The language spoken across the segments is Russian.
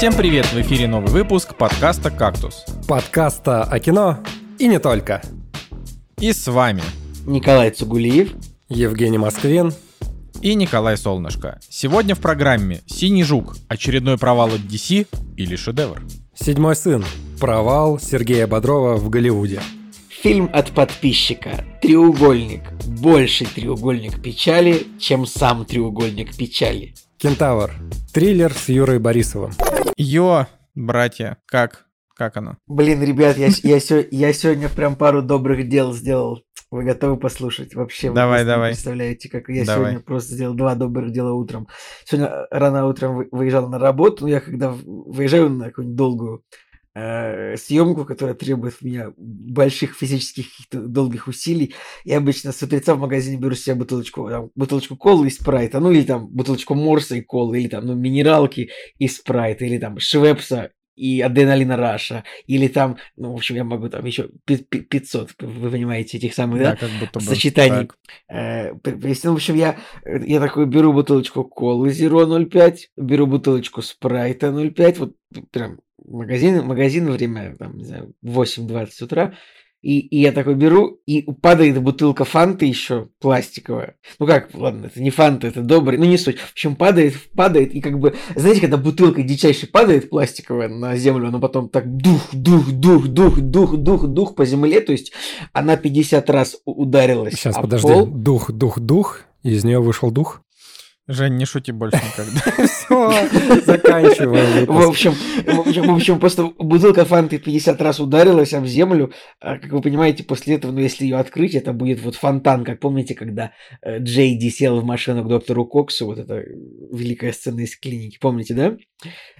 Всем привет! В эфире новый выпуск подкаста «Кактус». Подкаста о кино и не только. И с вами Николай Цугулиев, Евгений Москвин и Николай Солнышко. Сегодня в программе «Синий жук. Очередной провал от DC или шедевр?» Седьмой сын. Провал Сергея Бодрова в Голливуде. Фильм от подписчика. Треугольник. Больший треугольник печали, чем сам треугольник печали. Кентавр. Триллер с Юрой Борисовым. Йо, братья, как? Как оно? Блин, ребят, я, я, я сегодня прям пару добрых дел сделал. Вы готовы послушать? Вообще, вы Давай, не давай. представляете, как я Давай. сегодня просто сделал два добрых дела утром. Сегодня рано утром вы- выезжал на работу, но я когда выезжаю на какую-нибудь долгую э, съемку, которая требует от меня больших физических долгих усилий, я обычно с утреца в магазине беру себе бутылочку, там, бутылочку колы и спрайта, ну или там бутылочку морса и колы, или там ну, минералки и спрайта, или там швепса и адреналина раша, или там, ну, в общем, я могу там еще 500, вы понимаете, этих самых, да, Да, как будто бы. сочетаний. Э, ну, в общем, я, я такой беру бутылочку колы Zero 0,5, беру бутылочку спрайта 0,5, вот прям магазин, магазин время, там, не знаю, 8-20 утра, и, и я такой беру, и падает бутылка фанты еще пластиковая. Ну как, ладно, это не фанта, это добрый, ну не суть. В общем, падает, падает, и как бы, знаете, когда бутылка дичайше падает пластиковая на землю, она потом так дух, дух, дух, дух, дух, дух, дух по земле, то есть она 50 раз ударилась Сейчас, подожди. пол. Дух, дух, дух. Из нее вышел дух. Жень, не шути больше никогда. Все, заканчиваем В общем, в общем, в общем, просто бутылка фанты 50 раз ударилась об землю. А, Как вы понимаете, после этого, ну, если ее открыть, это будет вот фонтан. Как помните, когда э, Джейди сел в машину к доктору Коксу, вот эта великая сцена из клиники, помните, да?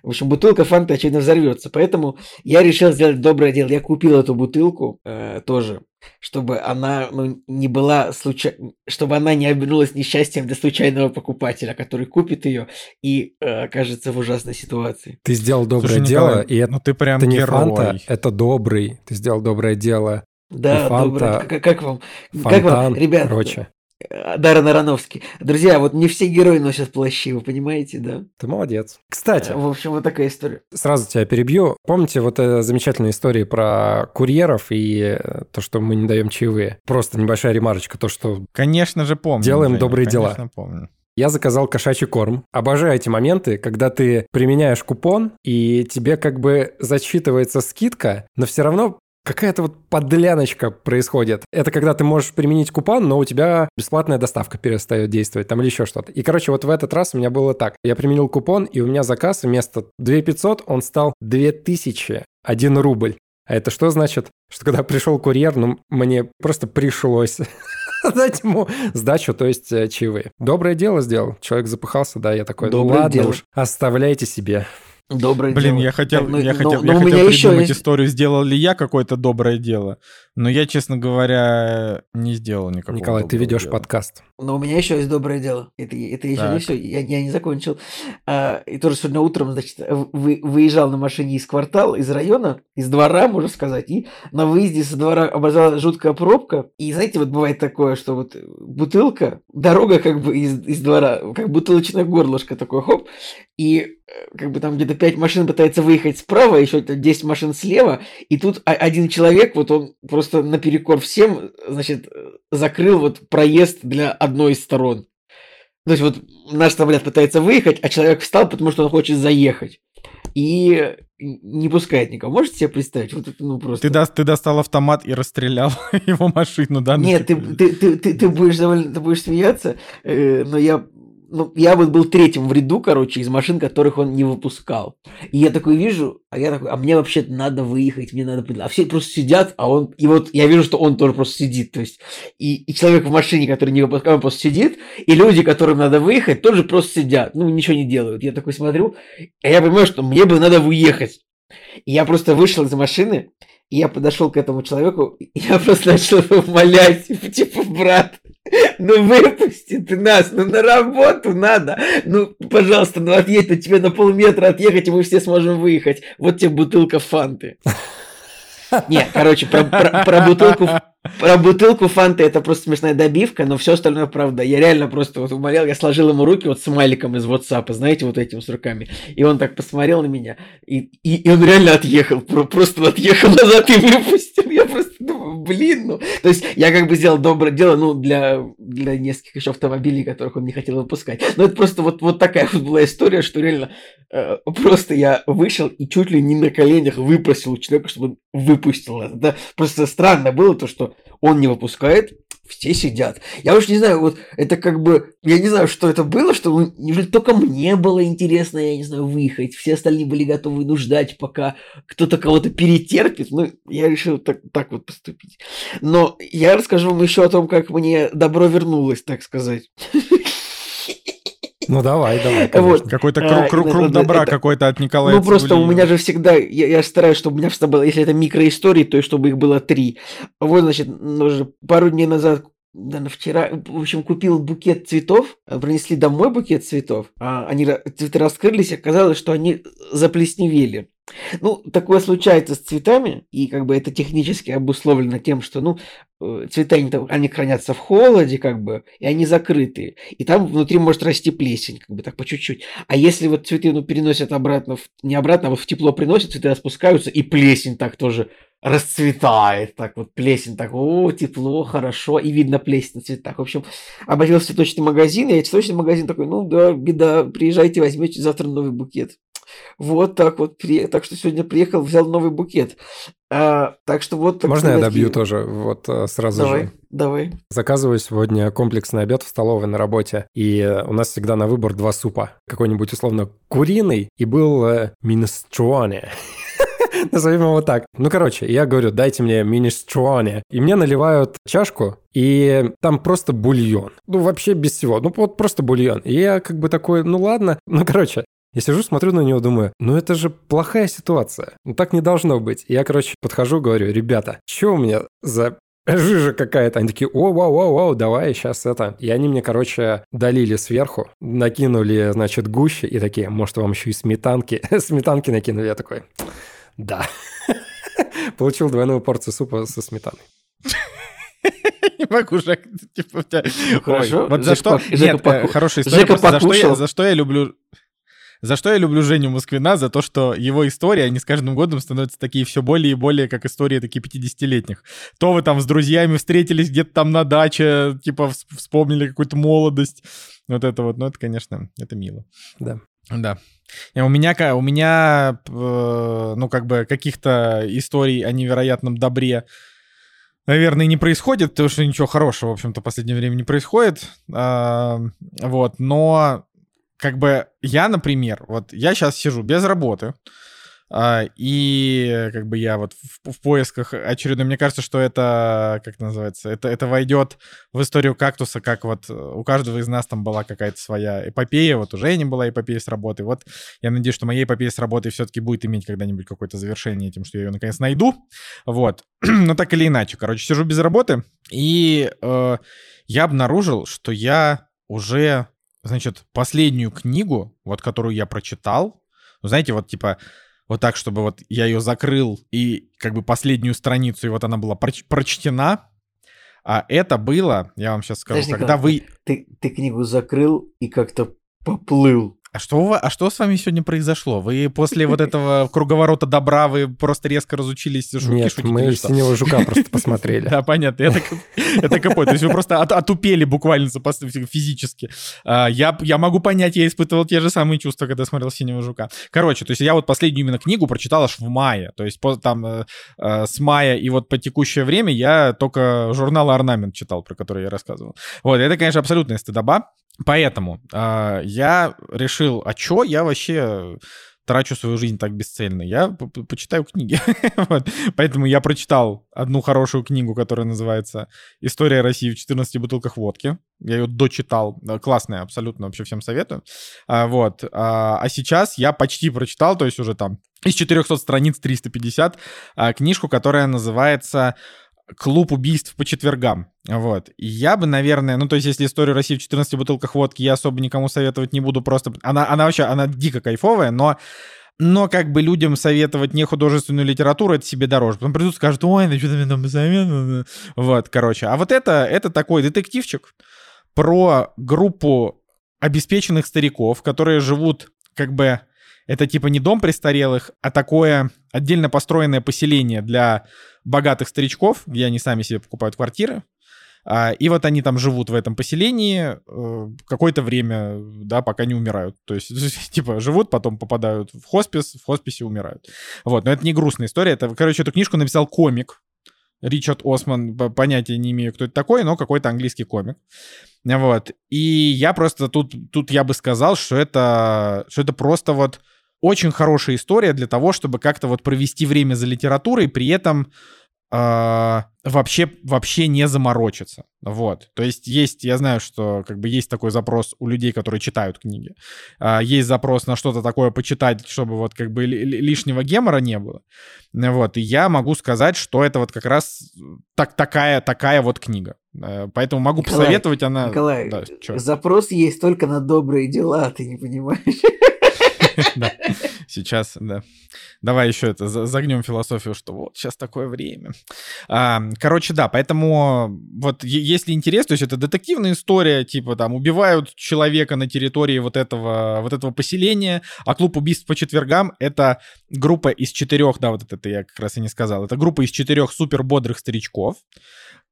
В общем, бутылка фанты, очевидно, взорвется. Поэтому я решил сделать доброе дело. Я купил эту бутылку э, тоже, чтобы она ну, не была случай... чтобы она не обернулась несчастьем для случайного покупателя, который купит ее и э, окажется в ужасной ситуации. Ты сделал доброе Слушай, дело, Николай, и это, ну ты прям это не фанта, герой. это добрый. Ты сделал доброе дело. Да, фанта, доброе. Как, как вам? как Фонтан, вам, ребят? короче. Э, Даррен Аронофский. Друзья, вот не все герои носят плащи, вы понимаете, да? Ты молодец. Кстати, В общем, вот такая история. сразу тебя перебью. Помните вот э, замечательные истории про курьеров и э, то, что мы не даем чаевые? Просто небольшая ремарочка, то, что Конечно же помню. Делаем Женя, добрые дела. Конечно помню. я заказал кошачий корм. Обожаю эти моменты, когда ты применяешь купон, и тебе как бы зачитывается скидка, но все равно какая-то вот подляночка происходит. Это когда ты можешь применить купон, но у тебя бесплатная доставка перестает действовать, там или еще что-то. И, короче, вот в этот раз у меня было так. Я применил купон, и у меня заказ вместо 2500, он стал 2000, 1 рубль. А это что значит? Что когда пришел курьер, ну, мне просто пришлось дать ему сдачу, то есть э, чаевые. Доброе дело сделал. Человек запыхался, да, я такой, ну Доброе ладно дело. уж, оставляйте себе. Доброе Блин, дело. я хотел, Так, ну, я ну, хотел, ну, я у хотел меня еще придумать есть... историю, сделал ли я какое-то доброе дело, но я, честно говоря, не сделал никакого Николай, ты ведешь дела. подкаст. Но у меня еще есть доброе дело. Это, это еще не Так. все. Я, я не закончил. А, и тоже сегодня утром, значит, вы, выезжал на машине из квартала, из района, из двора, можно сказать, и на выезде со двора образовалась жуткая пробка. И знаете, вот бывает такое, что вот бутылка, дорога как бы из, из двора, как бутылочное горлышко такое, хоп, и э, как бы там где-то 5 машин пытается выехать справа, еще 10 машин слева, и тут один человек, вот он просто наперекор всем, значит, закрыл вот проезд для одной из сторон. То есть вот наш самолет пытается выехать, а человек встал, потому что он хочет заехать. И не пускает никого. Можете себе представить? Вот это, ну просто... Ты, даст, ты достал автомат и расстрелял его машину, да? на Нет, ты, секунду? ты, ты, ты, ты будешь довольно, ты будешь смеяться, э, но я, ну, я вот был третьим в ряду, короче, из машин, которых он не выпускал. И я такой вижу, а я такой, а мне вообще надо выехать, мне надо... А все просто сидят, а он... И вот я вижу, что он тоже просто сидит, то есть... И, и человек в машине, который не выпускал, он просто сидит, и люди, которым надо выехать, тоже просто сидят, ну, ничего не делают. Я такой смотрю, а я понимаю, что мне бы надо уехать. И я просто вышел из машины, и я подошел к этому человеку, и я просто начал его умолять, типа, брат, ну выпусти ты нас, ну на работу надо, ну, пожалуйста, ну отъедь, ну тебе на полметра отъехать, и мы все сможем выехать. Вот тебе бутылка фанты. Не, короче, про, про- про бутылку Про бутылку фанты это просто смешная добивка, но все остальное правда. Я реально просто вот умолял, я сложил ему руки вот с смайликом из WhatsApp, знаете, вот этим с руками. И он так посмотрел на меня, и, и, и он реально отъехал, просто отъехал назад и выпустил. Я просто думаю, блин, ну. То есть я как бы сделал доброе дело, ну, для, для нескольких еще автомобилей, которых он не хотел выпускать. Но это просто вот, вот такая вот была история, что реально э, просто я вышел и чуть ли не на коленях выпросил у человека, чтобы он выпустил это. Да? Просто странно было то, что он не выпускает, все сидят. Я уж не знаю, вот это как бы, я не знаю, что это было, что ну, неужели только мне было интересно, я не знаю, выехать. Все остальные были готовы ну, ждать, пока кто-то кого-то перетерпит. Ну, я решил так, так вот поступить. Но я расскажу вам еще о том, как мне добро вернулось, так сказать. Ну давай, давай. Вот. Какой-то круг, круг, круг добра это, какой-то от Николая. Ну просто у меня же всегда, я, я стараюсь, чтобы у меня всегда было, если это микроистории, то чтобы их было три. Вот, значит, уже пару дней назад да, вчера, в общем, купил букет цветов, принесли домой букет цветов, а они цветы раскрылись, и оказалось, что они заплесневели. Ну, такое случается с цветами, и как бы это технически обусловлено тем, что, ну, э, цветы, они, они хранятся в холоде, как бы, и они закрытые. И там внутри может расти плесень, как бы так по чуть-чуть. А если вот цветы, ну, переносят обратно, в, не обратно, а вот в тепло приносят, цветы распускаются, и плесень так тоже расцветает, так вот плесень, так, о, тепло, хорошо, и видно плесень на цветах. В общем, обратился в цветочный магазин, и цветочный магазин такой, ну да, беда, приезжайте, возьмете завтра новый букет. Вот так вот, так что сегодня приехал, взял новый букет. А, так что вот... Так Можно я добью тоже вот э, сразу давай, же? Давай, Заказываю сегодня комплексный обед в столовой на работе, и у нас всегда на выбор два супа. Какой-нибудь условно куриный, и был э, минестроне. Назовем его так. Ну, короче, я говорю, дайте мне минестроне. И мне наливают чашку, и там просто бульон. Ну, вообще без всего. Ну, вот просто бульон. И я как бы такой, ну ладно. Ну, короче, я сижу, смотрю на него, думаю, ну это же плохая ситуация. Ну так не должно быть. Я, короче, подхожу, говорю, ребята, что у меня за жижа какая-то. Они такие, о, вау, вау, вау, давай сейчас это. И они мне, короче, долили сверху, накинули, значит, гуще и такие, может, вам еще и сметанки. сметанки накинули. Я такой, да. Получил двойную порцию супа со сметаной. Не могу, Жек. Типа, у тебя... Ну, хорошо. Вот за что... Нет, э, хорошая история. За что я люблю... За что я люблю Женю Москвина? За то, что его истории, они с каждым годом становятся такие все более и более, как истории такие 50-летних. То вы там с друзьями встретились где-то там на даче, типа вспомнили какую-то молодость. Вот это вот, ну это, конечно, это мило. Да. Да. У меня, у меня, э, ну, как бы каких-то историй о невероятном добре, наверное, не происходит, потому что ничего хорошего, в общем-то, в последнее время не происходит. А, вот, но как бы я, например, вот я сейчас сижу без работы, а, и как бы я вот в, в поисках очередной, мне кажется, что это, как называется, это, это войдет в историю кактуса, как вот у каждого из нас там была какая-то своя эпопея, вот у Жени была эпопея с работы, вот я надеюсь, что моя эпопея с работы все-таки будет иметь когда-нибудь какое-то завершение тем, что я ее наконец найду, вот, но так или иначе, короче, сижу без работы, и э, я обнаружил, что я уже значит, последнюю книгу, вот которую я прочитал, ну, знаете, вот типа вот так, чтобы вот я ее закрыл и как бы последнюю страницу, и вот она была проч- прочтена. А это было, я вам сейчас скажу, Подожди, когда вы... Ты, ты книгу закрыл и как-то поплыл. А что, а что с вами сегодня произошло? Вы после вот этого круговорота добра вы просто резко разучились шутки Нет, шутить? мы «Синего жука» просто посмотрели. Да, понятно. Это, какой? То есть вы просто отупели буквально физически. А, я, я могу понять, я испытывал те же самые чувства, когда смотрел «Синего жука». Короче, то есть я вот последнюю именно книгу прочитал аж в мае. То есть там э, э, с мая и вот по текущее время я только журнал «Орнамент» читал, про который я рассказывал. Вот, это, конечно, абсолютная стыдоба. Поэтому э, я решил, а чё я вообще трачу свою жизнь так бесцельно? Я почитаю книги. вот. Поэтому я прочитал одну хорошую книгу, которая называется «История России в 14 бутылках водки». Я ее дочитал. Классная, абсолютно вообще всем советую. А, вот. А, а сейчас я почти прочитал, то есть уже там из 400 страниц 350, а, книжку, которая называется клуб убийств по четвергам. Вот. Я бы, наверное, ну, то есть, если историю России в 14 бутылках водки я особо никому советовать не буду, просто... Она, она вообще, она дико кайфовая, но но как бы людям советовать не художественную литературу, это себе дороже. Потом придут скажут, ой, ну что ты мне там посоветовал? Вот, короче. А вот это, это такой детективчик про группу обеспеченных стариков, которые живут как бы... Это типа не дом престарелых, а такое отдельно построенное поселение для богатых старичков, где они сами себе покупают квартиры. А, и вот они там живут в этом поселении э, какое-то время, да, пока не умирают. То есть, типа, живут, потом попадают в хоспис, в хосписе умирают. Вот, но это не грустная история. Это, короче, эту книжку написал комик. Ричард Осман, понятия не имею, кто это такой, но какой-то английский комик. Вот. И я просто тут, тут я бы сказал, что это, что это просто вот очень хорошая история для того, чтобы как-то вот провести время за литературой, при этом э, вообще, вообще не заморочиться. Вот. То есть есть, я знаю, что как бы есть такой запрос у людей, которые читают книги. Э, есть запрос на что-то такое почитать, чтобы вот как бы лишнего гемора не было. Вот. И я могу сказать, что это вот как раз так, такая, такая вот книга. Э, поэтому могу Николай, посоветовать она. Николай, да, запрос есть только на добрые дела, ты не понимаешь? Сейчас, да. Давай еще это, загнем философию, что вот сейчас такое время. А, короче, да, поэтому вот если интерес, то есть это детективная история, типа там убивают человека на территории вот этого, вот этого поселения, а клуб убийств по четвергам — это группа из четырех, да, вот это я как раз и не сказал, это группа из четырех супер бодрых старичков,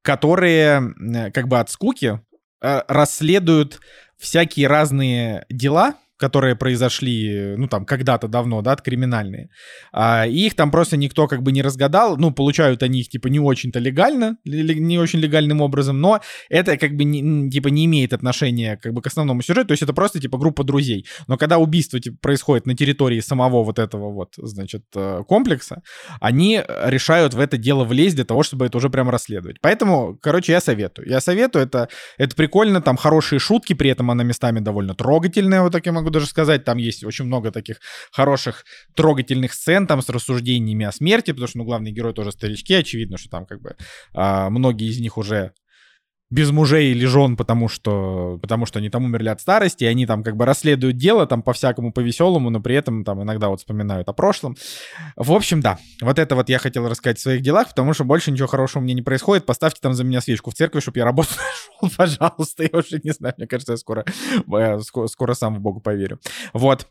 которые как бы от скуки э, расследуют всякие разные дела, которые произошли, ну, там, когда-то давно, да, криминальные. А, и их там просто никто как бы не разгадал. Ну, получают они их, типа, не очень-то легально, не очень легальным образом, но это как бы, не, типа, не имеет отношения как бы к основному сюжету, то есть это просто, типа, группа друзей. Но когда убийство типа, происходит на территории самого вот этого вот, значит, э, комплекса, они решают в это дело влезть для того, чтобы это уже прям расследовать. Поэтому, короче, я советую. Я советую, это, это прикольно, там хорошие шутки, при этом она местами довольно трогательная, вот так я могу могу даже сказать, там есть очень много таких хороших, трогательных сцен там с рассуждениями о смерти, потому что, ну, главный герой тоже старички, очевидно, что там как бы а, многие из них уже без мужей или жен, потому что, потому что они там умерли от старости, и они там как бы расследуют дело там по-всякому, по-веселому, но при этом там иногда вот вспоминают о прошлом. В общем, да, вот это вот я хотел рассказать в своих делах, потому что больше ничего хорошего мне не происходит. Поставьте там за меня свечку в церкви, чтобы я работу нашел, пожалуйста. Я уже не знаю, мне кажется, я скоро, я скоро, скоро сам в Бога поверю. Вот.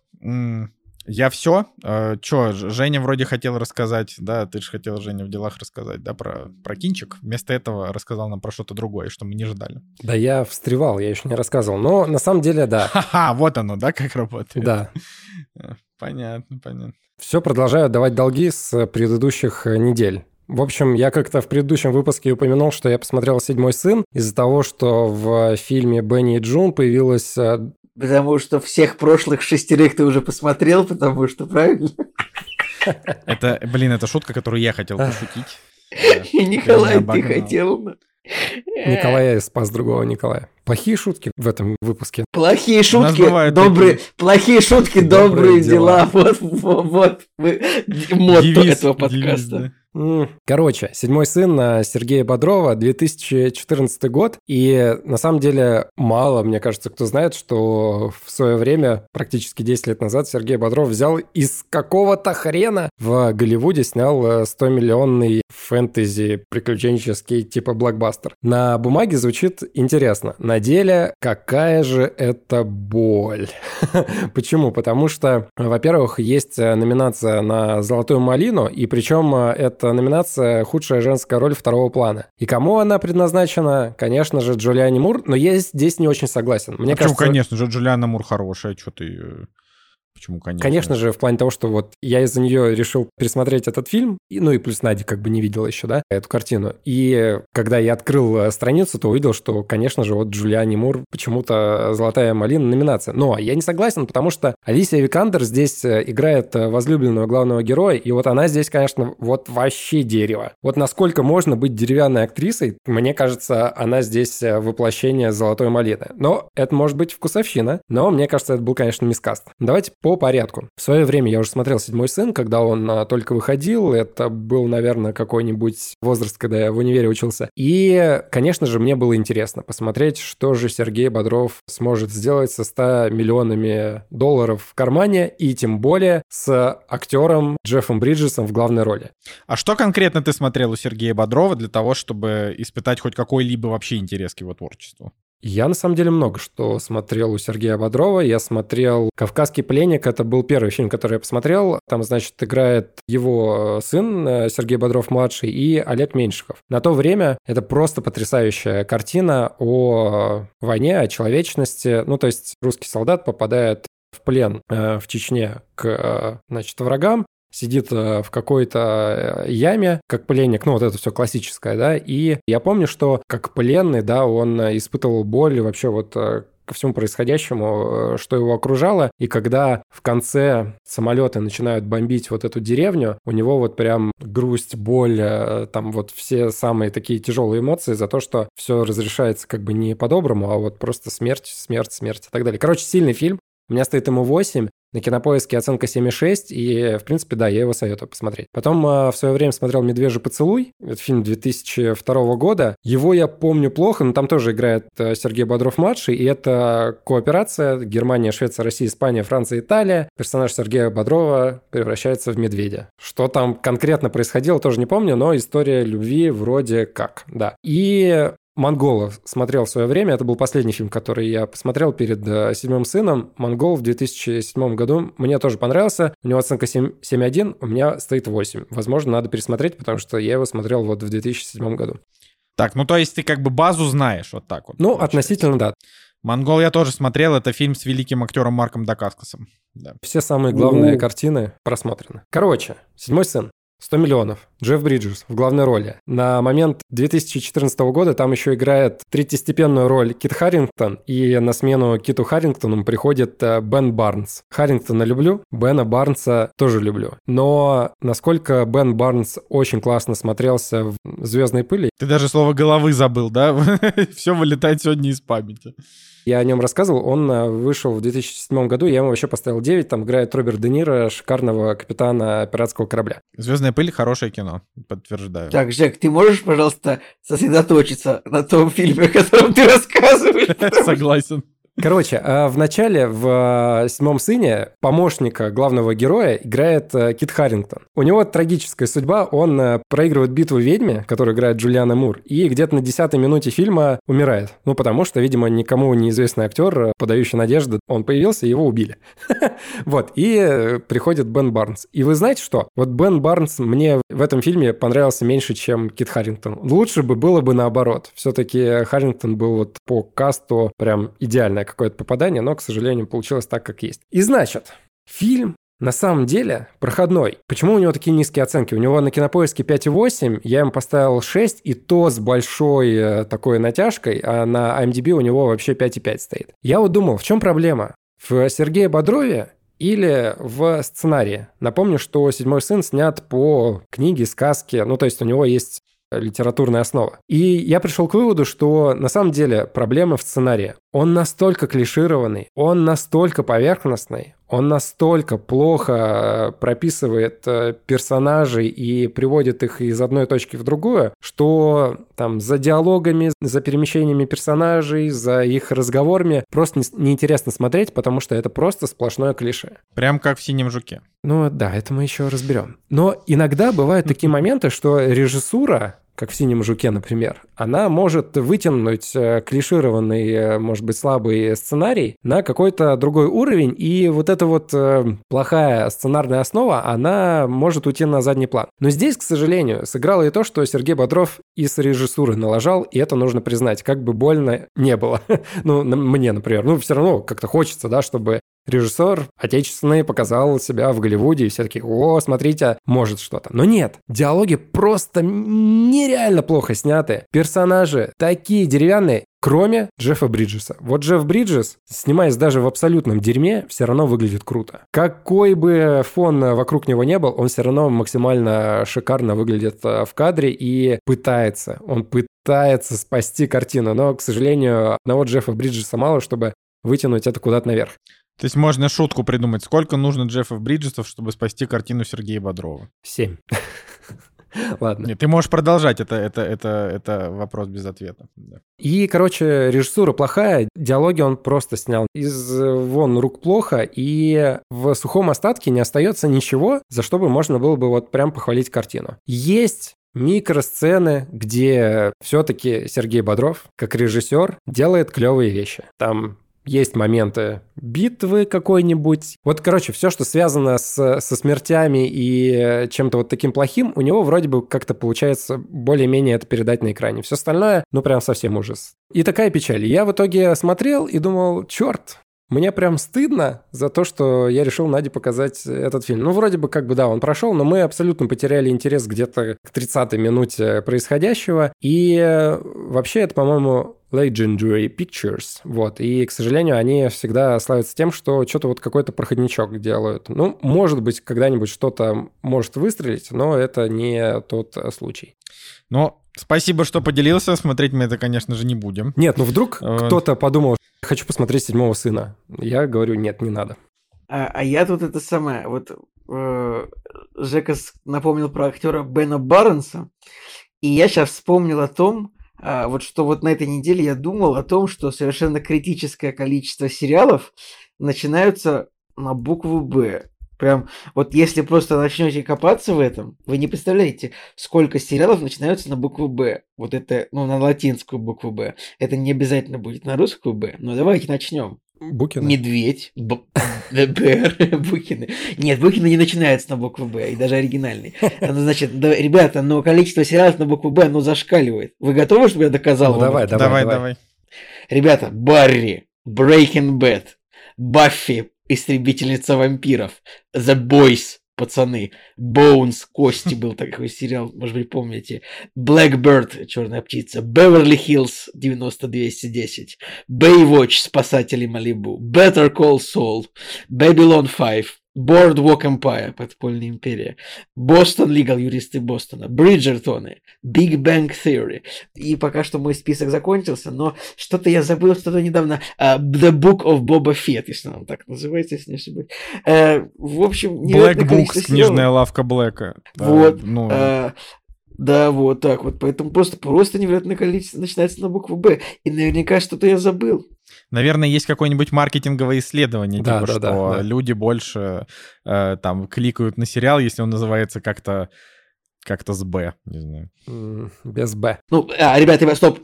Я все. Э, Че, Женя вроде хотел рассказать, да, ты же хотел, Женя, в делах рассказать, да, про, про кинчик. Вместо этого рассказал нам про что-то другое, что мы не ждали. Да я встревал, я еще не рассказывал. Но на самом деле, да. Ха-ха, вот оно, да, как работает. Да. Э, понятно, понятно. Все, продолжаю давать долги с предыдущих э, недель. В общем, я как-то в предыдущем выпуске упомянул, что я посмотрел «Седьмой сын» из-за того, что в фильме «Бенни и Джун» появилась Потому что всех прошлых шестерых ты уже посмотрел, потому что, правильно? Это, блин, это шутка, которую я хотел пошутить. Николай, ты хотел. Николай спас другого Николая. Плохие шутки в этом выпуске. Плохие шутки, добрые, плохие шутки, добрые, дела. Вот, вот, вот мотто этого подкаста. Короче, «Седьмой сын» Сергея Бодрова, 2014 год. И на самом деле мало, мне кажется, кто знает, что в свое время, практически 10 лет назад, Сергей Бодров взял из какого-то хрена в Голливуде снял 100-миллионный э, фэнтези приключенческий типа блокбастер. На бумаге звучит интересно. На деле какая же это боль. Почему? Потому что, во-первых, есть номинация на «Золотую малину», и причем э, это номинация «Худшая женская роль второго плана». И кому она предназначена? Конечно же, Джулиане Мур, но я здесь не очень согласен. Мне а кажется... Почему, конечно же, Джулиана Мур хорошая, что ты... Э, Почему, конечно? Конечно же, в плане того, что вот я из-за нее решил пересмотреть этот фильм, и, ну и плюс Надя как бы не видела еще, да, эту картину. И когда я открыл э, страницу, то увидел, что, конечно же, вот Джулиани Мур почему-то «Золотая малина» номинация. Но я не согласен, потому что Алисия Викандер здесь э, играет э, возлюбленного главного героя, и вот она здесь, конечно, вот вообще дерево. Вот насколько можно быть деревянной актрисой, мне кажется, она здесь воплощение «Золотой малины». Но это может быть вкусовщина, но мне кажется, это был, конечно, мискаст. Давайте по порядку. В свое время я уже смотрел «Седьмой сын», когда он а, только выходил. Это был, наверное, какой-нибудь возраст, когда я в универе учился. И, конечно же, мне было интересно посмотреть, что же Сергей Бодров сможет сделать со 100 миллионами долларов в кармане, и тем более с актером Джеффом Бриджесом в главной роли. А что конкретно ты смотрел у Сергея Бодрова для того, чтобы испытать хоть какой-либо вообще интерес к его творчеству? Я, на самом деле, много что смотрел у Сергея Бодрова. Я смотрел «Кавказский пленник». Это был первый фильм, который я посмотрел. Там, значит, играет его сын э, Сергей Бодров-младший и Олег Меньшиков. На то время это просто потрясающая картина о войне, о человечности. Ну, то есть русский солдат попадает в плен э, в Чечне к э, значит, врагам, сидит э, в какой-то э, яме, как пленник, ну вот это все классическое, да, и я помню, что как пленный, да, он испытывал боль вообще вот э, ко всему происходящему, что его окружало. И когда в конце самолеты начинают бомбить вот эту деревню, у него вот прям грусть, боль, там вот все самые такие тяжелые эмоции за то, что все разрешается как бы не по-доброму, а вот просто смерть, смерть, смерть и так далее. Короче, сильный фильм. У меня стоит ему 8. На кинопоиске оценка 7,6, и, в принципе, да, я его советую посмотреть. Потом э, в свое время смотрел «Медвежий поцелуй», это фильм 2002 года. Его я помню плохо, но там тоже играет э, Сергей Бодров-младший, и это кооперация Германия, Швеция, Россия, Испания, Франция, Италия. Персонаж Сергея Бодрова превращается в медведя. Что там конкретно происходило, тоже не помню, но история любви вроде как, да. И «Монгола» смотрел в свое время. Это был последний фильм, который я посмотрел перед э, «Седьмым сыном». «Монгол» в 2007 году мне тоже понравился. У него оценка 7,1, у меня стоит 8. Возможно, надо пересмотреть, потому что я его смотрел вот в 2007 году. Так, ну то есть ты как бы базу знаешь вот так вот. Ну, получается. относительно, да. «Монгол» я тоже смотрел. Это фильм с великим актером Марком Дакаскасом. Да. Все самые главные У-у-у. картины просмотрены. Короче, «Седьмой сын». 100 миллионов. Джефф Бриджес в главной роли. На момент 2014 года там еще играет третьестепенную роль Кит Харрингтон, и на смену Киту Харрингтону приходит э, Бен Барнс. Харрингтона люблю, Бена Барнса тоже люблю. Но насколько Бен Барнс очень классно смотрелся в «Звездной пыли». Ты даже слово «головы» забыл, да? Все вылетает сегодня из памяти. Я о нем рассказывал, он э, вышел в 2007 году, я ему вообще поставил 9, там играет Роберт Де Ниро, шикарного капитана пиратского корабля. «Звездная пыль» — хорошее кино, подтверждаю. Так, Жек, ты можешь, пожалуйста, сосредоточиться на том фильме, о котором ты рассказываешь? Согласен. Короче, а в начале в э, «Седьмом сыне» помощника главного героя играет э, Кит Харрингтон. У него трагическая судьба, он э, проигрывает битву ведьме, которую играет Джулиана Мур, и где-то на десятой минуте фильма умирает. Ну, потому что, видимо, никому неизвестный актер, подающий надежды, он появился, его убили. Вот, и приходит Бен Барнс. И вы знаете что? Вот Бен Барнс мне в этом фильме понравился меньше, чем Кит Харрингтон. Лучше бы было бы наоборот. Все-таки Харрингтон был вот по касту прям идеальная какое-то попадание, но, к сожалению, получилось так, как есть. И значит, фильм на самом деле проходной. Почему у него такие низкие оценки? У него на кинопоиске 5,8, я ему поставил 6, и то с большой э, такой натяжкой, а на IMDb у него вообще 5,5 стоит. Я вот думал, в чем проблема? В Сергее Бодрове или в сценарии. Напомню, что «Седьмой сын» снят по книге, сказке, ну, то есть у него есть литературная основа. И я пришел к выводу, что на самом деле проблема в сценарии. Он настолько клишированный, он настолько поверхностный, он настолько плохо э, прописывает э, персонажей и приводит их из одной точки в другую, что там за диалогами, за перемещениями персонажей, за их разговорами просто неинтересно смотреть, потому что это просто сплошное клише. Прям как в «Синем жуке». Ну да, это мы еще разберем. Но иногда бывают такие моменты, что режиссура как в «Синем жуке», например, она может вытянуть э, клишированный, э, может быть, слабый сценарий на какой-то другой уровень, и вот эта вот э, плохая сценарная основа, она может уйти на задний план. Но здесь, к сожалению, сыграло и то, что Сергей Бодров и с режиссуры налажал, и это нужно признать, как бы больно не было. ну, мне, например. Ну, все равно как-то хочется, да, чтобы режиссер отечественный показал себя в Голливуде, и все таки о, смотрите, может что-то. Но нет, диалоги просто нереально плохо сняты. Персонажи такие деревянные, Кроме Джеффа Бриджеса. Вот Джефф Бриджес, снимаясь даже в абсолютном дерьме, все равно выглядит круто. Какой бы фон вокруг него не был, он все равно максимально шикарно выглядит э, в кадре и пытается. Он пытается спасти картину, но, к сожалению, одного Джеффа Бриджеса мало, чтобы вытянуть это куда-то наверх. То есть можно шутку придумать. Сколько нужно Джеффов Бриджесов, чтобы спасти картину Сергея Бодрова? Семь. Ладно. Нет, ты можешь продолжать, это, это, это, это вопрос без ответа. Да. И, короче, режиссура плохая, диалоги он просто снял из вон рук плохо, и в сухом остатке не остается ничего, за что бы можно было бы вот прям похвалить картину. Есть микросцены, где все-таки Сергей Бодров, как режиссер, делает клевые вещи. Там есть моменты битвы какой-нибудь. Вот, короче, все, что связано с, со смертями и чем-то вот таким плохим, у него вроде бы как-то получается более-менее это передать на экране. Все остальное, ну, прям совсем ужас. И такая печаль. Я в итоге смотрел и думал, черт, мне прям стыдно за то, что я решил Наде показать этот фильм. Ну, вроде бы как бы, да, он прошел, но мы абсолютно потеряли интерес где-то к 30-й минуте происходящего. И э, вообще это, по-моему, Legendary Pictures, вот, и, к сожалению, они всегда славятся тем, что что-то вот какой-то проходничок делают. Ну, может быть, когда-нибудь что-то может выстрелить, но это не тот случай. Но спасибо, что поделился, смотреть мы это, конечно же, не будем. Нет, ну вдруг э... кто-то подумал, хочу посмотреть «Седьмого сына». Я говорю, нет, не надо. А, а я тут это самое, вот э, Жека напомнил про актера Бена Барнса, и я сейчас вспомнил о том, а, вот что вот на этой неделе я думал о том, что совершенно критическое количество сериалов начинаются на букву «Б». Прям вот если просто начнете копаться в этом, вы не представляете, сколько сериалов начинаются на букву «Б». Вот это, ну, на латинскую букву «Б». Это не обязательно будет на русскую «Б», но давайте начнем. Букины. Медведь. БР. Букины. Нет, Букины не начинаются на букву Б, и даже оригинальный. Ну, значит, да, ребята, но количество сериалов на букву Б, оно зашкаливает. Вы готовы, чтобы я доказал? Ну, давай, давай, давай, давай. Ребята, Барри, Breaking Bad, Баффи, Истребительница вампиров, The Boys, пацаны. Боунс, Кости был такой сериал, может быть, помните. Blackbird, Черная птица. Beverly Hills, 90210. Baywatch, Спасатели Малибу. Better Call Saul. Babylon 5. Boardwalk Empire, подпольная империя, Бостон Лигал, юристы Бостона, Бриджертоны, Big Bang Theory. И пока что мой список закончился, но что-то я забыл, что-то недавно. Uh, The Book of Boba Fett, если он так называется, если не ошибаюсь. Uh, в общем, Black Books, книжная лавка Блэка. Вот. Uh, ну... uh, да, вот так вот. Поэтому просто, просто невероятное количество начинается на букву Б. И наверняка что-то я забыл. Наверное, есть какое-нибудь маркетинговое исследование, да, типа, да, что да, да. люди больше э, там кликают на сериал, если он называется как-то как-то с Б, не знаю. без Б. Ну, а, ребята, ребята, стоп.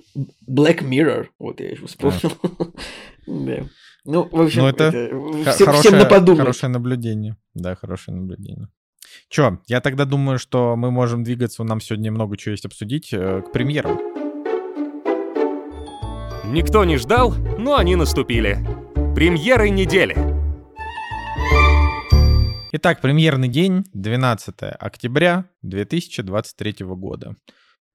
Black Mirror. Вот я еще вспомнил. да. Ну, в общем, ну, это, это всем, хорошее, всем на подумать. Хорошее наблюдение. Да, хорошее наблюдение. Чё, я тогда думаю, что мы можем двигаться, нам сегодня много чего есть обсудить, э, к премьерам. Никто не ждал, но они наступили. Премьеры недели. Итак, премьерный день, 12 октября 2023 года.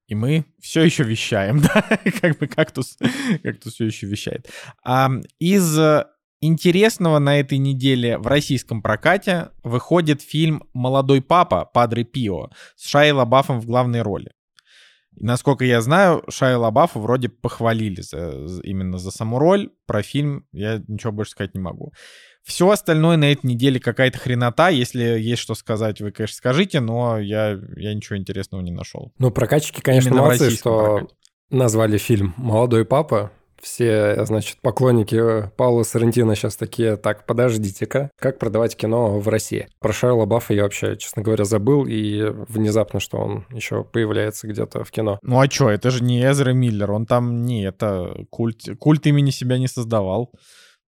И мы все еще вещаем, да, как бы кактус, кактус все еще вещает. А, из интересного на этой неделе в российском прокате выходит фильм «Молодой папа» Падре Пио с Шайей Лабафом в главной роли. И, насколько я знаю, Шайя Лабафа вроде похвалили за, именно за саму роль. Про фильм я ничего больше сказать не могу. Все остальное на этой неделе какая-то хренота. Если есть что сказать, вы, конечно, скажите, но я, я ничего интересного не нашел. Ну, прокатчики, конечно, Именно молодцы, что прокате. назвали фильм «Молодой папа» все, значит, поклонники Паула Сарантино сейчас такие, так, подождите-ка, как продавать кино в России? Про Шайла Баффа я вообще, честно говоря, забыл, и внезапно, что он еще появляется где-то в кино. Ну а что, это же не Эзра Миллер, он там не, это культ, культ имени себя не создавал.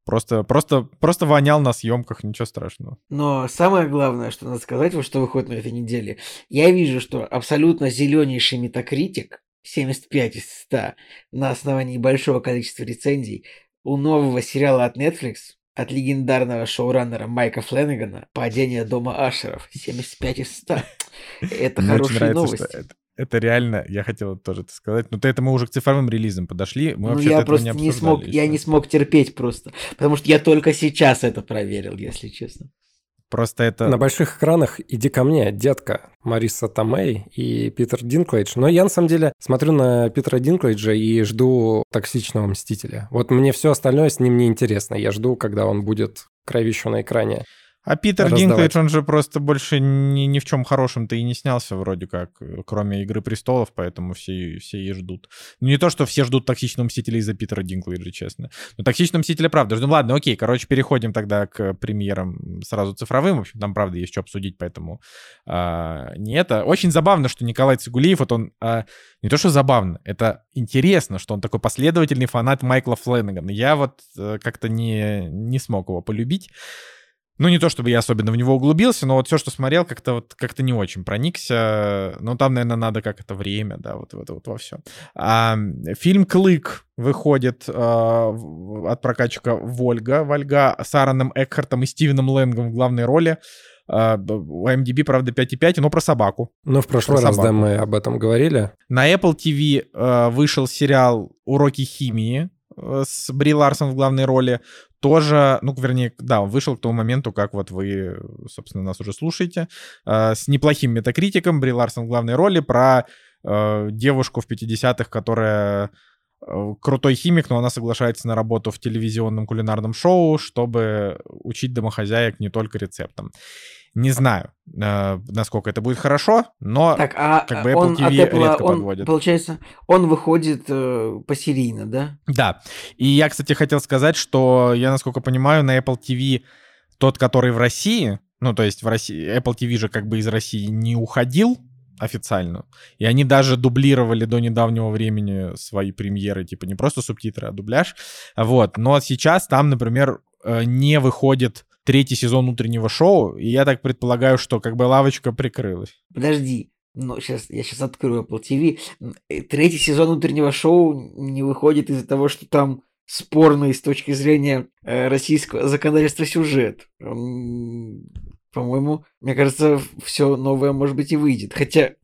Просто, просто, просто вонял на съемках, ничего страшного. Но самое главное, что надо сказать, вот что выходит на этой неделе, я вижу, что абсолютно зеленейший метакритик 75 из 100 на основании большого количества рецензий у нового сериала от Netflix от легендарного шоураннера Майка Фленнегана «Падение дома Ашеров». 75 из 100. Это Мне хорошие нравится, новости. Это, это реально, я хотел тоже это сказать, но это мы уже к цифровым релизам подошли. Мы ну, я просто не, не смог, еще. я не смог терпеть просто, потому что я только сейчас это проверил, если честно. Просто это... На больших экранах «Иди ко мне, детка» Мариса Томей и Питер Динклейдж. Но я, на самом деле, смотрю на Питера Динклейджа и жду «Токсичного Мстителя». Вот мне все остальное с ним не интересно. Я жду, когда он будет кровищу на экране. А Питер раздавать. Динклейдж, он же просто больше ни, ни в чем хорошем-то и не снялся вроде как, кроме «Игры престолов», поэтому все, все и ждут. Ну, не то, что все ждут «Токсичного мстителя» из-за Питера Динклейджа, честно. Но «Токсичного мстителя» правда. Ну ладно, окей, короче, переходим тогда к премьерам сразу цифровым. В общем, там правда есть что обсудить, поэтому а, не это. Очень забавно, что Николай Цигулиев, вот он... А, не то, что забавно, это интересно, что он такой последовательный фанат Майкла Фленнегана. Я вот э, как-то не, не смог его полюбить. Ну, не то чтобы я особенно в него углубился, но вот все, что смотрел, как-то вот как-то не очень проникся. Ну, там, наверное, надо как это время, да, вот, вот, вот во все. А, фильм «Клык» выходит а, от прокатчика Вольга, Вольга с Аароном Экхартом и Стивеном Лэнгом в главной роли. А, у IMDb, правда, 5,5, но про собаку. Ну, в прошлый Про раз, да, собаку. мы об этом говорили. На Apple TV э, вышел сериал «Уроки химии» э, с Бри Ларсон в главной роли. Тоже, ну, вернее, да, вышел к тому моменту, как вот вы, собственно, нас уже слушаете. э, с неплохим метакритиком. Бри Ларсон в главной роли про э, девушку в 50-х, которая э, крутой химик, но она соглашается на работу в телевизионном кулинарном шоу, чтобы учить домохозяек не только рецептам. Не знаю, э, насколько это будет хорошо, но Так, а как бы Apple он TV Apple, редко он, подводит. получается, он выходит э, посерийно, да? Да. И я, кстати, хотел сказать, что я, насколько понимаю, на Apple TV тот, который в России, ну, то есть в России, Apple TV же как бы из России не уходил официально. И они даже дублировали до недавнего времени свои премьеры, типа не просто субтитры, а дубляж. Вот. Но сейчас там, например, э, не выходит третий сезон утреннего шоу, и я так предполагаю, что как бы лавочка прикрылась. Подожди, ну, сейчас, я сейчас открою Apple TV. Э, Третий сезон утреннего шоу не выходит из-за того, что там спорный с точки зрения э, российского законодательства сюжет. По-моему, мне кажется, все новое, может быть, и выйдет. Хотя,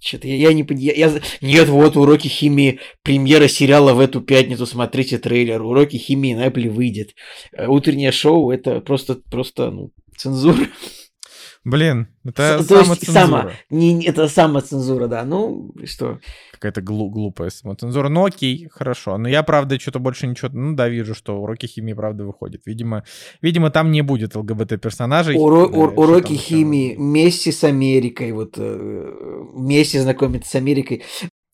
что-то я, я не понимаю. Нет, вот уроки химии, премьера сериала в эту пятницу, смотрите трейлер. Уроки химии на Apple выйдет. Э, Утреннее шоу это просто, просто, ну, цензура. Блин, это С- то есть самоцензура. само- не, это самоцензура, да. Ну, что? какая-то глу- глупая самоцензура. Ну окей, хорошо. Но я, правда, что-то больше ничего... Ну да, вижу, что уроки химии, правда, выходят. Видимо, видимо там не будет ЛГБТ-персонажей. Уро- Да, ур- уроки там химии, Месси с Америкой, вот э, Месси знакомится с Америкой,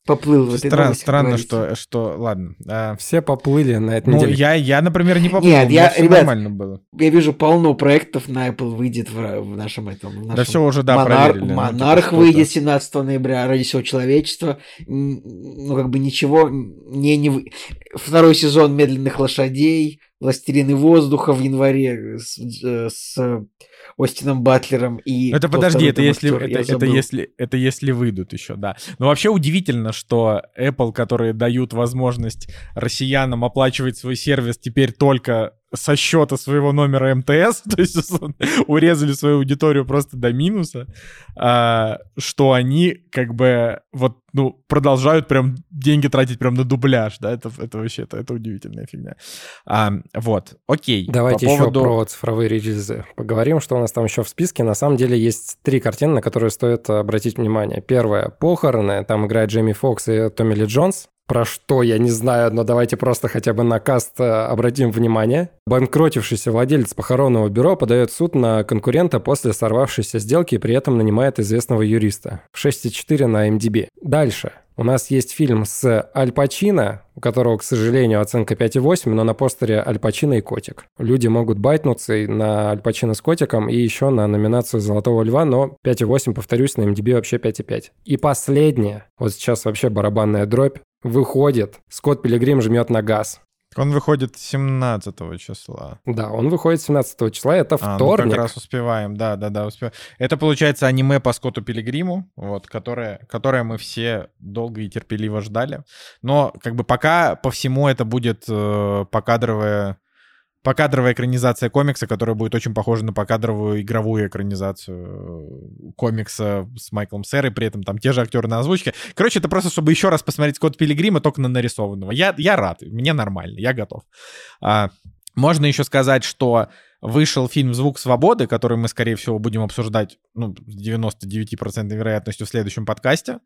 поплыл в как странно, что, что... Ладно. а, Все поплыли на этой ну, неделе. я, я, например, не поплыл. Нет, я- ребят, нормально было. Я вижу полно проектов на Apple выйдет в, в нашем этом. в Да нашем все уже, да, Монар- проверили. ну, Монарх что-то. выйдет 17 ноября ради всего человечества. Ну, как бы ничего не, не вы... Второй сезон медленных лошадей, Властелины воздуха в январе с, э, с Остином Батлером и. Это подожди, это если, актер, это, это, забыл. если, это если выйдут еще, да. Но вообще удивительно, что Apple, которые дают возможность россиянам оплачивать свой сервис теперь только со счета своего номера МТС, то есть урезали свою аудиторию просто до минуса, а, что они как бы вот, ну, продолжают прям деньги тратить прям на дубляж, да, это, это вообще, это, это удивительная фигня. А, вот, окей. Давайте по еще поводу- про цифровые релизы поговорим, что у нас там еще в списке. На самом деле есть три картины, на которые стоит обратить внимание. Первая — «Похороны». Там играет Джейми Фокс и Томми Ли Джонс. Про что, я не знаю, но давайте просто хотя бы на каст э, обратим внимание. Банкротившийся владелец похоронного бюро подает суд на конкурента после сорвавшейся сделки и при этом нанимает известного юриста. 6,4 на MDB. Дальше. У нас есть фильм с Аль Пачино, у которого, к сожалению, оценка 5,8, но на постере Аль Пачино и котик. Люди могут байтнуться и на Аль Пачино с котиком и еще на номинацию «Золотого льва», но 5,8, повторюсь, на MDB вообще 5,5. И последнее, вот сейчас вообще барабанная дробь, выходит, Скотт Пилигрим жмет на газ. Он выходит 17 числа. Да, он выходит 17 числа, это А, ну вторник. как раз успеваем, да, да, да, успеваем. Это получается аниме по Скотту Пилигриму, вот, которое, которое мы все долго и терпеливо ждали. Но как бы пока по всему это будет э, покадровая, покадровая экранизация комикса, которая будет очень похожа на покадровую игровую экранизацию э, комикса с Майклом Сэрой, при этом там те же актеры на озвучке. Короче, это просто, чтобы еще раз посмотреть Скотт Пилигрима, только на нарисованного. Я, я рад, мне нормально, я готов. А, можно еще сказать, что Вышел фильм «Звук свободы», который мы, скорее всего, будем обсуждать ну, с 99% вероятностью в следующем подкасте,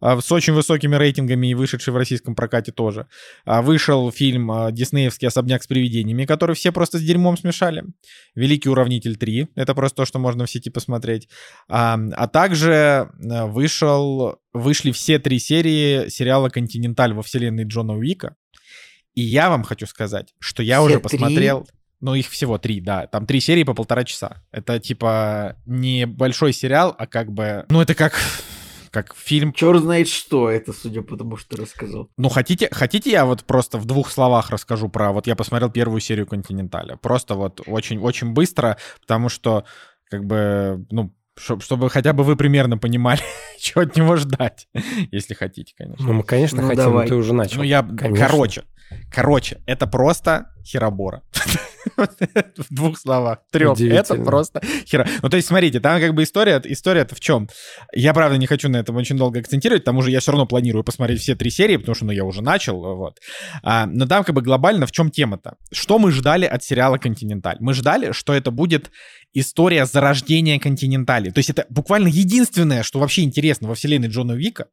а, с очень высокими рейтингами и вышедший в российском прокате тоже. А, вышел фильм а, «Диснеевский особняк с привидениями», который все просто с дерьмом смешали. «Великий уравнитель 3», это просто то, что можно в сети посмотреть. А, а также вышел, вышли все три серии сериала «Континенталь» во вселенной Джона Уика. И я вам хочу сказать, что я Все уже три? Ну, их всего три, да. Там три серии по полтора часа. Это, типа, не большой сериал, а как бы... Ну, это как... Как фильм. Черт знает что это, судя по тому, что ты рассказал. Ну, хотите, хотите я вот просто в двух словах расскажу про... Вот я посмотрел первую серию «Континенталя». Просто вот очень-очень быстро, потому что, как бы, ну, чтоб- чтобы хотя бы вы примерно понимали, чего от него ждать, если хотите, конечно. Ну, мы, конечно, Ну, хотим, давай. ты уже начал. Ну, я, Конечно. короче, короче, это просто херобора. В двух словах, трех. Это просто хера. Ну, то есть, смотрите, там как бы история, история-то в чем? Я, правда, не хочу на этом очень долго акцентировать, к тому же я все равно планирую посмотреть все три серии, потому что, ну, я уже начал, вот. А, но там как бы глобально в чем тема-то? Что мы ждали от сериала «Континенталь»? Мы ждали, что это будет история зарождения «Континентали». То есть это буквально единственное, что вообще интересно во вселенной Джона Вика,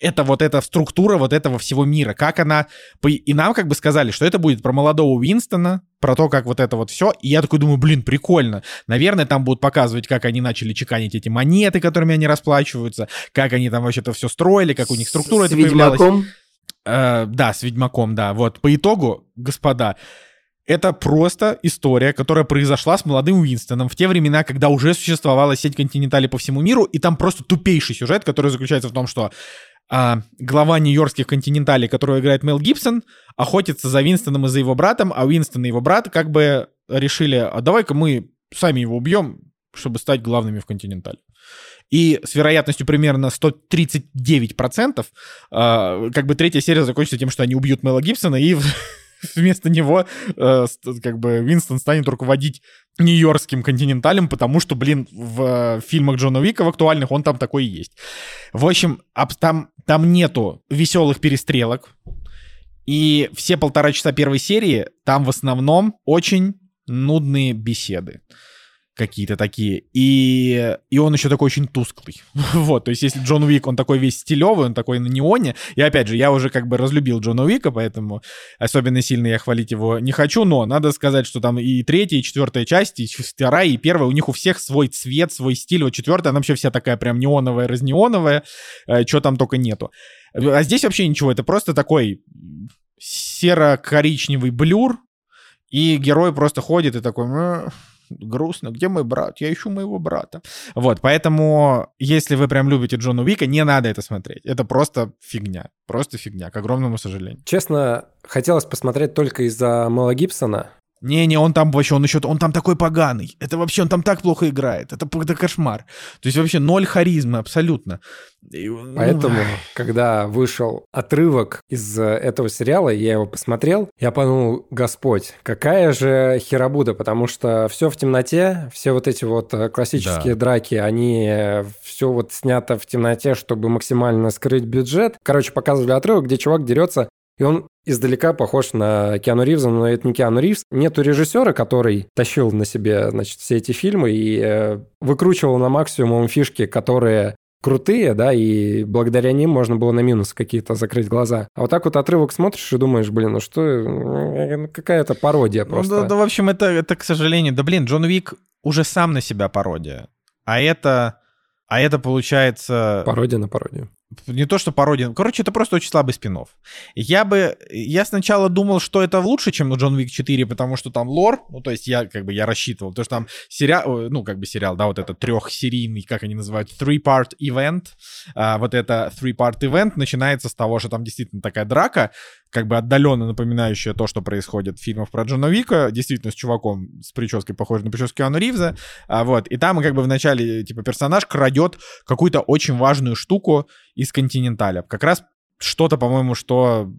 это вот эта структура вот этого всего мира, как она... И нам как бы сказали, что это будет про молодого Уинстона, про то, как вот это вот все. И я такой думаю, блин, прикольно. Наверное, там будут показывать, как они начали чеканить эти монеты, которыми они расплачиваются, как они там вообще это все строили, как у них структура С это появлялась. Ведьмаком. Э, да, с Ведьмаком, да. Вот, по итогу, господа, это просто история, которая произошла с молодым Уинстоном в те времена, когда уже существовала сеть континентали по всему миру, и там просто тупейший сюжет, который заключается в том, что а, глава нью-йоркских континенталей, которого играет Мел Гибсон, охотится за Винстоном и за его братом, а Уинстон и его брат как бы решили, а давай-ка мы сами его убьем, чтобы стать главными в континентале. И с вероятностью примерно 139%, э, как бы третья серия закончится тем, что они убьют Мела Гибсона, и вместо него э, как бы Винстон станет руководить нью-йоркским континенталем, потому что, блин, в э, фильмах Джона Уика в актуальных он там такой и есть. В общем, аб- там, там нету веселых перестрелок, и все полтора часа первой серии там в основном очень нудные беседы какие-то такие. И, и он еще такой очень тусклый. вот, то есть если Джон Уик, он такой весь стилевый, он такой на неоне. И опять же, я уже как бы разлюбил Джона Уика, поэтому особенно сильно я хвалить его не хочу, но надо сказать, что там и третья, и четвертая часть, и вторая, и первая, у них у всех свой цвет, свой стиль. Вот четвертая, она вообще вся такая прям неоновая, разнеоновая, что там только нету. А здесь вообще ничего, это просто такой серо-коричневый блюр, и герой просто ходит и такой, «М, грустно, где мой брат? Я ищу моего брата. Вот, поэтому, если вы прям любите Джона Уика, не надо это смотреть. Это просто фигня. Просто фигня, к огромному сожалению. Честно, хотелось посмотреть только из-за Мэла Гибсона. Не-не, он там вообще, он еще, он там такой поганый. Это вообще, он там так плохо играет. Это, это кошмар. То есть вообще ноль харизмы, абсолютно. И, ну, Поэтому, когда вышел отрывок из э, этого сериала, я его посмотрел, я подумал, Господь, какая же херабуда, потому что все в темноте, все вот эти вот э, классические драки, они все вот снято в темноте, чтобы максимально скрыть бюджет. Короче, показывали отрывок, где чувак дерется, и он издалека похож на Киану Ривза, но это не Киану Ривз. Нету режиссера, который тащил на себе, значит, все эти фильмы и э, выкручивал на максимум фишки, которые крутые, да, и благодаря ним можно было на минус какие-то закрыть глаза. А вот так вот отрывок смотришь и думаешь, блин, ну что, э, какая-то пародия Ну, просто. да, да, в общем, это, это, к сожалению, да блин, Джон Уик уже сам на себя пародия. А это, а это получается Пародия на пародию. Не то, что пародия. Короче, это просто очень слабый спин Я бы... Я сначала думал, что это лучше, чем у Джон Уик 4, потому что там лор, ну, то есть я как бы я рассчитывал, то, что там сериал, ну, как бы сериал, да, вот это трехсерийный, как они называют, three-part event, а, вот это three-part event начинается с того, что там действительно такая драка, как бы отдаленно напоминающая то, что происходит в фильмах про Джона Вика, действительно с чуваком с прической, похожей на прическу Киану Ривза, а, вот, и там как бы вначале, типа, персонаж крадет какую-то очень важную штуку из Континенталя. Как раз что-то, по-моему, что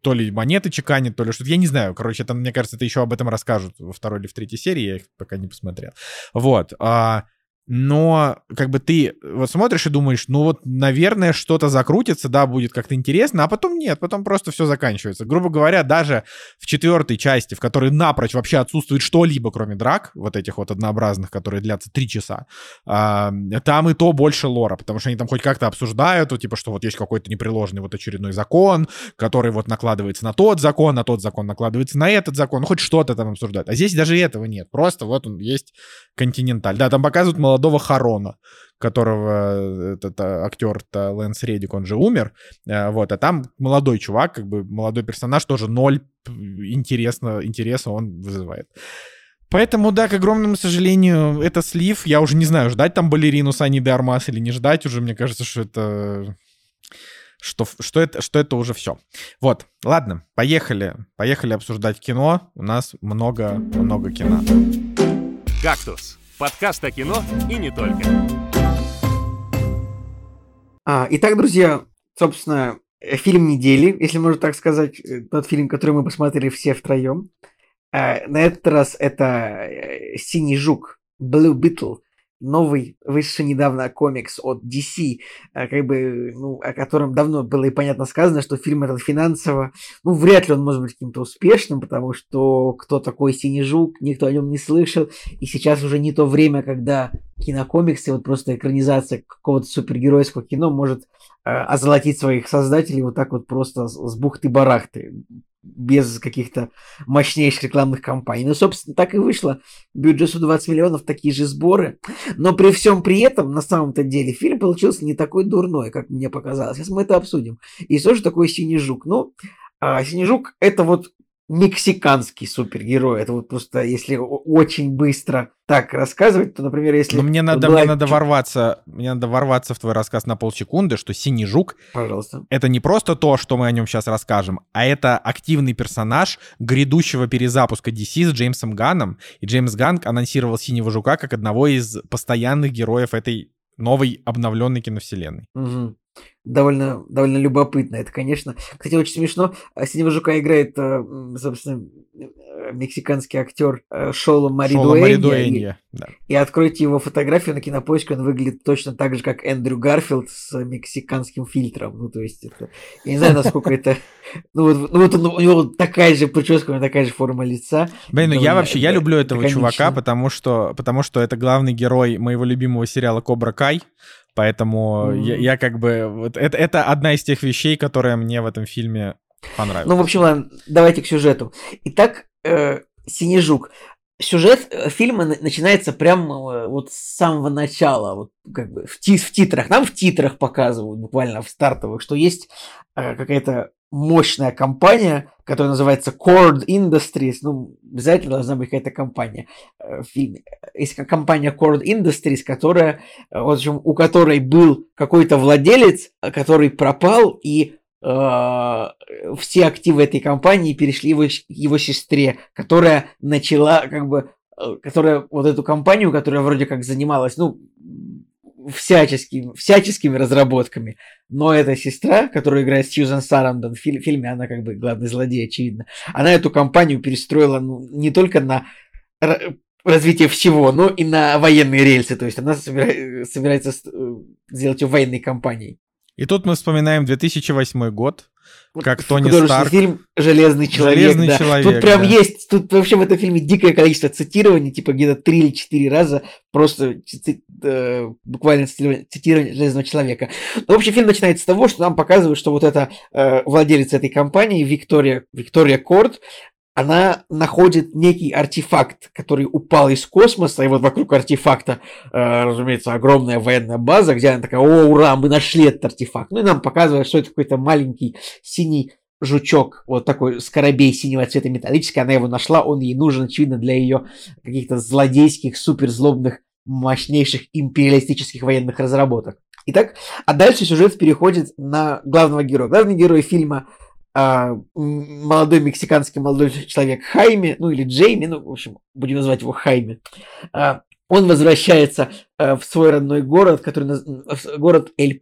то ли монеты чеканит, то ли что-то. Я не знаю. Короче, там, мне кажется, это еще об этом расскажут во второй или в третьей серии. Я их пока не посмотрел. Вот. а, но как бы ты вот смотришь и думаешь, ну вот, наверное, что-то закрутится, да, будет как-то интересно, а потом нет, потом просто все заканчивается. Грубо говоря, даже в четвертой части, в которой напрочь вообще отсутствует что-либо, кроме драк, вот этих вот однообразных, которые длятся три часа, а, там и то больше лора, потому что они там хоть как-то обсуждают, вот, типа, что вот есть какой-то непреложный вот очередной закон, который вот накладывается на тот закон, на тот закон накладывается на этот закон, ну хоть что-то там обсуждают. А здесь даже этого нет, просто вот он есть континенталь. Да, там показывают молодого Харона, которого этот а, актер-то Лэнс Редик, он же умер, э, вот, а там молодой чувак, как бы молодой персонаж, тоже ноль интересно, интереса он вызывает. Поэтому, да, к огромному сожалению, это слив. Я уже не знаю, ждать там балерину Сани де Армас или не ждать уже. Мне кажется, что это... Что, что, это, что это уже все. Вот, ладно, поехали. Поехали обсуждать кино. У нас много-много кино. «Кактус» — подкаст о кино и не только. А, итак, друзья, собственно, э, фильм недели, если можно так сказать, э, тот фильм, который мы посмотрели все втроем. А, на этот раз это э, «Синий жук», Blue Beetle, новый, вышедший недавно комикс от DC, а, как бы, ну, о котором давно было и понятно сказано, что фильм этот финансово, ну, вряд ли он может быть каким-то успешным, потому что кто такой Синий Жук, никто о нем не слышал, и сейчас уже не то время, когда кинокомиксы, вот просто экранизация какого-то супергеройского кино может э, озолотить своих создателей вот так вот просто с, бухты-барахты без каких-то мощнейших рекламных кампаний. Ну, собственно, так и вышло. Бюджет 120 миллионов, такие же сборы. Но при всем при этом, на самом-то деле, фильм получился не такой дурной, как мне показалось. Сейчас мы это обсудим. И что же такое «Синий жук»? Ну, а, «Синий жук» — это вот мексиканский супергерой. Это вот просто, если очень быстро так рассказывать, то, например, если... Но мне надо, была... мне надо ворваться, мне надо ворваться в твой рассказ на полсекунды, что Синий Жук... Пожалуйста. Это не просто то, что мы о нем сейчас расскажем, а это активный персонаж грядущего перезапуска DC с Джеймсом Ганном. И Джеймс Ганн анонсировал Синего Жука как одного из постоянных героев этой новой обновленной киновселенной. Угу довольно, довольно любопытно. Это, конечно, кстати, очень смешно. А Синего Жука играет, э, собственно, э, мексиканский актер э, Шоло Маридуэнья. И, да. и откройте его фотографию на кинопоиске, он выглядит точно так же, как Эндрю Гарфилд с мексиканским фильтром. Ну, то есть, это, я не знаю, насколько это... Ну, вот, ну, вот он, у него такая же прическа, такая же форма лица. Блин, ну я вообще, я люблю этого чувака, потому что, потому что это главный герой моего любимого сериала «Кобра Кай». Поэтому mm-hmm. я, я как бы... Вот это, это одна из тех вещей, которая мне в этом фильме понравилась. Ну, в общем, ладно, давайте к сюжету. Итак, э, «Синий жук». Сюжет э, фильма начинается прямо э, вот с самого начала, вот как бы в, ти в титрах. Нам в титрах показывают, буквально в стартовых, что есть э, какая-то мощная компания, которая называется Cord Industries. Ну, обязательно должна быть какая-то компания э, в фильме. Есть компания Cord Industries, которая, э, в общем, у которой был какой-то владелец, который пропал, и э, все активы этой компании перешли его, его сестре, которая начала, как бы, э, которая вот эту компанию, которая вроде как занималась, ну, всяческими, всяческими разработками. Но эта сестра, которая играет Сьюзан Сарандон в фильме, она как бы главный злодей, очевидно. Она эту компанию перестроила ну, не только на развитие всего, но и на военные рельсы. То есть она собирается э, сделать ее военной компанией. И тут мы вспоминаем 2008 год, как Тони Старк. фильм «Железный человек». «Железный да. человек», Тут прям да. есть, тут вообще в этом фильме дикое количество цитирований, типа где-то три или четыре раза просто э, буквально цитирование «Железного человека». Но общий фильм начинается с того, что нам показывают, что вот эта э, владелец этой компании, Виктория, Виктория Корт, она находит некий артефакт, который упал из космоса, и вот вокруг артефакта, э, разумеется, огромная военная база, где она такая, о, ура, мы нашли этот артефакт. Ну и нам показывают, что это какой-то маленький синий жучок, вот такой скоробей синего цвета металлический, она его нашла, он ей нужен, очевидно, для ее каких-то злодейских, суперзлобных, мощнейших империалистических военных разработок. Итак, а дальше сюжет переходит на главного героя. Главный герой фильма а, молодой мексиканский молодой человек Хайме, ну или Джейми, ну, в общем, будем называть его Хайме, а, он возвращается а, в свой родной город, который город Эль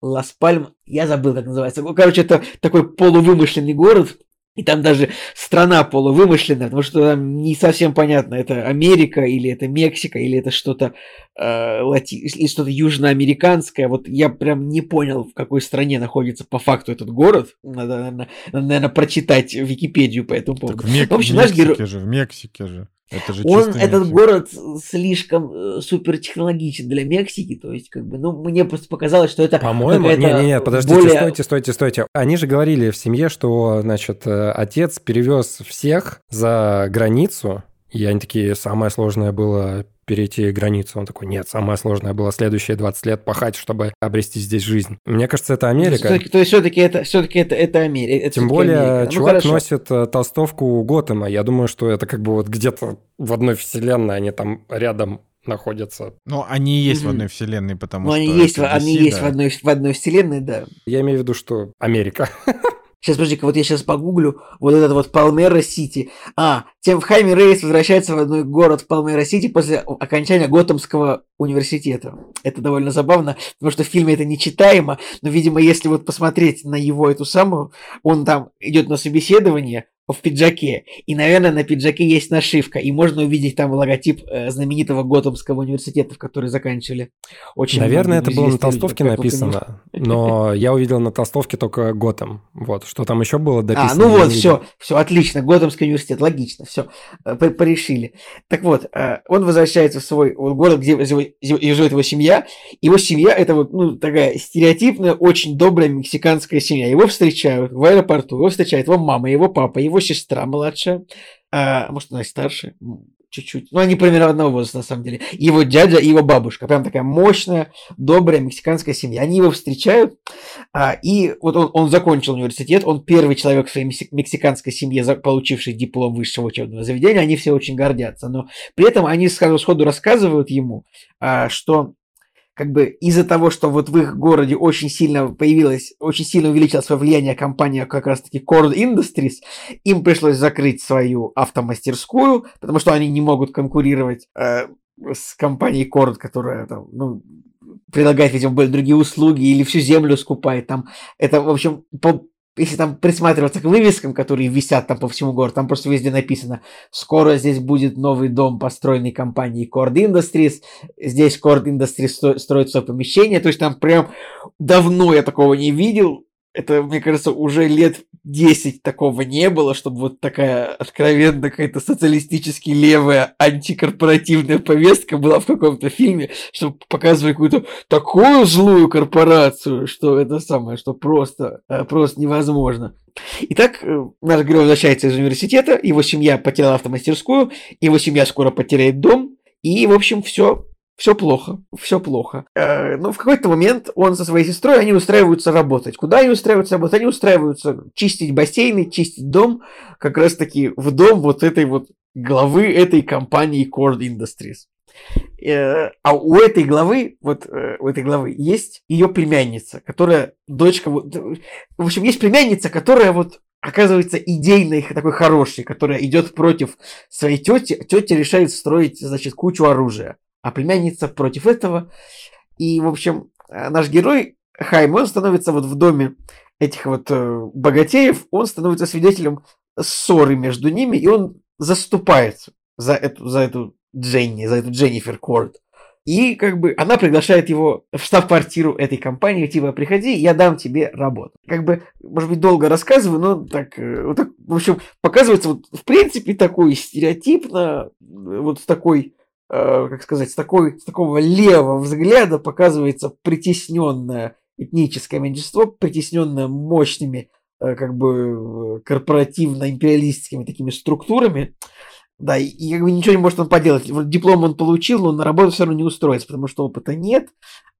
Лас Пальма, я забыл, как называется. Короче, это такой полувымышленный город, И там даже страна полувымышленная, потому что там не совсем понятно, это Америка или это Мексика или это что-то э, лати... или что-то южноамериканское. Вот я прям не понял, в какой стране находится по факту этот город. Надо, наверное, надо, наверное прочитать Википедию по этому поводу. Так в, Мек... В общем, в наш Мексике герой- же, в Мексике же. Это же Он, этот город слишком э, супертехнологичен для Мексики, то есть, как бы, ну, мне просто показалось, что это По-моему, нет, нет, нет, подождите, более- стойте, стойте, стойте. Они же говорили в семье, что, значит, э, отец перевез всех за границу, и они такие, самое сложное было перейти границу. Он такой, нет, самое сложное было следующие 20 лет пахать, чтобы обрести здесь жизнь. Мне кажется, это Америка. Всё-таки- то есть все-таки это, все-таки это, это Америка. это Тем более, Америка. Ну, чувак хорошо. носит э, толстовку Готэма. Я думаю, что это как бы вот где-то в одной вселенной, они там рядом находятся. Ну, они и есть в Мгм. одной вселенной, потому Ну, что... они есть, в- они DC, есть да. в, одной, в одной вселенной, да. Я имею в виду, что Америка. Сейчас, подожди вот я сейчас погуглю вот этот вот Палмера Сити. А, тем Хайми Рейс возвращается в одной город в Палмера Сити после окончания Готэмского университета. Это довольно забавно, потому что в фильме это нечитаемо, но, видимо, если вот посмотреть на его эту самую, он там идет на собеседование в пиджаке, и, наверное, на пиджаке есть нашивка, и можно увидеть там логотип э, знаменитого Готэмского университета, в который заканчивали очень Наверное, это было на люди, толстовке понимаете. написано, но я увидел на толстовке только Готэм. Вот, что там еще было А, дописано. ну я вот, все, все, отлично, Готэмский университет, логично, все, порешили. Так вот, э, он возвращается в свой город, где живет живет его семья. Его семья это вот, ну, такая стереотипная, очень добрая мексиканская семья. Его встречают в аэропорту, его встречает его мама, его папа, его сестра младшая, а, может, она и старше, чуть-чуть. Ну, они примерно одного возраста, на самом деле. Его дядя и его бабушка. Прям такая мощная, добрая мексиканская семья. Они его встречают, а, и вот он, он закончил университет, он первый человек в своей мексик- мексиканской семье, получивший диплом высшего учебного заведения, они все очень гордятся. Но при этом они сразу сходу рассказывают ему, а, что как бы из-за того, что вот в их городе очень сильно появилась, очень сильно увеличилось свое влияние компания как раз-таки Cord Industries, им пришлось закрыть свою автомастерскую, потому что они не могут конкурировать э, с компанией Cord, которая там, ну, предлагает, видимо, более другие услуги или всю землю скупает там. Это, в общем, по- если там присматриваться к вывескам, которые висят там по всему городу, там просто везде написано, скоро здесь будет новый дом, построенный компанией Cord Industries, здесь Cord Industries строит свое помещение, то есть там прям давно я такого не видел, это, мне кажется, уже лет 10 такого не было, чтобы вот такая откровенно какая-то социалистически левая антикорпоративная повестка была в каком-то фильме, чтобы показывать какую-то такую злую корпорацию, что это самое, что просто, э, просто невозможно. Итак, э, наш герой возвращается из университета, его семья потеряла автомастерскую, его семья скоро потеряет дом, и, в общем, все все плохо, все плохо. Э, но в какой-то момент он со своей сестрой, они устраиваются работать. Куда они устраиваются работать? Они устраиваются чистить бассейны, чистить дом, как раз таки в дом вот этой вот главы этой компании Cord Industries. Э, а у этой главы, вот э, у этой главы есть ее племянница, которая дочка, вот, в общем, есть племянница, которая вот оказывается идейной, такой хорошей, которая идет против своей тети. Тетя решает строить, значит, кучу оружия а племянница против этого. И, в общем, э, наш герой Хайм, он становится вот в доме этих вот э, богатеев, он становится свидетелем ссоры между ними, и он заступается за эту, за эту Дженни, за эту Дженнифер Корд. И как бы она приглашает его в штаб-квартиру этой компании, типа, приходи, я дам тебе работу. Как бы, может быть, долго рассказываю, но так, э, вот так в общем, показывается вот, в принципе, такой стереотипно, вот такой как сказать, с, такой, с такого левого взгляда показывается притесненное этническое меньшинство, притесненное мощными э, как бы корпоративно-империалистскими такими структурами. Да, и, как бы ничего не может он поделать. Диплом он получил, но на работу все равно не устроится, потому что опыта нет.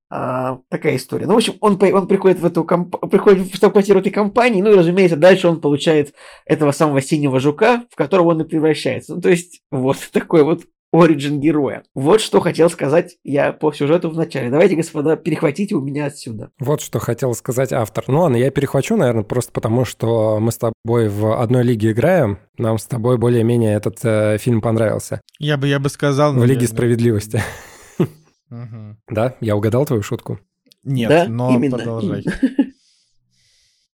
А, такая история. Ну, в общем, он, он приходит в эту комп... приходит в штаб-квартиру этой компании, ну и, разумеется, дальше он получает этого самого синего жука, в которого он и превращается. Ну, то есть, вот такой вот оригин героя. Вот что хотел сказать я по сюжету в начале. Давайте, господа, перехватите у меня отсюда. Вот что хотел сказать автор. Ну ладно, я перехвачу, наверное, просто потому, что мы с тобой в одной лиге играем. Нам с тобой более-менее этот э, фильм понравился. Я бы, я бы сказал... В Лиге справедливости. Да, я угадал твою шутку. Нет, но продолжай.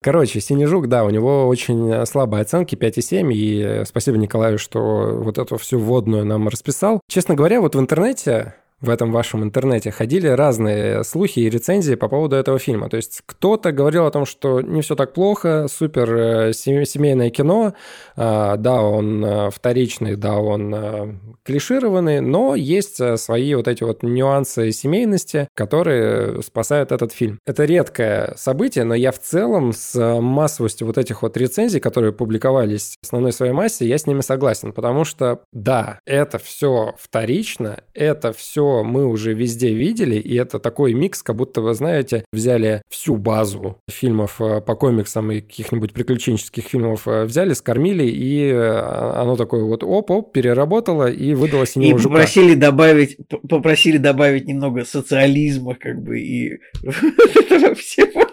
Короче, «Синий жук», да, у него очень слабые оценки, 5,7, и спасибо Николаю, что вот эту всю вводную нам расписал. Честно говоря, вот в интернете в этом вашем интернете ходили разные слухи и рецензии по поводу этого фильма. То есть кто-то говорил о том, что не все так плохо, супер э, семейное кино, а, да, он э, вторичный, да, он э, клишированный, но есть свои вот эти вот нюансы семейности, которые спасают этот фильм. Это редкое событие, но я в целом с массовостью вот этих вот рецензий, которые публиковались в основной своей массе, я с ними согласен, потому что, да, это все вторично, это все мы уже везде видели, и это такой микс, как будто, вы знаете, взяли всю базу фильмов э, по комиксам и каких-нибудь приключенческих фильмов, э, взяли, скормили, и э, оно такое вот оп-оп, переработало и выдало синего И жука. попросили добавить, попросили добавить немного социализма, как бы, и всего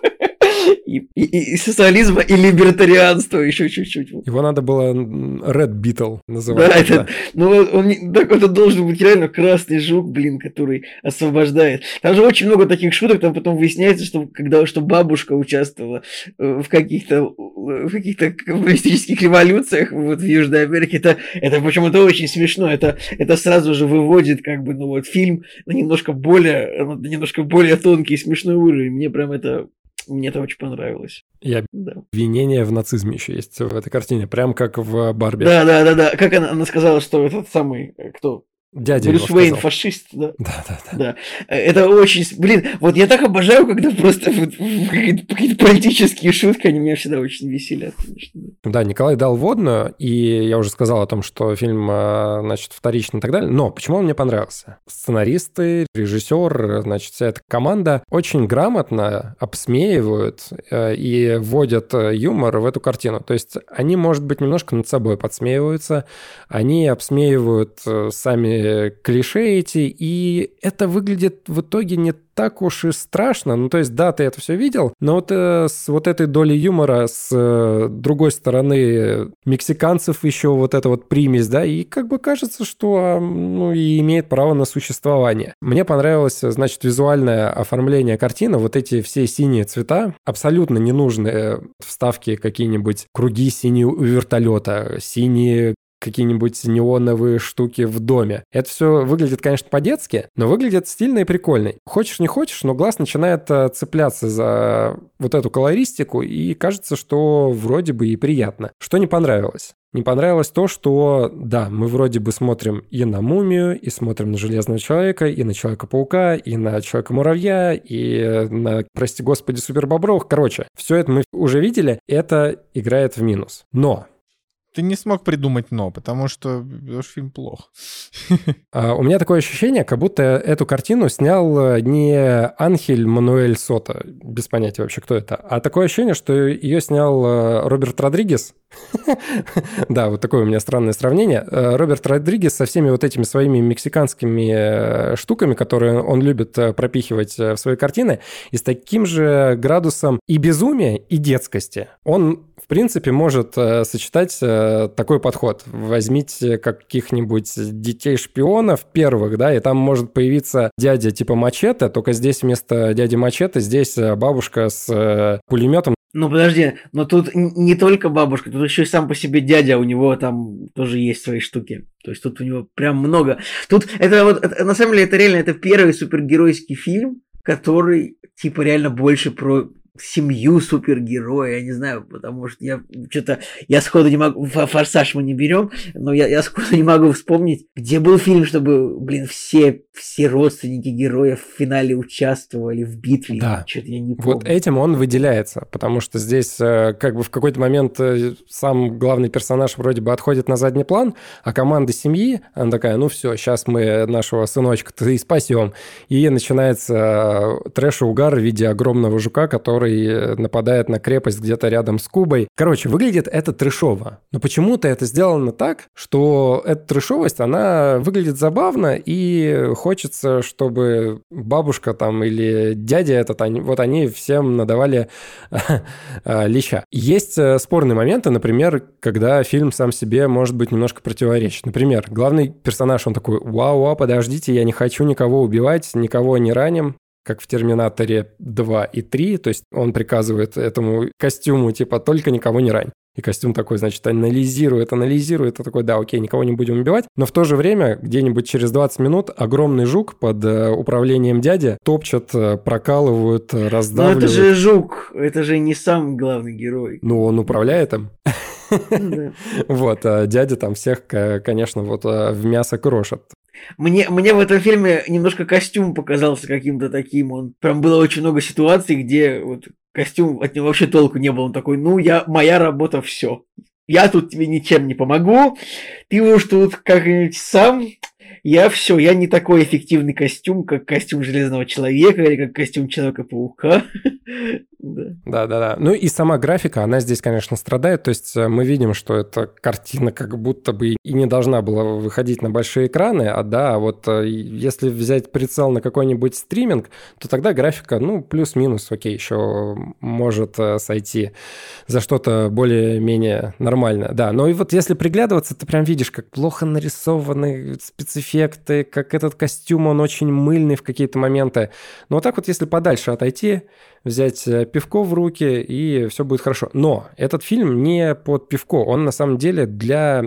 и, и, и социализма, и либертарианства еще чуть-чуть. Его надо было Red Beetle называть. Да, это, ну он, так, это должен быть реально красный жук, блин, который освобождает. Там же очень много таких шуток, там потом выясняется, что когда что бабушка участвовала э, в каких-то в каких-то коммунистических революциях вот в Южной Америке. Это, это причем это очень смешно. Это, это сразу же выводит как бы ну вот фильм на немножко более на немножко более тонкий и смешной уровень. Мне прям это мне это очень понравилось. И обвинение да. в нацизме еще есть в этой картине, прям как в Барби. Да, да, да, да. Как она, она сказала, что этот самый, э, кто, Дядя Брюс Уэйн фашист, да? Да, да, да. да. Это очень... Блин, вот я так обожаю, когда просто вот, какие-то политические шутки, они меня всегда очень веселят, конечно. Да, Николай дал водную, и я уже сказал о том, что фильм, э, значит, вторичный и так далее. Но почему он мне понравился? Сценаристы, режиссер, значит, вся эта команда очень грамотно обсмеивают э, и вводят э, юмор в эту картину. То есть они, может быть, немножко над собой подсмеиваются, они обсмеивают сами клише эти, и это выглядит в итоге не так уж и страшно. Ну, то есть, да, ты это все видел, но вот э, с вот этой долей юмора, с э, другой стороны, мексиканцев еще вот эта вот примесь, да, и как бы кажется, что, а, ну, и имеет право на существование. Мне понравилось, значит, визуальное оформление картины, вот эти все синие цвета, абсолютно ненужные вставки какие-нибудь, круги синие у вертолета, синие какие-нибудь неоновые штуки в доме. Это все выглядит, конечно, по-детски, но выглядит стильно и прикольно. Хочешь, не хочешь, но глаз начинает э, цепляться за вот эту колористику, и кажется, что вроде бы и приятно. Что не понравилось? Не понравилось то, что, да, мы вроде бы смотрим и на мумию, и смотрим на Железного Человека, и на Человека-паука, и на Человека-муравья, и на, прости господи, Супербобровых. Короче, все это мы уже видели, это играет в минус. Но ты не смог придумать «но», потому что, что фильм плох. А, у меня такое ощущение, как будто эту картину снял э, не Анхель Мануэль Сота, без понятия вообще, кто это, а такое ощущение, что ее снял э, Роберт Родригес. Да, вот такое у меня странное сравнение. Э, Роберт Родригес со всеми вот этими своими мексиканскими штуками, которые он любит пропихивать в свои картины, и с таким же градусом и безумия, и детскости. Он принципе, может э, сочетать э, такой подход. Возьмите каких-нибудь детей-шпионов первых, да, и там может появиться дядя типа мачете, только здесь вместо дяди мачете здесь э, бабушка с э, пулеметом. Ну подожди, но тут не только бабушка, тут еще и сам по себе дядя, у него там тоже есть свои штуки. То есть тут у него прям много. Тут это вот, это, на самом деле, это реально, это первый супергеройский фильм, который типа реально больше про семью супергероя, я не знаю, потому что я что-то, я сходу не могу, форсаж мы не берем, но я, я сходу не могу вспомнить, где был фильм, чтобы, блин, все, все родственники героя в финале участвовали в битве. Да. Что-то я не помню. Вот этим он выделяется, потому что здесь э, как бы в какой-то момент э, сам главный персонаж вроде бы отходит на задний план, а команда семьи, она такая, ну все, сейчас мы нашего сыночка-то и спасем. И начинается э, трэш и угар в виде огромного жука, который который нападает на крепость где-то рядом с Кубой. Короче, выглядит это трешово. Но почему-то это сделано так, что эта трешовость, она выглядит забавно, и хочется, чтобы бабушка там или дядя этот, они, вот они всем надавали а, леща. Есть э, спорные моменты, например, когда фильм сам себе может быть немножко противоречит. Например, главный персонаж, он такой, вау, вау, подождите, я не хочу никого убивать, никого не раним, как в «Терминаторе 2» и 3, то есть он приказывает этому костюму, типа, только никого не рань. И костюм такой, значит, анализирует, анализирует, и такой, да, окей, никого не будем убивать. Но в то же время, где-нибудь через 20 минут, огромный жук под э, управлением дяди топчет, э, прокалывают, э, Но раздавливают. это же жук, это же не сам главный герой. Ну, он управляет им. Ну. Вот, а дядя там всех, конечно, вот в мясо крошит. Мне, мне в этом фильме немножко костюм показался каким-то таким. Он прям было очень много ситуаций, где вот костюм от него вообще толку не было. Он такой, ну, я, моя работа все. Я тут тебе ничем не помогу. Ты уж тут как-нибудь сам. Я все, я не такой эффективный костюм, как костюм Железного Человека или как костюм Человека-паука. Да. Да-да-да. Ну и сама графика, она здесь, конечно, страдает. То есть э, мы видим, что эта картина как будто бы и не должна была выходить на большие экраны, а да, вот э, если взять прицел на какой-нибудь стриминг, то тогда графика, ну, плюс-минус, окей, еще может э, сойти за что-то более-менее нормальное. Да, но и вот если приглядываться, ты прям видишь, как плохо нарисованы спецэффекты, как этот костюм, он очень мыльный в какие-то моменты. Но вот так вот, если подальше отойти, взять э, пивко в руки, и все будет хорошо. Но этот фильм не под пивко, он на самом деле для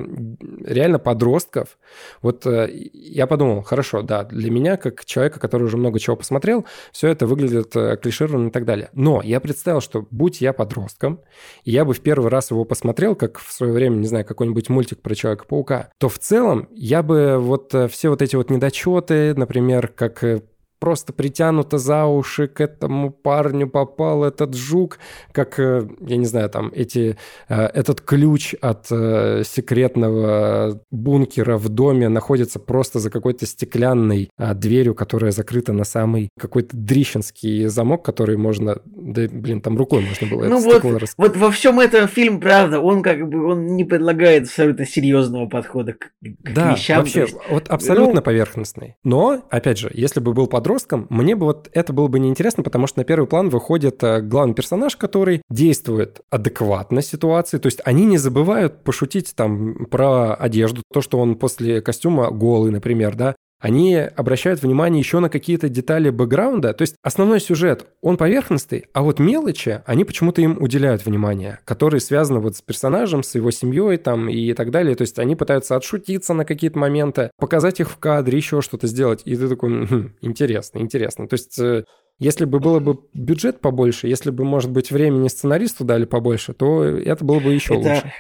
реально подростков. Вот э, я подумал, хорошо, да, для меня, как человека, который уже много чего посмотрел, все это выглядит э, клишированно и так далее. Но я представил, что будь я подростком, и я бы в первый раз его посмотрел, как в свое время, не знаю, какой-нибудь мультик про Человека-паука, то в целом я бы вот все вот эти вот недочеты, например, как э, просто притянуто за уши к этому парню попал этот жук, как, э, я не знаю, там эти, э, этот ключ от э, секретного бункера в доме находится просто за какой-то стеклянной а, дверью, которая закрыта на самый какой-то дрищенский замок, который можно, да, блин, там рукой можно было Ну это вот, стекло рас- вот во всем этом фильм, правда, он как бы он не предлагает абсолютно серьезного подхода к, к Да, вещам. то вообще, есть- вот абсолютно ну- поверхностный. Но, опять же, если бы был подростком, мне бы вот это было бы неинтересно, потому что на первый план выходит э, главный персонаж, который действует адекватно ситуации, то есть они не забывают пошутить там про одежду, то, что он после костюма голый, например, да, они обращают внимание еще на какие-то детали бэкграунда. То есть основной сюжет, он поверхностный, а вот мелочи, они почему-то им уделяют внимание, которые связаны вот с персонажем, с его семьей там и так далее. То есть они пытаются отшутиться на какие-то моменты, показать их в кадре, еще что-то сделать. И ты такой, «Хм, интересно, интересно. То есть э, если бы было бы бюджет побольше, если бы, может быть, времени сценаристу дали побольше, то это было бы еще это, лучше.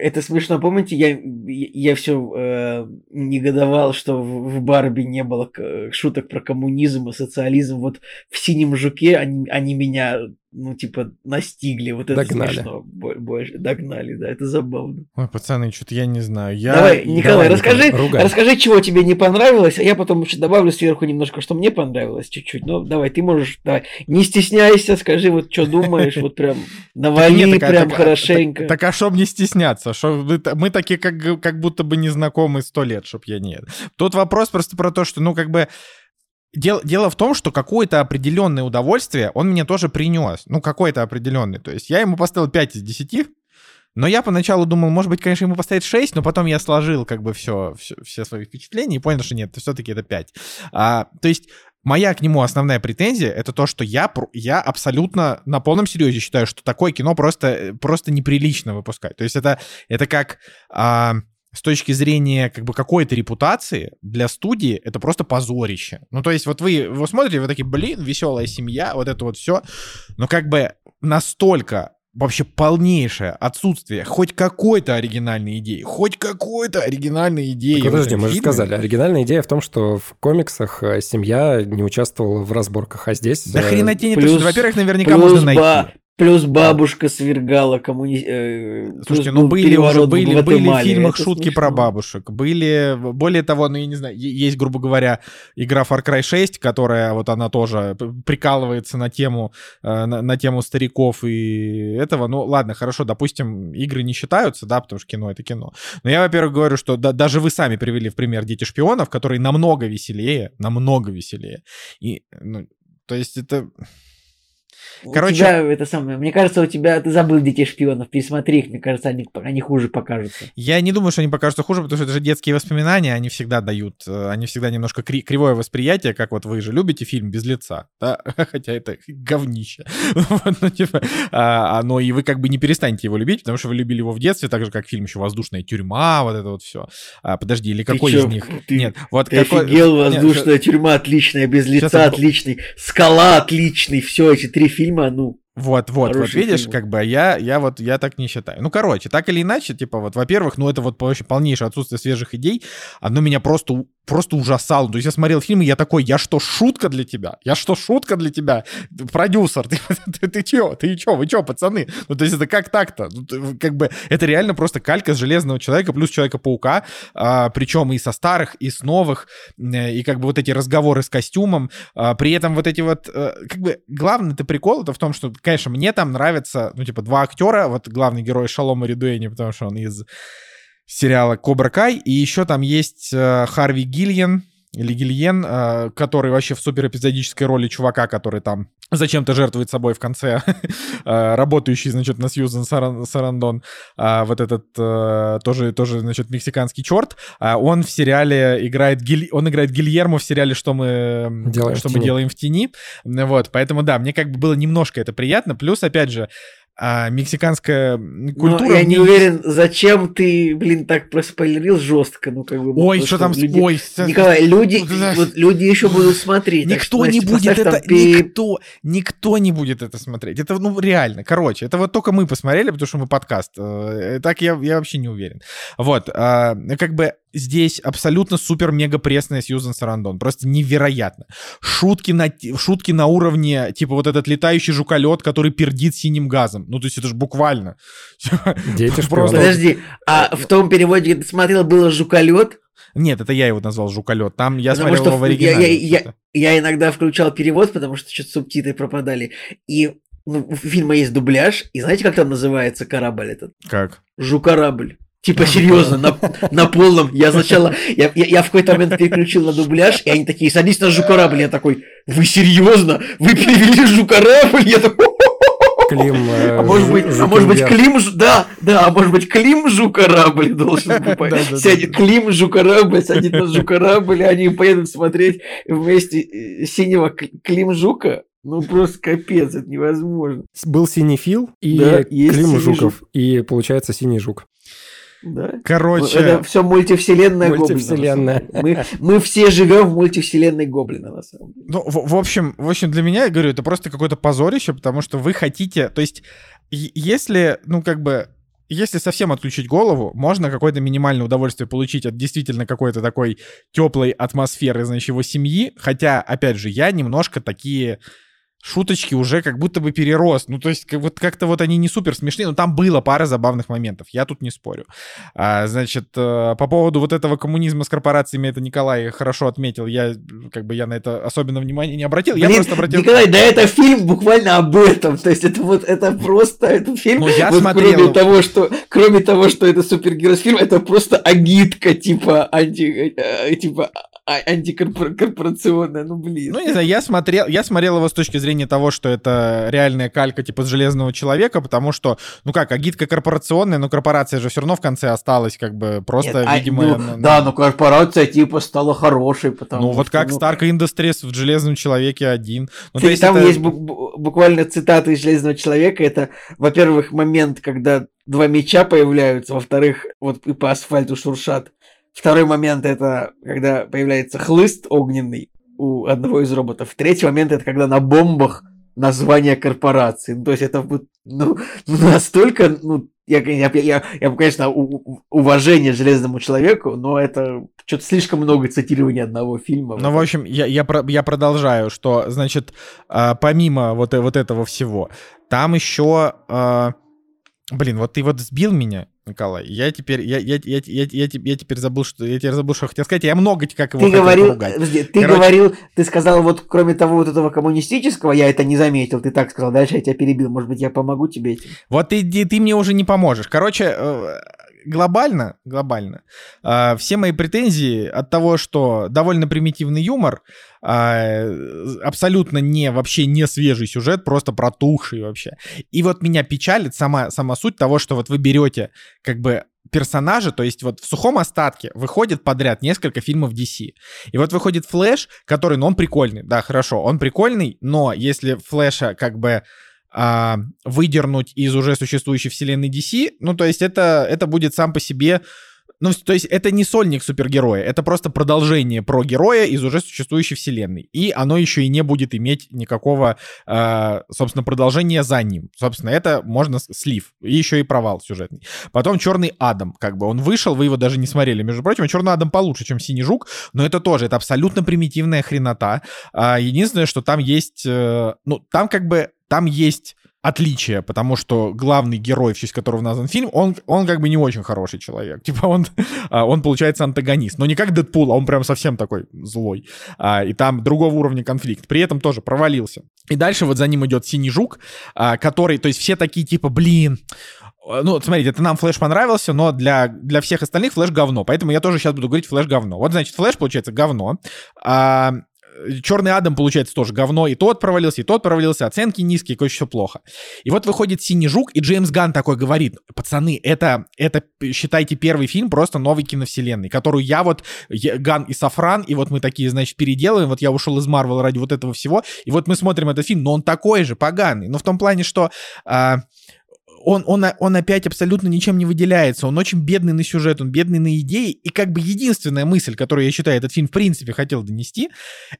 Это смешно. Помните, я, я все негодовал, что в, в Барби не было шуток про коммунизм и социализм. Вот в синем жуке они, они меня, ну, типа, настигли. Вот это Догнали. смешно. Бо- Больше. Догнали, да, это забавно. Ой, пацаны, что-то я не знаю. Я... Давай, Николай, давай, расскажи, Николай, ругай. расскажи, чего тебе не понравилось, а я потом еще добавлю сверху немножко, что мне понравилось чуть-чуть. Ну, давай, ты можешь, давай, не стесняйся, скажи, вот что думаешь, вот прям навали прям а- хорошенько. Так, а чтоб не стесняться? Шо мы, та- мы такие как, как будто бы не знакомы сто лет, чтоб я нет. Тут вопрос просто про то, что, ну, как бы... Дело, дело в том, что какое-то определенное удовольствие он мне тоже принес. Ну, какое-то определенное. То есть я ему поставил 5 из 10, но я поначалу думал, может быть, конечно, ему поставить 6, но потом я сложил как бы все, все, все свои впечатления и понял, что нет, все-таки это 5. А, то есть моя к нему основная претензия это то, что я, я абсолютно на полном серьезе считаю, что такое кино просто, просто неприлично выпускать. То есть это, это как... а, с точки зрения как бы какой-то репутации для студии это просто позорище. Ну, то есть вот вы, вы смотрите, вы такие, блин, веселая семья, вот это вот все. Но как бы настолько вообще полнейшее отсутствие хоть какой-то оригинальной идеи, хоть какой-то оригинальной идеи. Так, подожди, мы же сказали, оригинальная идея в том, что в комиксах э, семья не участвовала в разборках, а здесь... Да э, хрена тебе не плюс- то, во-первых, наверняка плюс можно найти. ба- Плюс бабушка свергала коммуни... э, Слушайте, ну был были уже, переворот в были, были в фильмах Это шутки смешно. про бабушек. Были, более того, ну я не знаю, есть, грубо говоря, игра Far Cry 6, которая вот она тоже прикалывается на тему, э, на, на тему стариков и этого. Ну ладно, хорошо, допустим, игры не считаются, да, потому что кино это кино. Но я, во-первых, говорю, что да- даже вы сами привели в пример «Дети шпионов», которые намного веселее, намного веселее. И, ну, то есть это... Короче- тебя это самое, мне кажется, у тебя, ты забыл детей шпионов, пересмотри их, мне кажется, они, они хуже покажутся. Я не думаю, что они покажутся хуже, потому что это же детские воспоминания, они всегда дают, э, они всегда немножко кри- кривое восприятие, как вот вы же любите фильм без лица, да, хотя это говнище. Ну, типа, а, а, но и вы как бы не перестанете его любить, потому что вы любили его в детстве, так же, как фильм еще «Воздушная тюрьма», вот это вот все. подожди, или какой чё, из них? ты- Нет, вот Ты какой... офигел, Нет, воздушная тюрьма отличная, без лица отличный, скала отличный, все эти три фильма, ну, Вот, вот, вот, видишь, фильм. как бы я, я вот, я так не считаю. Ну, короче, так или иначе, типа, вот, во-первых, ну, это вот вообще полнейшее отсутствие свежих идей, оно меня просто, просто ужасало. То есть я смотрел фильм, и я такой, я что, шутка для тебя? Я что, шутка для тебя? Продюсер, ты, ты, ты чё? Ты чё? Вы чё, пацаны? Ну, то есть это как так-то? Ну, как бы это реально просто калька с Железного Человека плюс Человека-паука, а, причем и со старых, и с новых, и как бы вот эти разговоры с костюмом, а, при этом вот эти вот, э, как бы, главный ты прикол это в том, что, конечно, мне там нравятся, ну, типа, два актера, вот главный герой Шалома Ридуэни, потому что он из сериала Кобра Кай, и еще там есть э, Харви Гильен, или Гильен, э, который вообще в супер эпизодической роли чувака, который там зачем-то жертвует собой в конце, э, работающий, значит, на Сьюзен Саран- Сарандон, а, вот этот э, тоже, тоже, значит, мексиканский черт, а он в сериале играет, Гиль... он играет Гильермо в сериале «Что мы Делаем в что мы тени». делаем в тени», вот, поэтому, да, мне как бы было немножко это приятно, плюс, опять же, а, мексиканская культура... ну, я не уверен, зачем ты, блин, так проспойлерил жестко, ну, как бы. ну, Ой, что там... люди- Ой, Николай, люди, Ну, вот люди еще будут смотреть. Никто что, не Настя, будет там это, пи- никто, никто не будет это смотреть. Это, ну, реально. Короче, это вот только мы посмотрели, потому что мы подкаст. Э, Так я, я вообще не уверен. Вот, а, как бы здесь абсолютно супер-мега пресная Сьюзан Сарандон. Просто невероятно. Шутки на, шутки на уровне, типа вот этот летающий жуколет, который пердит синим газом. Ну, то есть это же буквально. Дети Просто-. Подожди, а в том переводе, где ты смотрел, было жуколет? Нет, это я его назвал жуколет. Там я Потому смотрел что его в я- оригинале. я- я- вообще-то. Я иногда включал перевод, потому что что-то субтитры пропадали. И ну, у фильма есть дубляж, и знаете, как там называется корабль этот? Как? Жукорабль. Типа, серьезно, на, на полном. Я сначала, я, я, я в какой-то момент переключил на дубляж, и они такие, садись на жукорабль. Я такой, вы серьезно? Вы перевели жукорабль? Я такой, Клим, э, а может быть, а может быть. Клим, да, да, а может быть Клим Жукорабль должен. Да-да-да. Сядет Клим Жукорабль, сядет на Жукорабль, они поедут смотреть вместе э, синего Клим Жука. Ну просто капец, это невозможно. Был синий Фил и Да, Клим Жуков. И получается синий жук. Да. Короче... Это все мультивселенная Гоблина. Мультивселенная. на самом деле. Мы, мы все живем в мультивселенной Гоблина, на самом деле. Ну, в, в общем, в общем, для меня, я говорю, это просто какое-то позорище, потому что вы хотите, то есть, если, ну, как бы, если совсем отключить голову, можно какое-то минимальное удовольствие получить от действительно какой-то такой теплой атмосферы, значит, его семьи, хотя, опять же, я немножко такие шуточки уже как будто бы перерос. Ну, то есть, как, вот как-то вот они не супер смешные, но там было пара забавных моментов, я тут не спорю. А, значит, э, по поводу вот этого коммунизма с корпорациями, это Николай хорошо отметил, я как бы я на это особенно внимания не обратил, я Блин, просто обратил... Николай, да это фильм буквально об этом. То есть это вот это просто этот фильм. Ну, я вот смотрел. Кроме того, что кроме того, что это супергеройский фильм, это просто агитка типа анти э, типа а- антикорпорационная. Ну блин. Ну, не знаю, я смотрел, я смотрел его с точки зрения того, что это реальная калька типа с Железного Человека, потому что, ну как, агитка корпорационная, но корпорация же все равно в конце осталась как бы просто, Нет, а, видимо... ну, на- да, но корпорация типа стала хорошей, потому ну вот что, как ну, Stark Industries в Железном Человеке один. Ну, Кстати, там это- есть бу- бу- буквально цитаты из Железного человека. Это, во-первых, момент, когда два меча появляются, во-вторых, вот и по асфальту шуршат. Второй момент это когда появляется хлыст огненный у одного из роботов. Третий момент это когда на бомбах название корпорации. Ну, то есть это вот, ну, настолько, ну, я, я, я, я, конечно, у- уважение железному человеку, но это что-то слишком много цитирования одного фильма. Ну, в общем, я, я, я продолжаю, что, значит, а, помимо вот, э- вот этого всего, там еще... а, Блин, вот ты вот сбил меня, Николай. Я теперь, я, я, я, я, я, я теперь забыл, что я теперь забыл, что хотел сказать. Я много как его Ты говорил, поругать. подожди, ты Короче- говорил, ты сказал, вот кроме того вот этого коммунистического, я это не заметил, ты так сказал, дальше я тебя перебил, может быть, я помогу тебе этим. Вот ты, ты, ты мне уже не поможешь. Короче, э, глобально, глобально, э, все мои претензии от того, что довольно примитивный юмор, э, абсолютно не, вообще не свежий сюжет, просто протухший вообще. И вот меня печалит сама, сама суть того, что вот вы берете как бы персонажа, то есть вот в сухом остатке выходит подряд несколько фильмов DC. И вот выходит Флэш, который, ну, он прикольный, да, хорошо, он прикольный, но если Флэша как бы а, выдернуть из уже существующей вселенной DC, ну, то есть это, это будет сам по себе ну, то есть это не сольник супергероя, это просто продолжение про героя из уже существующей вселенной. И оно еще и не будет иметь никакого, э, собственно, продолжения за ним. Собственно, это можно слив. И еще и провал сюжетный. Потом Черный Адам, как бы он вышел, вы его даже не смотрели. Между прочим, Черный Адам получше, чем Синий Жук, но это тоже, это абсолютно примитивная хренота. А, единственное, что там есть, э, ну, там как бы, там есть отличие, потому что главный герой, в честь которого назван фильм, он, он как бы не очень хороший человек. Типа он, а, он получается антагонист. Но не как Дэдпул, а он прям совсем такой злой. А, и там другого уровня конфликт. При этом тоже провалился. И дальше вот за ним идет Синий Жук, а, который, то есть все такие типа, блин, ну, смотрите, это нам Флэш понравился, но для, для всех остальных Флэш говно. Поэтому я тоже сейчас буду говорить Флэш говно. Вот, значит, Флэш, получается, говно. А, Черный Адам, получается, тоже говно. И тот провалился, и тот провалился. Оценки низкие, короче, все плохо. И вот выходит Синий Жук, и Джеймс Ган такой говорит, пацаны, это, это, считайте, первый фильм просто новой киновселенной, которую я вот, Ган и Сафран, и вот мы такие, значит, переделываем. Вот я ушел из Марвел ради вот этого всего, и вот мы смотрим этот фильм, но он такой же, поганый. Но в том плане, что... А, он, он, он опять абсолютно ничем не выделяется. Он очень бедный на сюжет, он бедный на идеи. И как бы единственная мысль, которую я считаю, этот фильм в принципе хотел донести,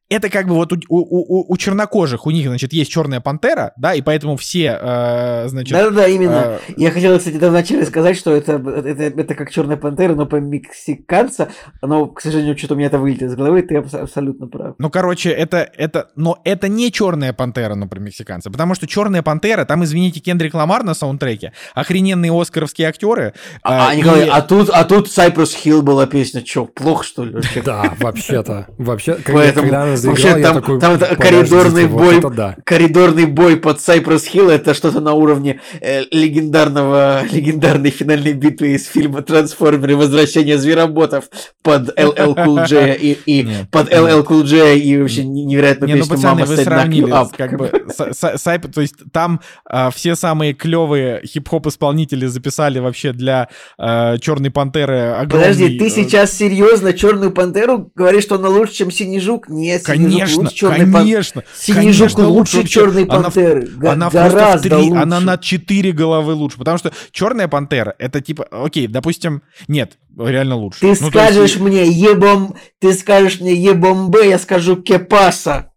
это как бы вот у, у, у, у чернокожих, у них, значит, есть черная пантера, да, и поэтому все, э, значит... Да-да-да, именно. Э, я хотел, кстати, там вначале сказать, что это, это, это как черная пантера, но по мексиканца, но, к сожалению, что-то у меня это вылетело из головы, ты абсолютно прав. Ну, короче, это, это, но это не черная пантера, например, мексиканца, потому что черная пантера, там, извините, Кендрик Ламар на саундтреке, треке. Охрененные оскаровские актеры. А, а, Николай, и... а тут, а тут Cypress Hill была песня, что, плохо что ли? Да, вообще-то. Вообще, Поэтому, когда она заиграла, там, такой, там коридорный бой, вот да. коридорный бой под Cypress Hill, это что-то на уровне э, легендарного, легендарной финальной битвы из фильма «Трансформеры. Возвращение звероботов» под LL Cool J и, и нет, под LL Cool J и вообще невероятно не, ну, пацаны, вы сравнили, как бы, то есть там а, все самые клевые хип-хоп исполнители записали вообще для э, Черной Пантеры огромный... Подожди, ты э, сейчас серьезно Черную Пантеру говоришь, что она лучше, чем Синий Жук? Нет, конечно, лучше Черной конечно, Пан... Синий Жук лучше вообще. Черной Пантеры. Она, она гораздо три, лучше. Она на четыре головы лучше, потому что Черная Пантера это типа, окей, допустим, нет, реально лучше. Ты ну, скажешь есть... мне ебом, ты скажешь мне ебомбе, я скажу кепаса.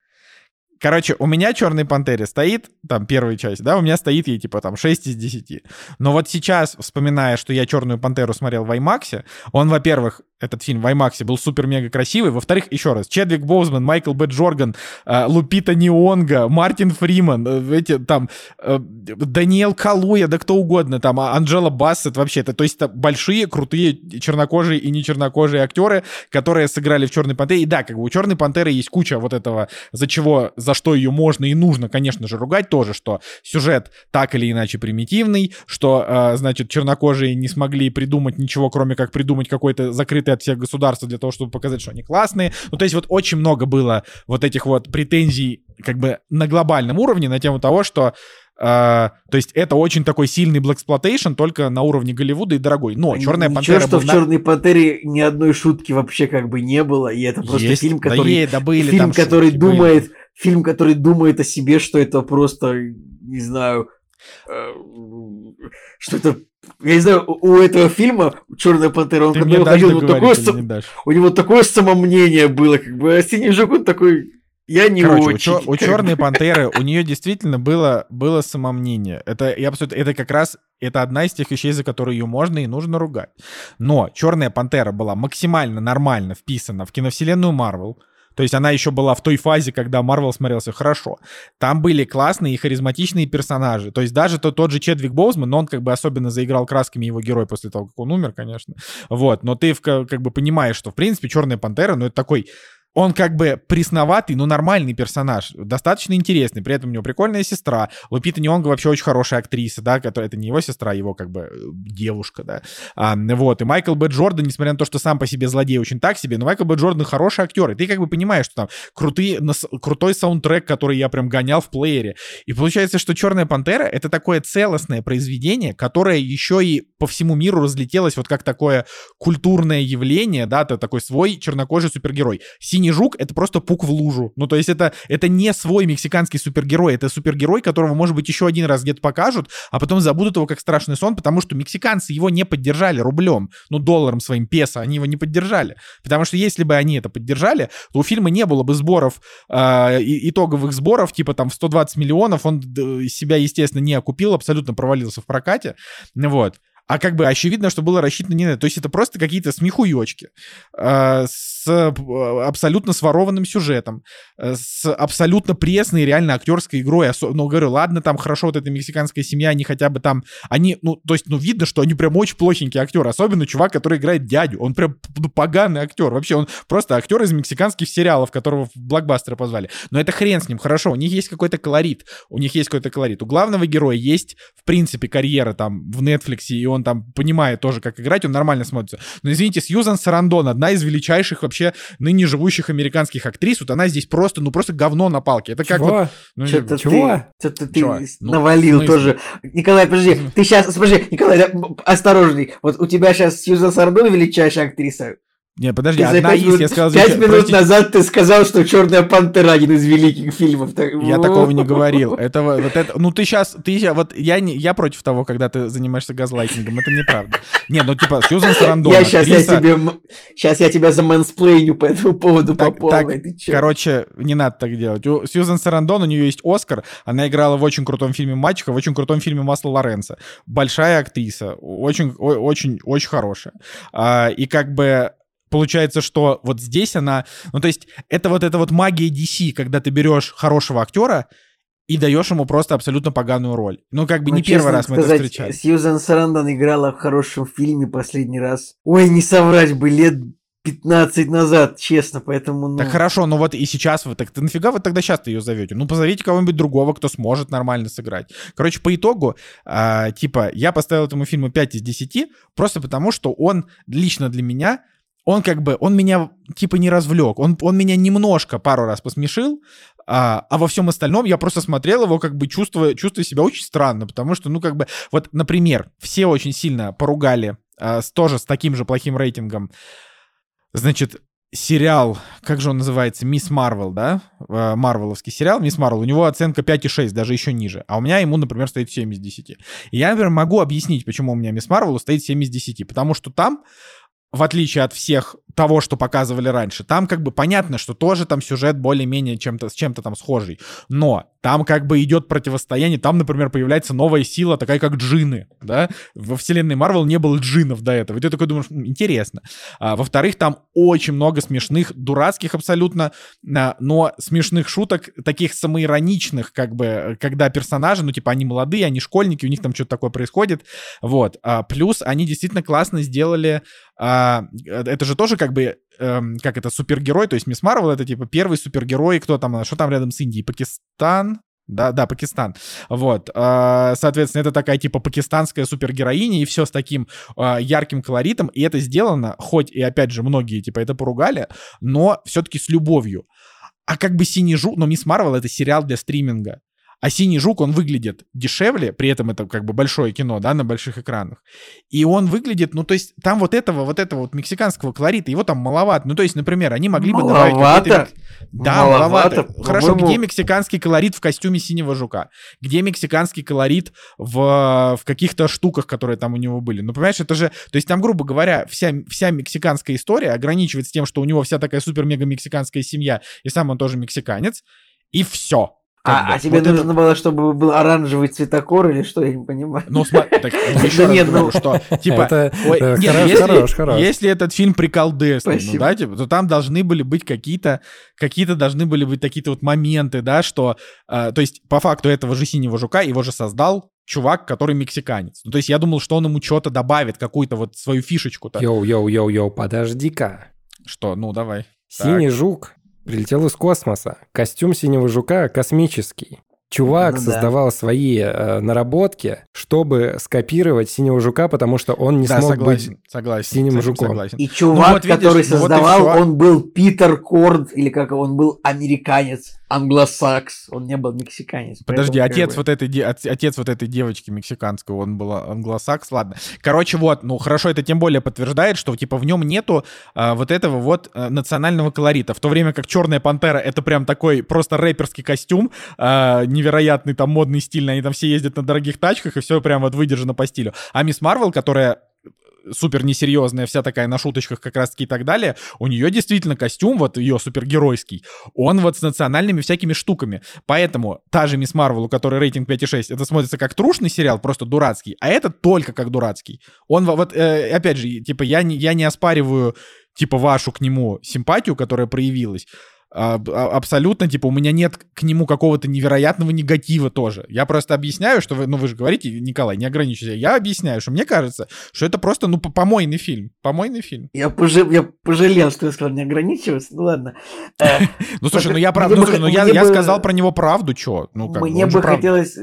Короче, у меня Черной Пантере стоит, там, первая часть, да, у меня стоит ей, типа, там, 6 из 10. Но вот сейчас, вспоминая, что я Черную Пантеру смотрел в IMAX, он, во-первых, этот фильм в IMAX был супер-мега красивый. Во-вторых, еще раз, Чедвик Боузман, Майкл Б. Джорган, э, Лупита Нионга, Мартин Фриман, э, эти там, э, Даниэл Калуя, да кто угодно, там, а, Анджела Бассет, вообще, это, то есть это большие, крутые чернокожие и не чернокожие актеры, которые сыграли в «Черной пантере». И да, как бы у «Черной пантеры» есть куча вот этого, за чего, за что ее можно и нужно, конечно же, ругать тоже, что сюжет так или иначе примитивный, что, значит, чернокожие не смогли придумать ничего, кроме как придумать какой-то закрытый закрыты от всех государств для того, чтобы показать, что они классные. Ну, то есть вот очень много было вот этих вот претензий как бы на глобальном уровне на тему того, что э, то есть это очень такой сильный блэксплотейшн, только на уровне Голливуда и дорогой. Но Черная Ничего, пантера. что в Черной пантере ни одной шутки вообще как бы не было, и это просто Есть, фильм, который. Да, е, да были фильм, который шутки, думает, были. фильм, который думает о себе, что это просто, не знаю, что это я не знаю, у этого фильма Черная пантера, он когда выходил, вот такое, у него такое самомнение было, как бы, а синий жук, он такой. Я не Короче, очень. У, у черной пантеры у нее действительно было, было самомнение. Это, я абсолютно, это как раз это одна из тех вещей, за которые ее можно и нужно ругать. Но черная пантера была максимально нормально вписана в киновселенную Марвел. То есть она еще была в той фазе, когда Марвел смотрелся хорошо. Там были классные и харизматичные персонажи. То есть даже тот, тот же Чедвик Боузман, но он как бы особенно заиграл красками его герой после того, как он умер, конечно. Вот. Но ты как бы понимаешь, что в принципе Черная Пантера, ну это такой он как бы пресноватый, но нормальный персонаж, достаточно интересный. При этом у него прикольная сестра. Лупита Нионга вообще очень хорошая актриса, да, которая это не его сестра, а его как бы девушка, да. А, вот, и Майкл Б. Джордан, несмотря на то, что сам по себе злодей очень так себе, но Майкл Б. Джордан хороший актер, и ты как бы понимаешь, что там крутые, крутой саундтрек, который я прям гонял в плеере. И получается, что «Черная пантера» — это такое целостное произведение, которое еще и по всему миру разлетелось вот как такое культурное явление, да, это такой свой чернокожий супергерой. «Синий жук» — это просто пук в лужу. Ну, то есть это, это не свой мексиканский супергерой, это супергерой, которого, может быть, еще один раз где-то покажут, а потом забудут его как страшный сон, потому что мексиканцы его не поддержали рублем, ну, долларом своим песо, они его не поддержали. Потому что если бы они это поддержали, то у фильма не было бы сборов, э, итоговых сборов, типа там в 120 миллионов, он себя, естественно, не окупил, абсолютно провалился в прокате, вот. А как бы очевидно, что было рассчитано не на это. То есть это просто какие-то смехуёчки э, с э, абсолютно сворованным сюжетом, э, с абсолютно пресной реально актерской игрой. Ну, говорю, ладно, там хорошо, вот эта мексиканская семья, они хотя бы там, они, ну, то есть, ну, видно, что они прям очень плохенькие актеры. Особенно чувак, который играет дядю. Он прям ну, поганый актер. Вообще, он просто актер из мексиканских сериалов, которого в блокбастеры позвали. Но это хрен с ним. Хорошо, у них есть какой-то колорит. У них есть какой-то колорит. У главного героя есть, в принципе, карьера там в Netflix, и он он там понимает тоже, как играть, он нормально смотрится. Но извините, Сьюзан Сарандон, одна из величайших вообще ныне живущих американских актрис, вот она здесь просто, ну просто говно на палке. Это как Чего? вот... Ну, что-то Чего? Ты, что-то ты Чего? Ну, навалил смысле? тоже. Николай, подожди, ты сейчас, подожди, Николай, осторожней. Вот у тебя сейчас Сьюзан Сардон величайшая актриса. Не, подожди, Ты одна есть, минут, я сказал... пять минут простите, назад ты сказал, что Черная пантера один из великих фильмов. Я такого не говорил. Это вот это, ну ты сейчас, ты вот я не, я против того, когда ты занимаешься газлайтингом. Это неправда. Не, ну типа Сьюзан Сарандон. Я сейчас я актриса- тебе, сейчас я тебя замансплейню по этому поводу по Так, полной. так, короче, не надо так делать. У Сьюзан Сарандон, у нее есть Оскар. Она играла в очень крутом фильме «Мачеха», в очень крутом фильме «Масло Лоренцо». Большая актриса, очень, очень, очень хорошая. А, и как бы получается, что вот здесь она... Ну, то есть это вот эта вот магия DC, когда ты берешь хорошего актера и даешь ему просто абсолютно поганую роль. Ну, как бы Ну, не первый раз мы это сказать, встречали. Сьюзан Сарандон играла в хорошем фильме последний раз. Ой, не соврать бы, лет 15 назад, честно, поэтому... Ну, Так хорошо, ну вот и сейчас вы так, ты нафига вы тогда сейчас ее зовете? Ну позовите кого-нибудь другого, кто сможет нормально сыграть. Короче, по итогу, а, типа, я поставил этому фильму 5 из 10, просто потому что он лично для меня, он как бы, он меня типа не развлек, он, он меня немножко пару раз посмешил, а, а во всем остальном я просто смотрел его, как бы чувствуя, чувствуя себя очень странно, потому что, ну, как бы, вот, например, все очень сильно поругали а, с, тоже с таким же плохим рейтингом, значит, сериал, как же он называется, Мисс Марвел, да? Э, Марвеловский сериал Мисс Марвел. У него оценка 5,6, даже еще ниже. А у меня ему, например, стоит 7 из 10. И я, например, могу объяснить, почему у меня Мисс Марвел стоит 7 из 10. Потому что там, в отличие от всех того, что показывали раньше, там как бы понятно, что тоже там сюжет более-менее чем-то, с чем-то там схожий. Но там как бы идет противостояние, там, например, появляется новая сила, такая как джины, да? Во вселенной Марвел не было джинов до этого. И ты такой думаешь, «М, интересно. А, во-вторых, там очень много смешных, дурацких абсолютно, а, но смешных шуток, таких самоироничных, как бы, когда персонажи, ну, типа, они молодые, они школьники, у них там что-то такое происходит. Вот. А, плюс они действительно классно сделали... а, это же тоже как бы эм, как это, супергерой, то есть Мисс Марвел это типа первый супергерой, кто там, она, что там рядом с Индией, Пакистан? Да, да, Пакистан. Вот. а, Соответственно, это такая типа пакистанская супергероиня, и все с таким а, ярким колоритом. И это сделано, хоть и опять же многие типа это поругали, но все-таки с любовью. А как бы Синий Жук, но Мисс Марвел это сериал для стриминга. А Синий Жук, он выглядит дешевле, при этом это как бы большое кино, да, на больших экранах. И он выглядит, ну, то есть там вот этого, вот этого вот мексиканского колорита, его там маловато. Ну, то есть, например, они могли бы добавить Маловато? мек- Да, Маловато, маловато. Хорошо, по-моему. где мексиканский колорит в костюме Синего Жука? Где мексиканский колорит в, в каких-то штуках, которые там у него были? Ну, понимаешь, это же... То есть там, грубо говоря, вся, вся мексиканская история ограничивается тем, что у него вся такая супер-мега-мексиканская семья, и сам он тоже мексиканец, и все. А, а тебе нужно было, чтобы был оранжевый цветокор или что, я не понимаю. Ну, смотри, так, еще Да раз нет, говорю, ну- что, типа, Это ой, э, нет, хорош, если, хорош, хорош. если этот фильм приколдесный, ну, да, типа, то там должны были быть какие-то, какие-то должны были быть такие-то вот моменты, да, что, э, то есть, по факту этого же Синего Жука его же создал чувак, который мексиканец. Ну, то есть, я думал, что он ему что-то добавит, какую-то вот свою фишечку-то. Йоу-йоу-йоу-йоу, подожди-ка. Что, ну, давай. Синий жук прилетел из космоса. Костюм синего жука космический. Чувак Ну да. создавал свои э, наработки, чтобы скопировать синего жука, потому что он не да, смог согласен, быть. согласен. синим жуком. согласен. И чувак, вот видишь, который ну вот и создавал, всё. он был Питер Корд, или как он был американец, англосакс. Он не был мексиканец. Подожди, поэтому как отец бы- вот этой отец вот этой девочки мексиканской, он был англосакс, ладно. Короче, вот, ну хорошо, это тем более подтверждает, что типа в нем нету а, вот этого вот а, национального колорита, в то время как Черная пантера это прям такой просто рэперский костюм, а, невероятный там модный стильный, они там все ездят на дорогих тачках и все прям вот выдержано по стилю. А Мисс Марвел, которая супер несерьезная, вся такая на шуточках как раз таки и так далее, у нее действительно костюм, вот ее супергеройский, он вот с национальными всякими штуками. Поэтому та же Мисс Марвел, у которой рейтинг 5,6, это смотрится как трушный сериал, просто дурацкий, а это только как дурацкий. Он во- вот, э, опять же, типа, я не, я не оспариваю, типа, вашу к нему симпатию, которая проявилась, абсолютно, типа, у меня нет к нему какого-то невероятного негатива тоже. Я просто объясняю, что вы, ну вы же говорите, Николай, не ограничивайся. Я объясняю, что мне кажется, что это просто, ну, помойный фильм. Помойный фильм. Я, пожа- я пожалел, что я сказал не ограничиваться. Ну ладно. Э, Ну, слушай, ну я, прав... бы ну, я, сказал про него правду, чё? Ну, как Мне бы хотелось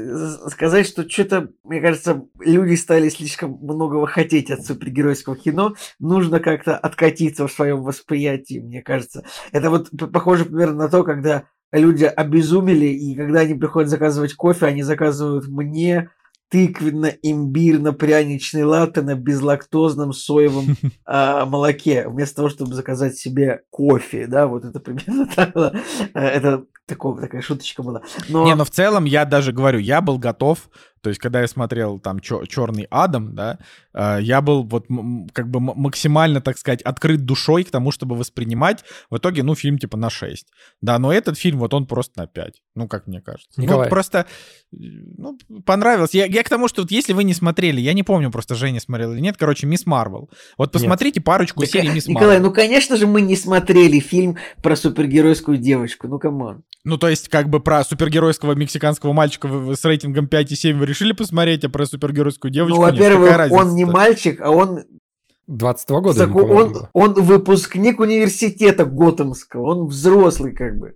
сказать, что что-то, мне кажется, люди стали слишком многого хотеть от супергеройского кино. Нужно как-то откатиться в своем восприятии, мне кажется. Это вот п- похоже примерно на то, когда люди обезумели, и когда они приходят заказывать кофе, они заказывают мне тыквенно-имбирно-пряничный латте на безлактозном соевом а, молоке, вместо того, чтобы заказать себе кофе, да, вот это примерно так было. Э, Это такого, такая шуточка была. Но... Не, ну в целом я даже говорю, я был готов, то есть когда я смотрел там Черный Адам, да, э, я был вот как бы максимально, так сказать, открыт душой к тому, чтобы воспринимать. В итоге, ну, фильм типа на 6. Да, но этот фильм, вот он просто на 5. Ну, как мне кажется. Николай. Ну, просто, э, ну, понравился. Я, я к тому, что вот если вы не смотрели, я не помню, просто Женя смотрел или нет, короче, Мисс Марвел. Вот посмотрите парочку Так, серий Мисс Николай, Марвел. ну конечно же мы не смотрели фильм про супергеройскую девочку, ну камон. Ну, то есть, как бы про супергеройского мексиканского мальчика с рейтингом 5,7 вы решили посмотреть, а про супергеройскую девочку Ну, нет. Какая во-первых, он не мальчик, а он, 22 года, так он, он выпускник университета Готэмского, он взрослый как бы.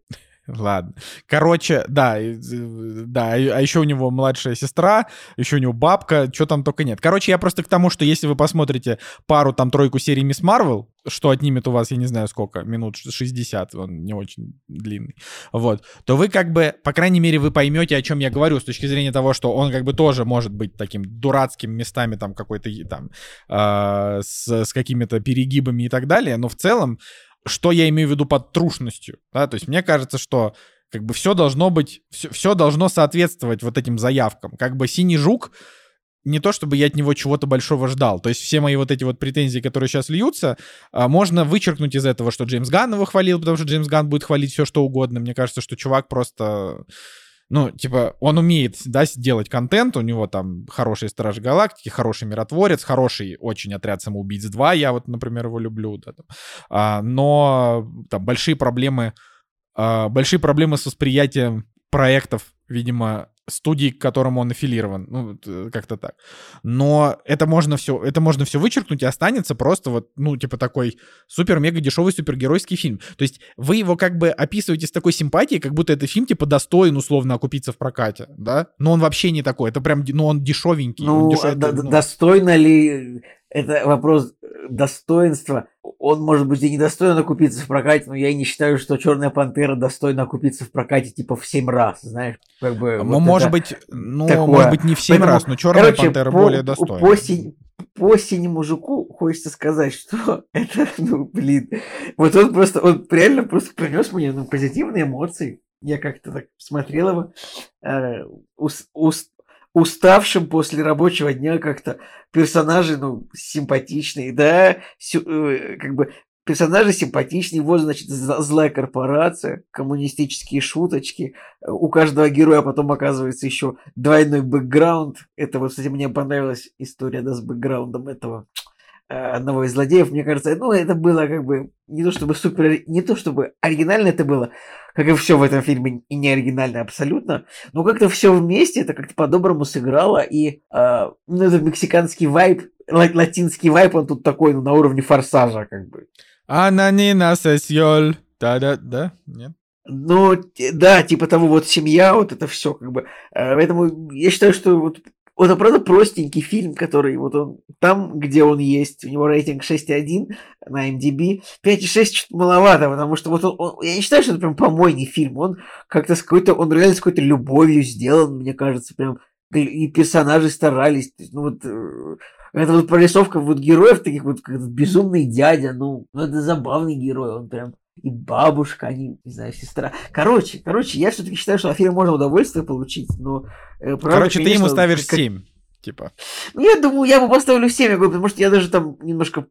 Ладно. Короче, да, да, а еще у него младшая сестра, еще у него бабка, что там только нет. Короче, я просто к тому, что если вы посмотрите пару, там, тройку серий Мисс Марвел, что отнимет у вас, я не знаю сколько, минут 60, он не очень длинный, вот, то вы как бы, по крайней мере, вы поймете, о чем я говорю, с точки зрения того, что он как бы тоже может быть таким дурацким местами, там, какой-то, там, э, с, с какими-то перегибами и так далее, но в целом, что я имею в виду под трушностью, да, то есть мне кажется, что как бы все должно быть, все, должно соответствовать вот этим заявкам. Как бы «Синий жук» не то, чтобы я от него чего-то большого ждал. То есть все мои вот эти вот претензии, которые сейчас льются, а, можно вычеркнуть из этого, что Джеймс Ганн его хвалил, потому что Джеймс Ганн будет хвалить все, что угодно. Мне кажется, что чувак просто... Ну, типа, он умеет, да, делать контент, у него там хороший Страж Галактики, хороший Миротворец, хороший очень Отряд Самоубийц 2, я вот, например, его люблю, да, там. А, но там большие проблемы, а, большие проблемы с восприятием проектов, видимо, студий, к которым он аффилирован, ну, э, как-то так. Но это можно все, это можно все вычеркнуть и останется просто вот, ну, типа такой супер-мега дешевый супергеройский фильм. То есть вы его как бы описываете с такой симпатией, как будто это фильм типа достоин условно окупиться в прокате, да? Но он вообще не такой, это прям, ну, он дешевенький. он Ну, дешев- д- д- ну. достойно ли это вопрос э, достоинства? Он, может быть, и не достоин окупиться в прокате, но я и не считаю, что Черная Пантера достойна окупиться в прокате типа в 7 раз, знаешь, как бы. Ну, вот может быть, ну, такое. может быть, не в 7 Поэтому, раз, но Черная Короче, Пантера по, более достойна. По, синь- по синему жуку хочется сказать, что это, ну, блин, вот он просто, он реально просто принес мне ну, позитивные эмоции. Я как-то так смотрел его, э, ус- ус- уставшим после рабочего дня как-то персонажи, ну, симпатичные, да, э, как бы персонажи симпатичные, вот, значит, злая корпорация, коммунистические шуточки, у каждого героя потом оказывается еще двойной бэкграунд. Это вот, кстати, мне понравилась история, да, с бэкграундом этого э, одного из злодеев. Мне кажется, ну, это было как бы не то чтобы супер, не то чтобы оригинально это было, как и все в этом фильме, и не оригинально абсолютно, но как-то все вместе это как-то по-доброму сыграло, и э, ну, этот мексиканский вайб, ла- латинский вайб, он тут такой, ну, на уровне форсажа, как бы. Ананина сесьоль. Да-да, да? Нет? Ну, да, типа того, вот семья, вот это все, как бы. Э, Поэтому я считаю, что вот это правда простенький фильм, который вот он там, где он есть, у него рейтинг 6,1 на MDB, 5,6 чуть маловато, потому что вот он, он- я не считаю, что это прям помойный фильм, он как-то с какой-то, он реально с какой-то любовью сделан, мне кажется, прям, и персонажи старались, ну вот, э, это вот прорисовка вот героев таких вот, как безумный дядя, ну, ну это забавный герой, он прям и бабушка, они, не знаю, сестра. Короче, короче, я все-таки считаю, что от фильма можно удовольствие получить, но... э, правда, Короче, ты ему конечно, ставишь как- 7. Типа. Ну, я думаю, я бы поставлю 7, я говорю, потому что я даже там немножко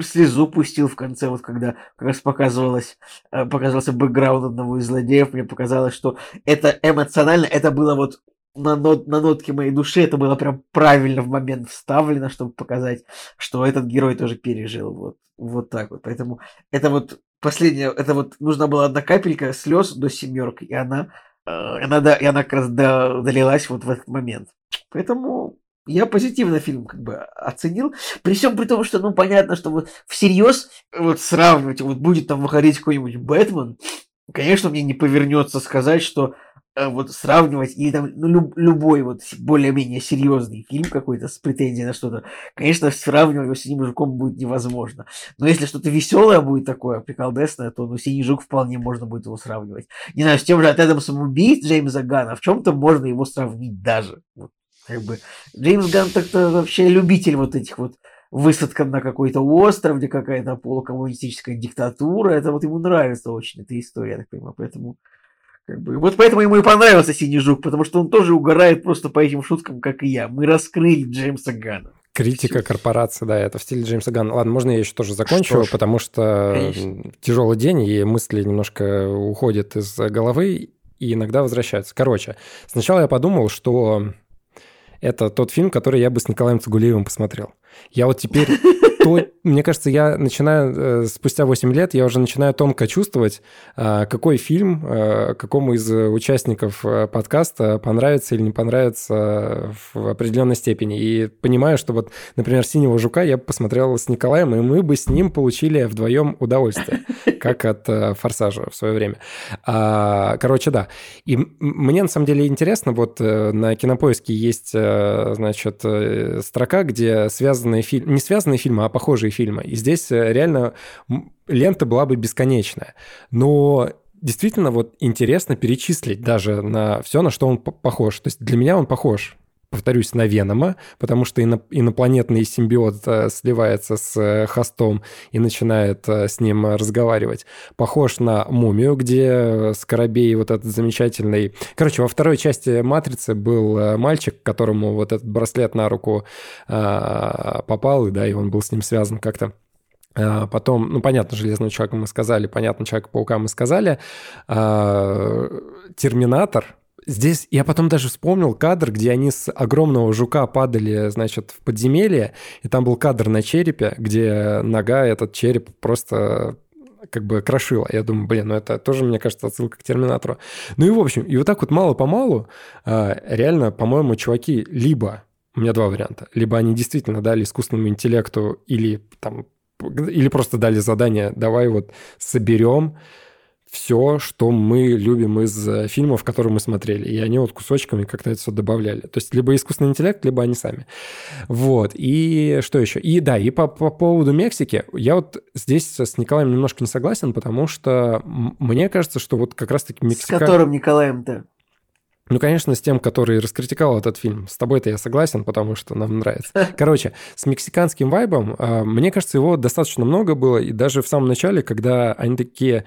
слезу пустил в конце, вот когда как раз показывалось, э, показывался бэкграунд одного из злодеев, мне показалось, что это эмоционально, это было вот на, нот, на нотке моей души, это было прям правильно в момент вставлено, чтобы показать, что этот герой тоже пережил, вот, вот так вот. Поэтому это вот последняя, это вот нужна была одна капелька слез до семерки, и она, э, она, да, и она как раз до- долилась вот в этот момент. Поэтому я позитивно фильм как бы оценил. При всем при том, что, ну, понятно, что вот всерьез вот сравнивать, вот будет там выходить какой-нибудь Бэтмен, конечно, мне не повернется сказать, что вот сравнивать или там ну, люб- любой вот более-менее серьезный фильм какой-то с претензией на что-то, конечно, сравнивать его с «Синим жуком» будет невозможно. Но если что-то веселое будет такое, приколдесное, то ну, «Синий жук» вполне можно будет его сравнивать. Не знаю, с тем же «Отрядом самоубийц» Джеймса Гана, в чем-то можно его сравнить даже. Вот, как бы Джеймс Ганн так-то вообще любитель вот этих вот высадка на какой-то остров, где какая-то полукоммунистическая диктатура. Это вот ему нравится очень эта история, я так понимаю. Поэтому, как бы, вот поэтому ему и понравился Синий Жук, потому что он тоже угорает просто по этим шуткам, как и я. Мы раскрыли Джеймса Гана. Критика корпорации, да, это в стиле Джеймса Ганна. Ладно, можно я еще тоже закончу, Что потому что конечно. тяжелый день, и мысли немножко уходят из головы и иногда возвращаются. Короче, сначала я подумал, что это тот фильм, который я бы с Николаем Цугулеевым посмотрел. Я вот теперь... то- мне кажется, я начинаю, э, спустя 8 лет, я уже начинаю тонко чувствовать, а, какой фильм э, какому из участников э, подкаста понравится или не понравится в определенной степени. И понимаю, что вот, например, «Синего жука» я посмотрел с Николаем, и мы бы с ним получили вдвоем удовольствие, как от э, «Форсажа» в свое время. А, Короче, да. И мне на самом деле интересно, вот э, на Кинопоиске есть, э, значит, э, строка, где связанные фильмы, не связанные фильмы, а похожие фильмы. И здесь э, реально лента была бы бесконечная. Но действительно вот интересно перечислить даже на все, на что он по- похож. То есть для меня он похож повторюсь, на Венома, потому что ино- инопланетный симбиот э, сливается с э, хостом и начинает э, с ним разговаривать. Похож на Мумию, где Скоробей вот этот замечательный... Короче, во второй части «Матрицы» был мальчик, которому вот этот браслет на руку попал, и да, и он был с ним связан как-то. А, Потом, ну, понятно, Железного человека мы сказали, понятно, Человека-паука мы сказали. А, Терминатор. Здесь я потом даже вспомнил кадр, где они с огромного жука падали, значит, в подземелье, и там был кадр на черепе, где нога этот череп просто как бы крошила. Я думаю, блин, ну это тоже, мне кажется, отсылка к Терминатору. Ну и в общем, и вот так вот мало-помалу а, реально, по-моему, чуваки либо у меня два варианта. Либо они действительно дали искусственному интеллекту или там или просто дали задание, давай вот соберем все, что мы любим из э, фильмов, которые мы смотрели. И они вот кусочками как-то это все добавляли. То есть либо искусственный интеллект, либо они сами. Вот. И что еще? И да, и по, по поводу Мексики, я вот здесь с Николаем немножко не согласен, потому что мне кажется, что вот как раз-таки С Мексика... которым Николаем-то? Ну, конечно, с тем, который раскритиковал этот фильм. С тобой-то я согласен, потому что нам нравится. Короче, с мексиканским вайбом, э, мне кажется, его достаточно много было. И даже в самом начале, когда они такие...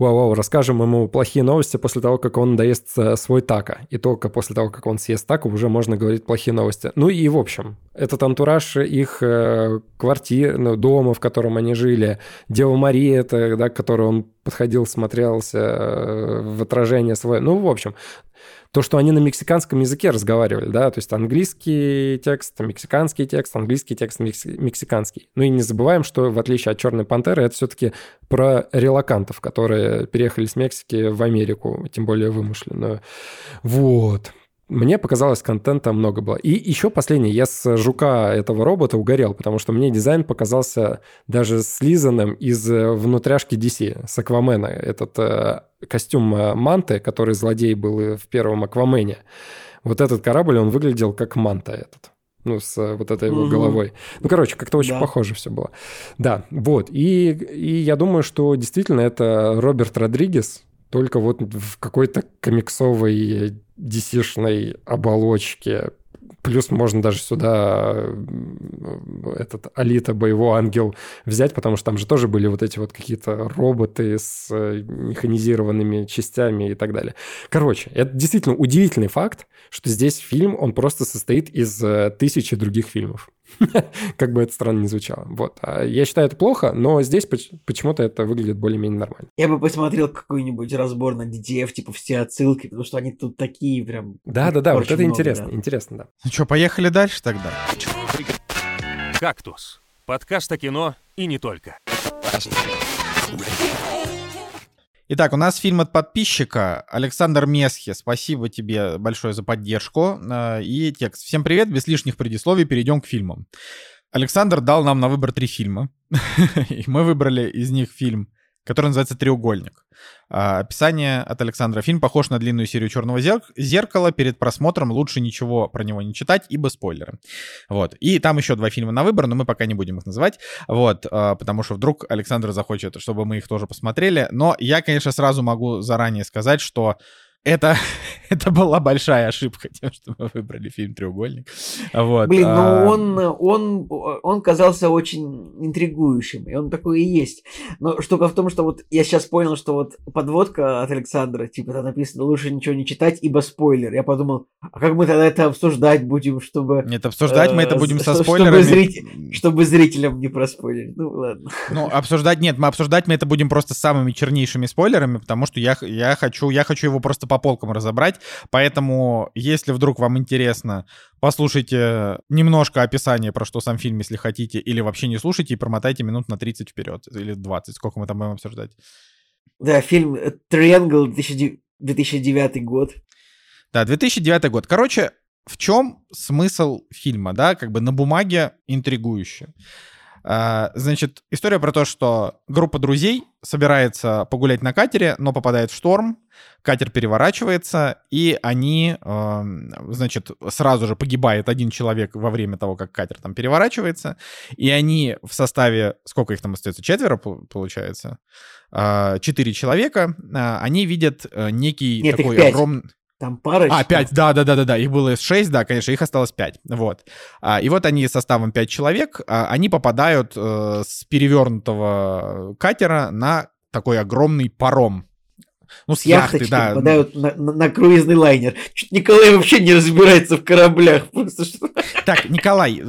Вау-вау, расскажем ему плохие новости после того, как он доест э, свой тако. И только после того, как он съест тако, уже можно говорить плохие новости. Ну и в общем, этот антураж их э, квартир, ну, дома, в котором они жили, Дева Мария, это, да, к которой он подходил, смотрелся э, в отражение свое. Ну, в общем, то, что они на мексиканском языке разговаривали, да, то есть английский текст, мексиканский текст, английский текст, мекси- мексиканский. Ну и не забываем, что в отличие от «Черной пантеры» это все-таки про релакантов, которые переехали с Мексики в Америку, тем более вымышленную. Вот. Мне показалось, контента много было. И еще последнее, я с жука этого робота угорел, потому что мне дизайн показался даже слизанным из э, внутряшки DC, с Аквамена. Этот э, костюм э, Манты, который злодей был в первом Аквамене. Вот этот корабль, он выглядел как Манта этот. Ну, с э, вот этой его угу. головой. Ну, короче, как-то очень да. похоже все было. Да, вот. И, и я думаю, что действительно это Роберт Родригес, только вот в какой-то комиксовой DC-шной оболочке. Плюс можно даже сюда этот Алита, боевой ангел взять, потому что там же тоже были вот эти вот какие-то роботы с э, механизированными частями и так далее. Короче, это действительно удивительный факт, что здесь фильм, он просто состоит из э, тысячи других фильмов. как бы это странно не звучало. Вот. А я считаю это плохо, но здесь почему-то это выглядит более-менее нормально. Я бы посмотрел какой-нибудь разбор на DTF, типа все отсылки, потому что они тут такие прям... Да-да-да, вот это много, интересно, да. интересно, да. Ну что, поехали дальше тогда? «Кактус» — подкаст о кино и не только. Итак, у нас фильм от подписчика Александр Месхи. Спасибо тебе большое за поддержку. Э, и текст. Всем привет, без лишних предисловий перейдем к фильмам. Александр дал нам на выбор три фильма. И мы выбрали из них фильм который называется «Треугольник». А, описание от Александра. Фильм похож на длинную серию «Черного зеркала». Перед просмотром лучше ничего про него не читать, ибо спойлеры. Вот. И там еще два фильма на выбор, но мы пока не будем их называть. Вот. А, потому что вдруг Александр захочет, чтобы мы их тоже посмотрели. Но я, конечно, сразу могу заранее сказать, что это, это была большая ошибка, тем, что мы выбрали фильм «Треугольник». Вот. Блин, ну а... он, он, он казался очень интригующим, и он такой и есть. Но штука в том, что вот я сейчас понял, что вот подводка от Александра, типа там написано «лучше ничего не читать, ибо спойлер». Я подумал, а как мы тогда это обсуждать будем, чтобы... Нет, обсуждать э, мы это будем со спойлерами. Чтобы, зритель, чтобы зрителям не проспойлерить. Ну, ладно. Ну, обсуждать нет, мы обсуждать мы это будем просто с самыми чернейшими спойлерами, потому что я, я, хочу, я хочу его просто по полкам разобрать. Поэтому, если вдруг вам интересно, послушайте немножко описание, про что сам фильм, если хотите, или вообще не слушайте и промотайте минут на 30 вперед, или 20, сколько мы там будем обсуждать. Да, фильм Triangle 2009 год. Да, 2009 год. Короче, в чем смысл фильма, да, как бы на бумаге интригующе. А, значит, история про то, что группа друзей собирается погулять на катере, но попадает в шторм, катер переворачивается, и они, значит, сразу же погибает один человек во время того, как катер там переворачивается, и они в составе, сколько их там остается, четверо, получается, а, четыре человека, а, они видят э, некий Нет, такой огромный... Там парочка. А, пять, да, да, да, да, да. Их было шесть, да, конечно, их осталось пять. Вот. А, и вот они составом пять человек, а, они попадают э, с перевернутого катера на такой огромный паром. Ну, с, с яхты, да. попадают на, на, на круизный лайнер. Чуть Николай вообще не разбирается в кораблях. Просто что... Так, Николай,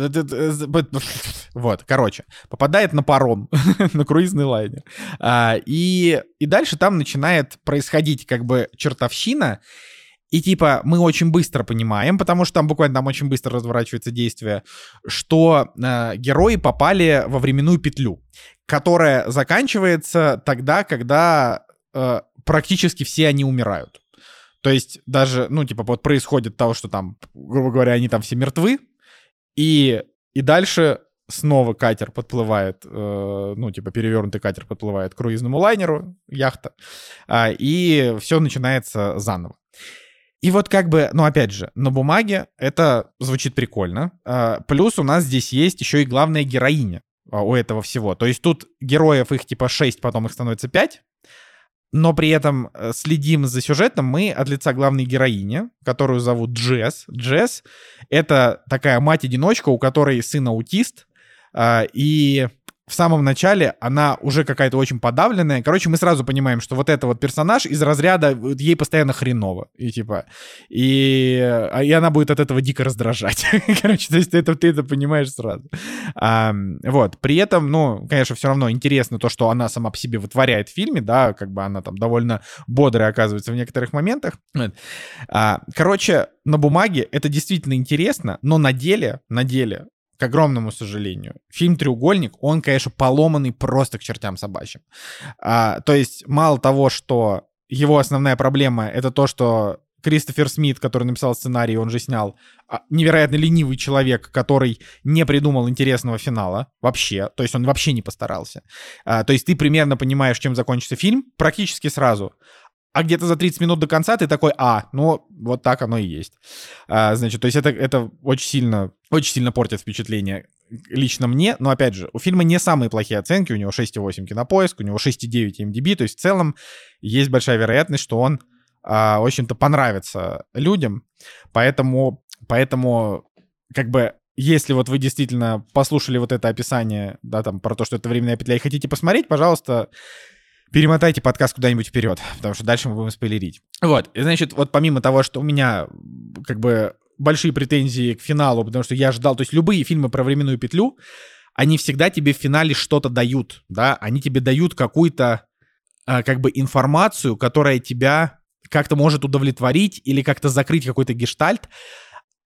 вот, короче, попадает на паром, на круизный лайнер. А, и, и дальше там начинает происходить как бы чертовщина, и типа мы очень быстро понимаем, потому что там буквально там очень быстро разворачивается действие, что э, герои попали во временную петлю, которая заканчивается тогда, когда э, практически все они умирают. То есть даже, ну, типа, вот происходит того, что там, грубо говоря, они там все мертвы, и, и дальше снова катер подплывает, э, ну, типа, перевернутый катер подплывает к круизному лайнеру, яхта, э, и все начинается заново. И вот как бы, ну опять же, на бумаге это звучит прикольно. А, плюс у нас здесь есть еще и главная героиня а, у этого всего. То есть тут героев их типа 6, потом их становится 5. Но при этом э, следим за сюжетом мы от лица главной героини, которую зовут Джесс. Джесс — это такая мать-одиночка, у которой сын аутист, а, и в самом начале она уже какая-то очень подавленная. Короче, мы сразу понимаем, что вот это вот персонаж из разряда ей постоянно хреново. И типа, и, а, и она будет от этого дико раздражать. Короче, то есть это, ты это понимаешь сразу. А, вот. При этом, ну, конечно, все равно интересно то, что она сама по себе вытворяет в фильме, да, как бы она там довольно бодрая оказывается в некоторых моментах. А, короче, на бумаге это действительно интересно, но на деле, на деле к огромному сожалению. Фильм «Треугольник», он, конечно, поломанный просто к чертям собачьим. А, то есть мало того, что его основная проблема — это то, что Кристофер Смит, который написал сценарий, он же снял, а, невероятно ленивый человек, который не придумал интересного финала вообще, то есть он вообще не постарался. А, то есть ты примерно понимаешь, чем закончится фильм практически сразу. А где-то за 30 минут до конца ты такой, а, ну, вот так оно и есть. А, значит, то есть это, это очень сильно, очень сильно портит впечатление лично мне, но опять же, у фильма не самые плохие оценки, у него 6,8 кинопоиск, у него 6,9 MDB, то есть в целом есть большая вероятность, что он, а, в общем-то, понравится людям, поэтому, поэтому, как бы, если вот вы действительно послушали вот это описание, да, там, про то, что это временная петля, и хотите посмотреть, пожалуйста, перемотайте подкаст куда-нибудь вперед, потому что дальше мы будем спойлерить. Вот, и значит, вот помимо того, что у меня как бы большие претензии к финалу, потому что я ждал, то есть любые фильмы про временную петлю, они всегда тебе в финале что-то дают, да, они тебе дают какую-то э, как бы информацию, которая тебя как-то может удовлетворить или как-то закрыть какой-то гештальт,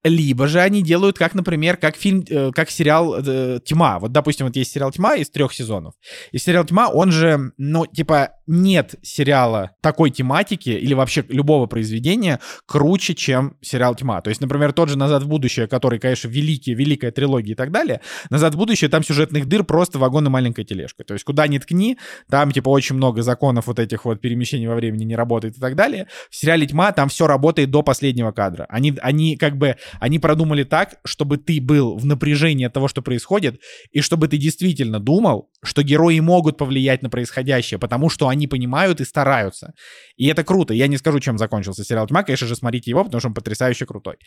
либо же они делают, как, например, как фильм, э, как сериал э, «Тьма». Вот, допустим, вот есть сериал «Тьма» из трех сезонов. И сериал «Тьма», он же, ну, типа, нет сериала такой тематики или вообще любого произведения круче, чем сериал «Тьма». То есть, например, тот же «Назад в будущее», который, конечно, великий, великая трилогия и так далее. «Назад в будущее» там сюжетных дыр просто вагон и маленькая тележка. То есть, куда ни ткни, там, типа, очень много законов вот этих вот перемещений во времени не работает и так далее. В сериале «Тьма» там все работает до последнего кадра. Они, они как бы они продумали так, чтобы ты был в напряжении от того, что происходит, и чтобы ты действительно думал, что герои могут повлиять на происходящее, потому что они понимают и стараются. И это круто. Я не скажу, чем закончился сериал «Тьма», конечно же, смотрите его, потому что он потрясающе крутой.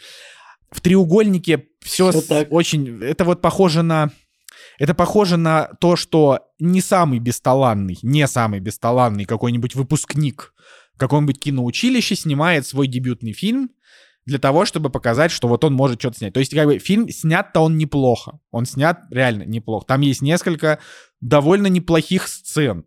В «Треугольнике» все, все с... очень... Это вот похоже на... Это похоже на то, что не самый бесталанный, не самый бесталанный какой-нибудь выпускник какого-нибудь киноучилища снимает свой дебютный фильм, для того, чтобы показать, что вот он может что-то снять. То есть, как бы, фильм снят-то он неплохо. Он снят реально неплохо. Там есть несколько довольно неплохих сцен.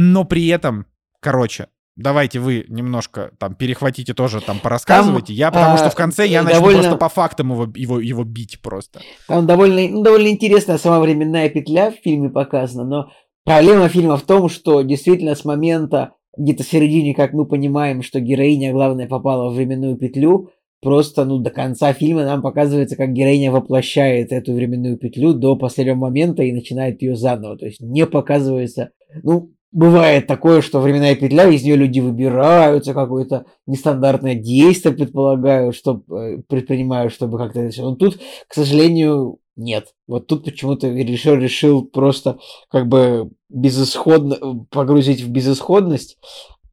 Но при этом, короче, давайте вы немножко там перехватите тоже там порассказывайте. Там, я потому а, что в конце я начну довольно... просто по фактам его, его, его бить просто. Там довольно, ну, довольно интересная сама временная петля в фильме показана, но проблема фильма в том, что действительно с момента где-то в середине, как мы понимаем, что героиня, главное, попала в временную петлю, просто, ну, до конца фильма нам показывается, как героиня воплощает эту временную петлю до последнего момента и начинает ее заново. То есть не показывается, ну, бывает такое, что временная петля, из нее люди выбираются, какое-то нестандартное действие, предполагаю, что э, предпринимают, чтобы как-то это все. Но тут, к сожалению, нет. Вот тут почему-то решил, решил просто как бы безысходно погрузить в безысходность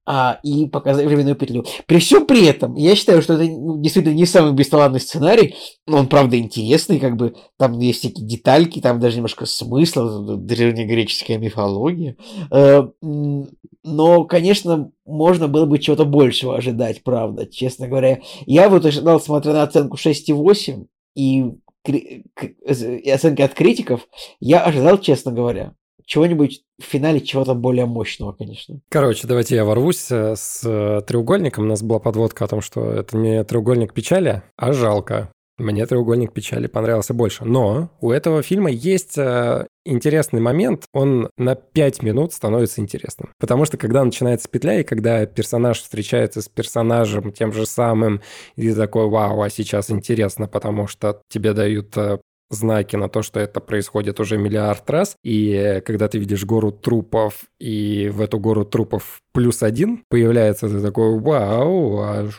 а, и показать временную петлю. При всем при этом, я считаю, что это ну, действительно не самый бесталанный сценарий, но он, правда, интересный, как бы там есть всякие детальки, там даже немножко смысла, древнегреческая мифология. Э, но, конечно, можно было бы чего-то большего ожидать, правда, честно говоря. Я вот ожидал, смотря на оценку 6,8, и и оценки от критиков, я ожидал, честно говоря, чего-нибудь в финале чего-то более мощного, конечно. Короче, давайте я ворвусь э, с э, треугольником. У нас была подводка о том, что это не треугольник печали, а жалко. Мне треугольник печали понравился больше. Но у этого фильма есть э, интересный момент, он на 5 минут становится интересным. Потому что когда начинается петля, и когда персонаж встречается с персонажем тем же самым, и ты такой, вау, а сейчас интересно, потому что тебе дают э, знаки на то, что это происходит уже миллиард раз. И когда ты видишь гору трупов, и в эту гору трупов плюс один появляется, ты такой, вау, а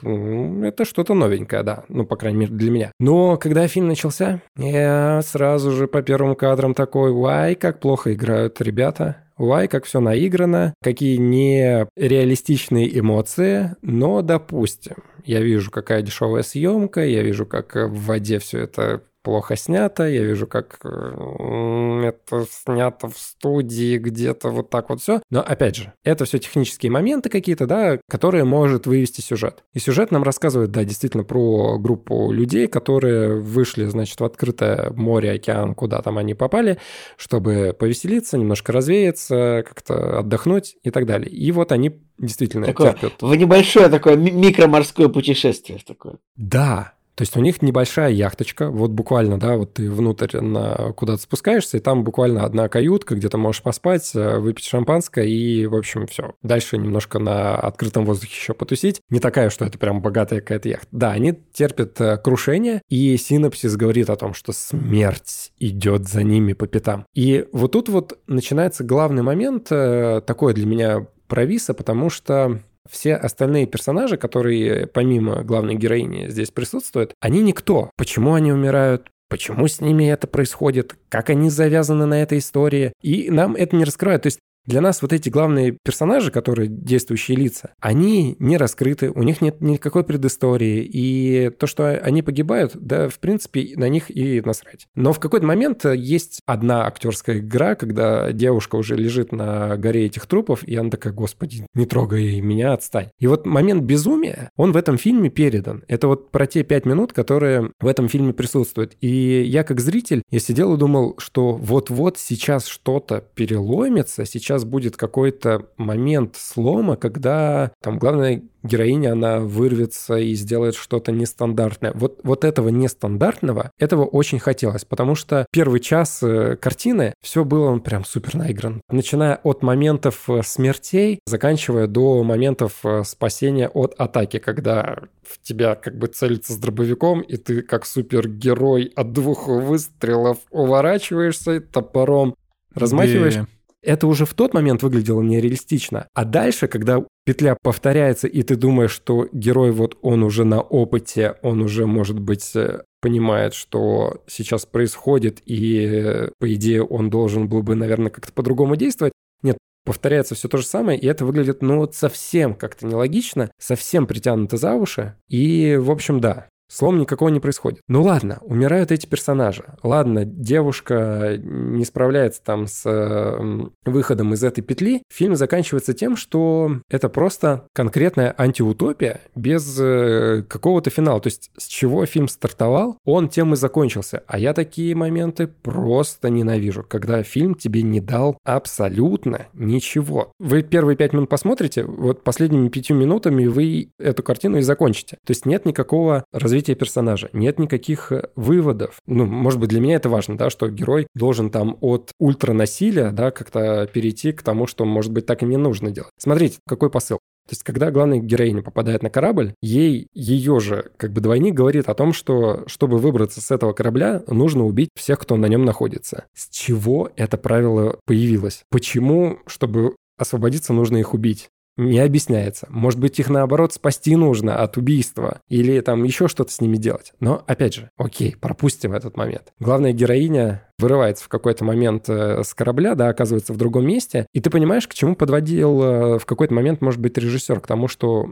это что-то новенькое, да. Ну, по крайней мере, для меня. Но когда фильм начался, я сразу же по первым кадрам такой, вай, как плохо играют ребята. Вай, как все наиграно, какие нереалистичные эмоции, но допустим, я вижу, какая дешевая съемка, я вижу, как в воде все это плохо снято, я вижу, как это снято в студии, где-то вот так вот все. Но опять же, это все технические моменты какие-то, да, которые может вывести сюжет. И сюжет нам рассказывает, да, действительно про группу людей, которые вышли, значит, в открытое море, океан, куда там они попали, чтобы повеселиться, немножко развеяться, как-то отдохнуть и так далее. И вот они действительно такое, терпят. В небольшое такое микроморское путешествие такое. Да, То есть у них небольшая яхточка, вот буквально, да, вот ты внутрь на куда-то спускаешься, и там буквально одна каютка, где ты можешь поспать, э, выпить шампанское и, в общем, все. Дальше немножко на открытом воздухе еще потусить. Не такая, что это прям богатая какая-то яхта. Да, они терпят э, крушение, и синапсис говорит о том, что смерть идет за ними по пятам. И вот тут вот начинается главный момент, э, такой для меня провиса, потому что все остальные персонажи, которые помимо главной героини здесь присутствуют, они никто. Почему они умирают? Почему с ними это происходит? Как они завязаны на этой истории? И нам это не раскрывают. То есть для нас вот эти главные персонажи, которые действующие лица, они не раскрыты, у них нет никакой предыстории, и то, что они погибают, да, в принципе, на них и насрать. Но в какой-то момент есть одна актерская игра, когда девушка уже лежит на горе этих трупов, и она такая, господи, не трогай меня, отстань. И вот момент безумия, он в этом фильме передан. Это вот про те пять минут, которые в этом фильме присутствуют. И я как зритель, я сидел и думал, что вот-вот сейчас что-то переломится, сейчас сейчас будет какой-то момент слома, когда там главная героиня, она вырвется и сделает что-то нестандартное. Вот, вот этого нестандартного, этого очень хотелось, потому что первый час э, картины все было он прям супер наигран. Начиная от моментов э, смертей, заканчивая до моментов э, спасения от атаки, когда в тебя как бы целится с дробовиком, и ты как супергерой от двух выстрелов уворачиваешься топором, размахиваешь это уже в тот момент выглядело нереалистично. А дальше, когда петля повторяется, и ты думаешь, что герой вот он уже на опыте, он уже, может быть, э, понимает, что сейчас происходит, и, э, по идее, он должен был бы, наверное, как-то по-другому действовать. Нет, повторяется все то же самое, и это выглядит, ну, вот совсем как-то нелогично, совсем притянуто за уши. И, в общем, да, Слом никакого не происходит. Ну ладно, умирают эти персонажи. Ладно, девушка не справляется там с э, выходом из этой петли. Фильм заканчивается тем, что это просто конкретная антиутопия без э, какого-то финала. То есть с чего фильм стартовал, он тем и закончился. А я такие моменты просто ненавижу, когда фильм тебе не дал абсолютно ничего. Вы первые пять минут посмотрите, вот последними пятью минутами вы эту картину и закончите. То есть нет никакого развития развития персонажа. Нет никаких э, выводов. Ну, может быть, для меня это важно, да, что герой должен там от ультранасилия, да, как-то перейти к тому, что, может быть, так и не нужно делать. Смотрите, какой посыл. То есть, когда главная героиня попадает на корабль, ей ее же как бы двойник говорит о том, что чтобы выбраться с этого корабля, нужно убить всех, кто на нем находится. С чего это правило появилось? Почему, чтобы освободиться, нужно их убить? Не объясняется. Может быть, их наоборот спасти нужно от убийства или там еще что-то с ними делать. Но, опять же, окей, пропустим этот момент. Главная героиня вырывается в какой-то момент э, с корабля, да, оказывается в другом месте, и ты понимаешь, к чему подводил э, в какой-то момент, может быть, режиссер, к тому, что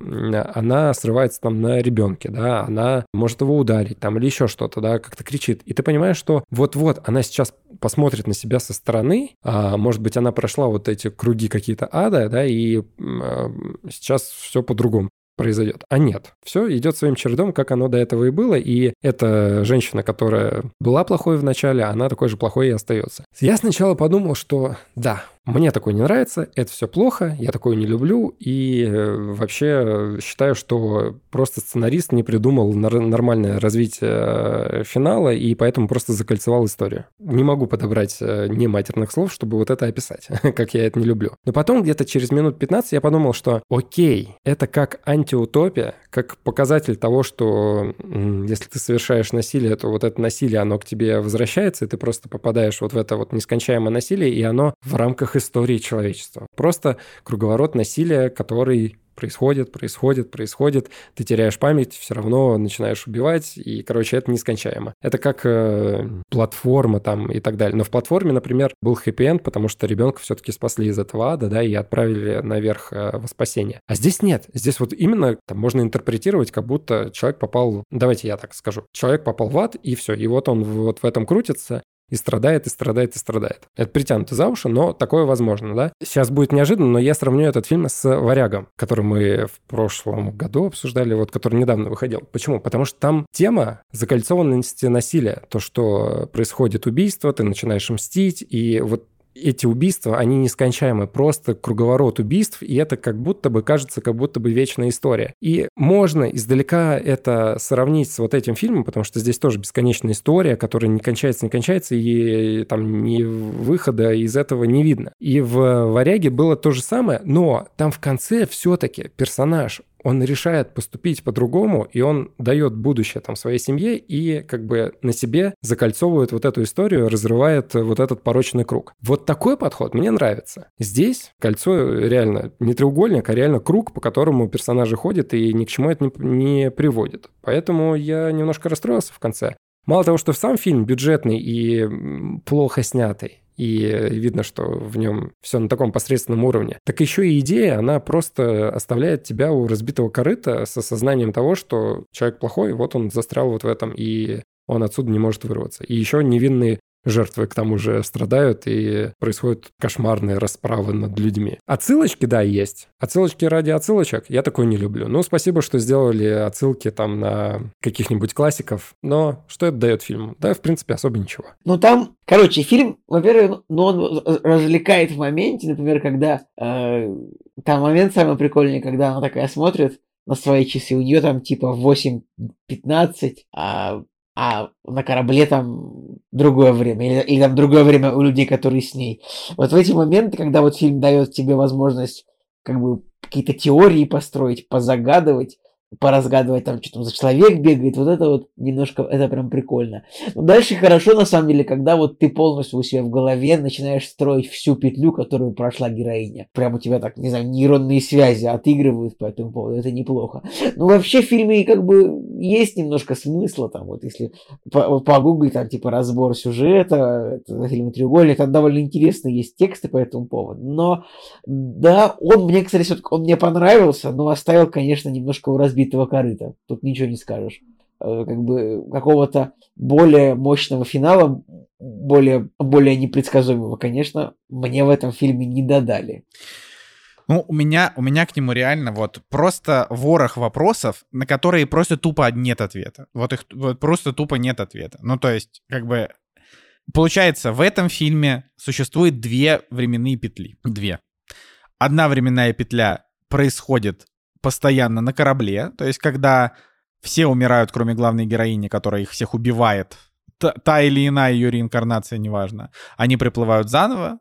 она срывается там на ребенке, да, она может его ударить там или еще что-то, да, как-то кричит. И ты понимаешь, что вот-вот она сейчас посмотрит на себя со стороны, а, может быть, она прошла вот эти круги какие-то ада, да, и а, сейчас все по-другому произойдет. А нет, все идет своим чередом, как оно до этого и было, и эта женщина, которая была плохой в начале, она такой же плохой и остается. Я сначала подумал, что да, мне такое не нравится, это все плохо, я такое не люблю, и э, вообще считаю, что просто сценарист не придумал нормальное развитие э, финала, и поэтому просто закольцевал историю. Не могу подобрать э, не матерных слов, чтобы вот это описать, как я это не люблю. Но потом где-то через минут 15 я подумал, что окей, это как антиутопия, как показатель того, что если ты совершаешь насилие, то вот это насилие, оно к тебе возвращается, и ты просто попадаешь вот в это вот нескончаемое насилие, и оно в рамках истории человечества. Просто круговорот насилия, который происходит, происходит, происходит, ты теряешь память, все равно начинаешь убивать, и, короче, это нескончаемо. Это как э, платформа там и так далее. Но в платформе, например, был хэппи-энд, потому что ребенка все-таки спасли из этого ада, да, и отправили наверх э, во спасение. А здесь нет. Здесь вот именно там можно интерпретировать, как будто человек попал, давайте я так скажу, человек попал в ад, и все, и вот он вот в этом крутится, и страдает, и страдает, и страдает. Это притянуто за уши, но такое возможно, да? Сейчас будет неожиданно, но я сравню этот фильм с «Варягом», который мы в прошлом году обсуждали, вот который недавно выходил. Почему? Потому что там тема закольцованности насилия. То, что происходит убийство, ты начинаешь мстить, и вот эти убийства, они нескончаемы, просто круговорот убийств, и это как будто бы кажется, как будто бы вечная история. И можно издалека это сравнить с вот этим фильмом, потому что здесь тоже бесконечная история, которая не кончается, не кончается, и там ни выхода из этого не видно. И в «Варяге» было то же самое, но там в конце все-таки персонаж он решает поступить по-другому, и он дает будущее там своей семье и как бы на себе закольцовывает вот эту историю, разрывает вот этот порочный круг. Вот такой подход мне нравится. Здесь кольцо реально не треугольник, а реально круг, по которому персонажи ходят, и ни к чему это не, не приводит. Поэтому я немножко расстроился в конце. Мало того, что сам фильм бюджетный и плохо снятый, и видно, что в нем все на таком посредственном уровне. Так еще и идея, она просто оставляет тебя у разбитого корыта с осознанием того, что человек плохой, вот он застрял вот в этом, и он отсюда не может вырваться. И еще невинные жертвы к тому же страдают, и происходят кошмарные расправы над людьми. Отсылочки, да, есть. Отсылочки ради отсылочек я такое не люблю. Ну, спасибо, что сделали отсылки там на каких-нибудь классиков, но что это дает фильму? Да, в принципе, особо ничего. Ну, там, короче, фильм, во-первых, ну, он развлекает в моменте, например, когда э, там момент самый прикольный, когда она такая смотрит на свои часы, у нее там типа 8.15, а а на корабле там другое время, или, или там другое время у людей, которые с ней. Вот в эти моменты, когда вот фильм дает тебе возможность как бы какие-то теории построить, позагадывать, поразгадывать там, что там за человек бегает, вот это вот немножко, это прям прикольно. Но дальше хорошо, на самом деле, когда вот ты полностью у себя в голове начинаешь строить всю петлю, которую прошла героиня. Прям у тебя так, не знаю, нейронные связи отыгрывают по этому поводу, это неплохо. Но вообще в фильме как бы есть немножко смысла там, вот если погуглить там типа разбор сюжета, это фильм «Треугольник», там довольно интересные есть тексты по этому поводу. Но да, он мне, кстати, он мне понравился, но оставил, конечно, немножко у разбитого разбитого корыта. Тут ничего не скажешь. Э, как бы какого-то более мощного финала, более, более непредсказуемого, конечно, мне в этом фильме не додали. Ну, у меня, у меня к нему реально вот просто ворох вопросов, на которые просто тупо нет ответа. Вот их вот просто тупо нет ответа. Ну, то есть, как бы, получается, в этом фильме существует две временные петли. Две. Одна временная петля происходит постоянно на корабле, то есть когда все умирают, кроме главной героини, которая их всех убивает, та, та или иная ее реинкарнация, неважно, они приплывают заново,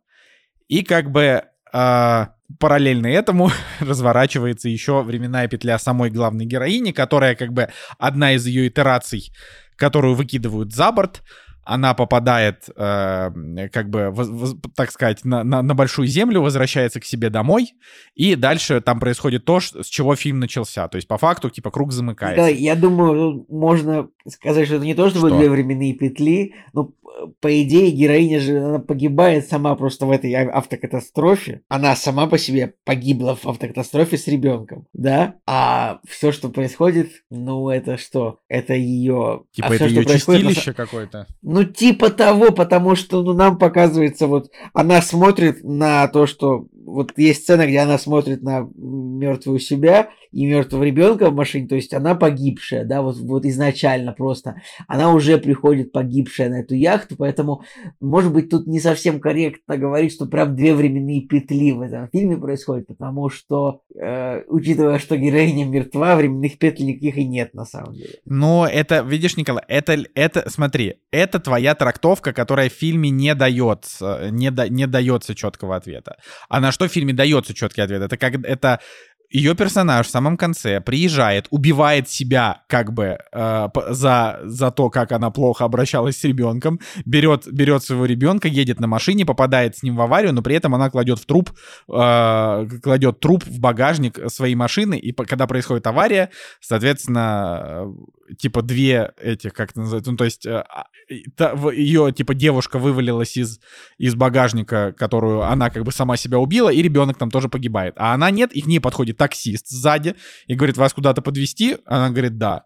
и как бы э, параллельно этому разворачивается еще временная петля самой главной героини, которая как бы одна из ее итераций, которую выкидывают за борт, она попадает, э, как бы, воз, воз, так сказать, на, на, на большую землю, возвращается к себе домой, и дальше там происходит то, с чего фильм начался. То есть, по факту, типа, круг замыкается. Да, я думаю, можно сказать, что это не то, чтобы что? две временные петли, но по идее, героиня же она погибает сама просто в этой автокатастрофе. Она сама по себе погибла в автокатастрофе с ребенком, да? А все, что происходит, ну это что? Это ее... Типа а это все, ее чистилище на... какое-то? Ну типа того, потому что ну, нам показывается вот... Она смотрит на то, что вот есть сцена, где она смотрит на мертвую себя и мертвого ребенка в машине, то есть она погибшая, да, вот, вот изначально просто. Она уже приходит погибшая на эту яхту, поэтому, может быть, тут не совсем корректно говорить, что прям две временные петли в этом фильме происходят, потому что, э, учитывая, что героиня мертва, временных петель никаких и нет на самом деле. Но это, видишь, Николай, это, это, смотри, это твоя трактовка, которая в фильме не дается, не, да, не дается четкого ответа. Она что в фильме дается четкий ответ? Это как это ее персонаж в самом конце приезжает, убивает себя как бы э, за, за то, как она плохо обращалась с ребенком, берет, берет своего ребенка, едет на машине, попадает с ним в аварию, но при этом она кладет в труп, э, кладет труп в багажник своей машины, и когда происходит авария, соответственно, э, типа две этих, как это называется, ну то есть э, а, ее типа девушка вывалилась из, из багажника, которую она как бы сама себя убила, и ребенок там тоже погибает, а она нет, и к ней подходит таксист сзади и говорит, вас куда-то подвести? Она говорит, да.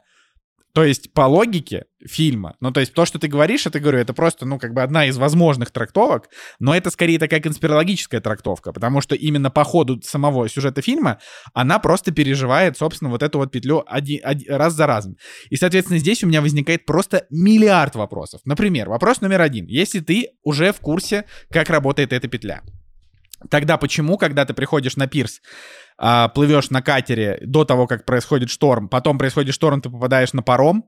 То есть по логике фильма, ну то есть то, что ты говоришь, это говорю, это просто, ну как бы одна из возможных трактовок, но это скорее такая конспирологическая трактовка, потому что именно по ходу самого сюжета фильма она просто переживает, собственно, вот эту вот петлю один, один, раз за разом. И, соответственно, здесь у меня возникает просто миллиард вопросов. Например, вопрос номер один. Если ты уже в курсе, как работает эта петля, Тогда почему, когда ты приходишь на пирс, а, плывешь на катере до того, как происходит шторм, потом происходит шторм, ты попадаешь на паром,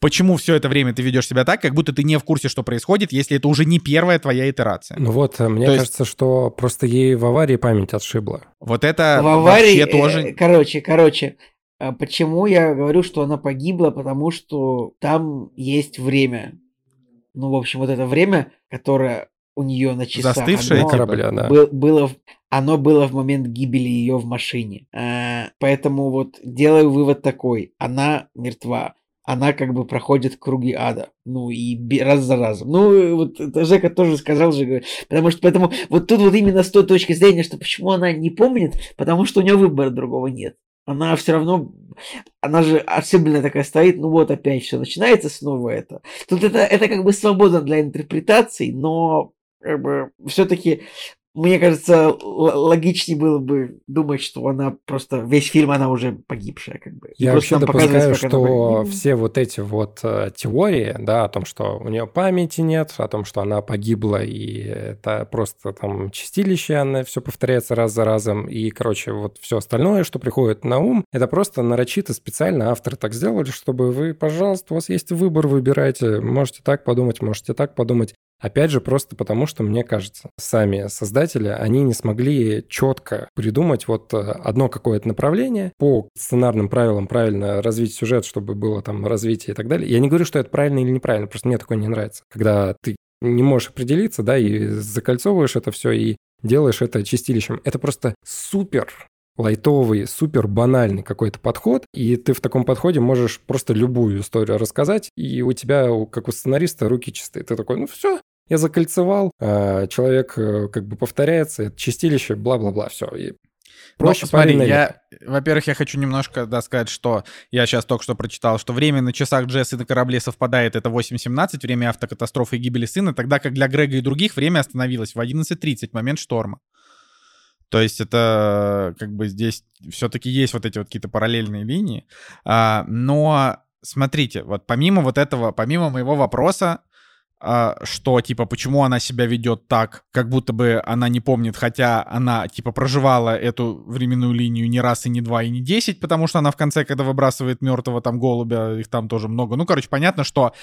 почему все это время ты ведешь себя так, как будто ты не в курсе, что происходит, если это уже не первая твоя итерация? Ну вот, э, мне То кажется, есть... что просто ей в аварии память отшибла. Вот это в аварии, вообще тоже... Э, короче, короче, а почему я говорю, что она погибла? Потому что там есть время. Ну, в общем, вот это время, которое у нее на часах. Застывшее оно корабля, да. Был, было, оно было в момент гибели ее в машине. А, поэтому вот делаю вывод такой. Она мертва. Она как бы проходит круги ада. Ну и раз за разом. Ну вот Жека тоже сказал же. Потому что поэтому вот тут вот именно с той точки зрения, что почему она не помнит, потому что у нее выбора другого нет она все равно, она же особенно такая стоит, ну вот опять все начинается снова это. Тут это, это как бы свобода для интерпретаций, но как бы все-таки мне кажется, логичнее было бы думать, что она просто весь фильм она уже погибшая, как бы. Я вообще допускаю, что все вот эти вот э, теории, да, о том, что у нее памяти нет, о том, что она погибла и это просто там чистилище, она все повторяется раз за разом, и, короче, вот все остальное, что приходит на ум, это просто нарочито специально авторы так сделали, чтобы вы, пожалуйста, у вас есть выбор, выбирайте, можете так подумать, можете так подумать. Опять же, просто потому, что, мне кажется, сами создатели, они не смогли четко придумать вот э, одно какое-то направление по сценарным правилам правильно развить сюжет, чтобы было там развитие и так далее. Я не говорю, что это правильно или неправильно, просто мне такое не нравится. Когда ты не можешь определиться, да, и закольцовываешь это все, и делаешь это чистилищем. Это просто супер лайтовый, супер банальный какой-то подход, и ты в таком подходе можешь просто любую историю рассказать, и у тебя, как у сценариста, руки чистые. Ты такой, ну все, я закольцевал, а человек э, как бы повторяется, это чистилище, бла-бла-бла, все. И Проще ну, смотри, я, во-первых, я хочу немножко да, сказать, что я сейчас только что прочитал, что время на часах Джесс на корабле совпадает, это 8.17, время автокатастрофы и гибели сына, тогда как для Грега и других время остановилось в 11.30, момент шторма. То есть это как бы здесь все-таки есть вот эти вот какие-то параллельные линии. А, но смотрите, вот помимо вот этого, помимо моего вопроса, что типа почему она себя ведет так, как будто бы она не помнит, хотя она типа проживала эту временную линию не раз и не два и не десять, потому что она в конце, когда выбрасывает мертвого там голубя, их там тоже много. Ну, короче, понятно, что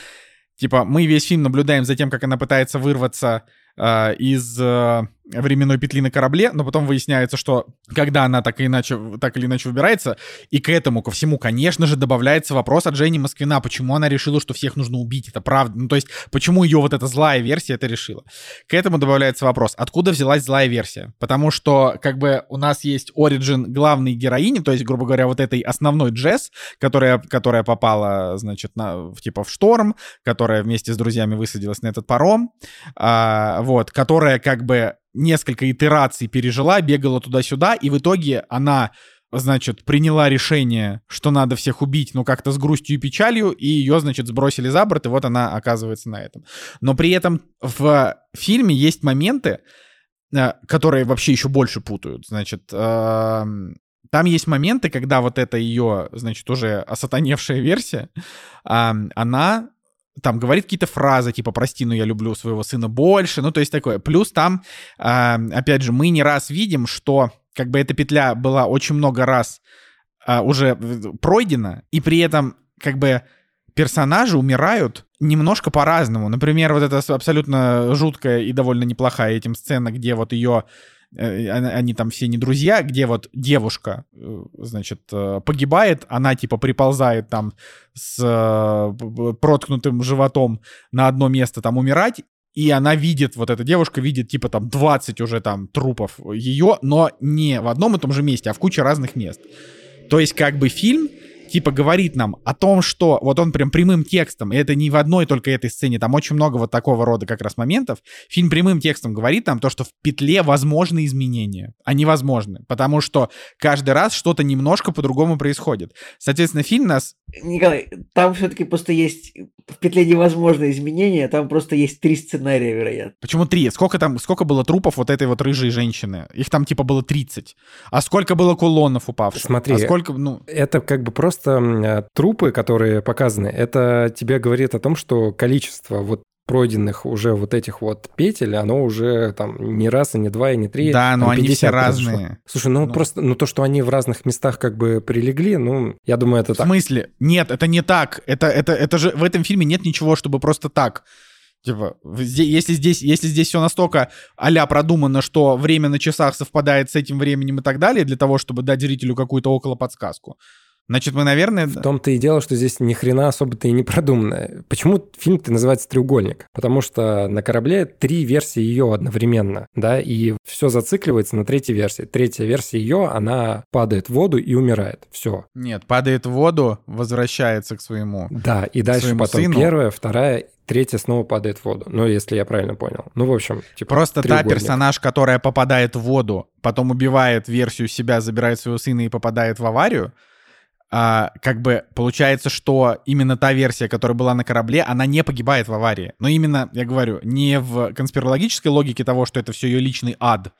типа мы весь фильм наблюдаем за тем, как она пытается вырваться э, из э, временной петли на корабле, но потом выясняется, что когда она так, и иначе, так или иначе выбирается, и к этому, ко всему, конечно же, добавляется вопрос от Жени Москвина, почему она решила, что всех нужно убить, это правда, ну то есть, почему ее вот эта злая версия это решила. К этому добавляется вопрос, откуда взялась злая версия? Потому что, как бы, у нас есть оригин главной героини, то есть, грубо говоря, вот этой основной Джесс, которая, которая попала, значит, на, типа в шторм, которая вместе с друзьями высадилась на этот паром, а, вот, которая как бы несколько итераций пережила, бегала туда-сюда, и в итоге она значит, приняла решение, что надо всех убить, но как-то с грустью и печалью, и ее, значит, сбросили за борт, и вот она оказывается на этом. Но при этом в фильме есть моменты, э, которые вообще еще больше путают. Значит, эм, там есть моменты, когда вот эта ее, значит, уже осатаневшая версия, она там говорит какие-то фразы, типа «прости, но я люблю своего сына больше», ну, то есть такое. Плюс там, э, опять же, мы не раз видим, что как бы эта петля была очень много раз э, уже пройдена, и при этом как бы персонажи умирают немножко по-разному. Например, вот эта абсолютно жуткая и довольно неплохая этим сцена, где вот ее Э, они там все не друзья, где вот девушка, э, значит, э, погибает, она типа приползает там с проткнутым животом на одно место там умирать, и она видит, вот эта девушка видит типа там 20 уже там трупов ее, но не в одном и том же месте, а в куче разных мест. То есть как бы фильм типа говорит нам о том, что вот он прям прямым текстом, и это не в одной только этой сцене, там очень много вот такого рода как раз моментов, фильм прямым текстом говорит нам то, что в петле возможны изменения, они возможны, потому что каждый раз что-то немножко по-другому происходит. Соответственно, фильм нас Николай, там все-таки просто есть в петле невозможно изменения, там просто есть три сценария, вероятно. Почему три? Сколько там, сколько было трупов вот этой вот рыжей женщины? Их там типа было 30. А сколько было кулонов упавших? Смотри, а сколько, ну... Это как бы просто трупы, которые показаны, это тебе говорит о том, что количество вот пройденных уже вот этих вот петель, оно уже там не раз, и не два, и не три. Да, но они все разные. Произошло. Слушай, ну, ну просто, ну то, что они в разных местах как бы прилегли, ну, я думаю, это так. В смысле? Нет, это не так. Это, это, это же в этом фильме нет ничего, чтобы просто так. Типа, если здесь, если здесь все настолько а продумано, что время на часах совпадает с этим временем и так далее, для того, чтобы дать зрителю какую-то около подсказку, Значит, мы, наверное... В том-то и дело, что здесь ни хрена особо-то и не продумано. Почему фильм-то называется «Треугольник»? Потому что на корабле три версии ее одновременно, да, и все зацикливается на третьей версии. Третья версия ее, она падает в воду и умирает. Все. Нет, падает в воду, возвращается к своему Да, и дальше потом сыну. первая, вторая третья снова падает в воду. Ну, если я правильно понял. Ну, в общем, типа Просто та персонаж, которая попадает в воду, потом убивает версию себя, забирает своего сына и попадает в аварию, а, как бы получается, что именно та версия, которая была на корабле, она не погибает в аварии. Но именно, я говорю, не в конспирологической логике того, что это все ее личный ад.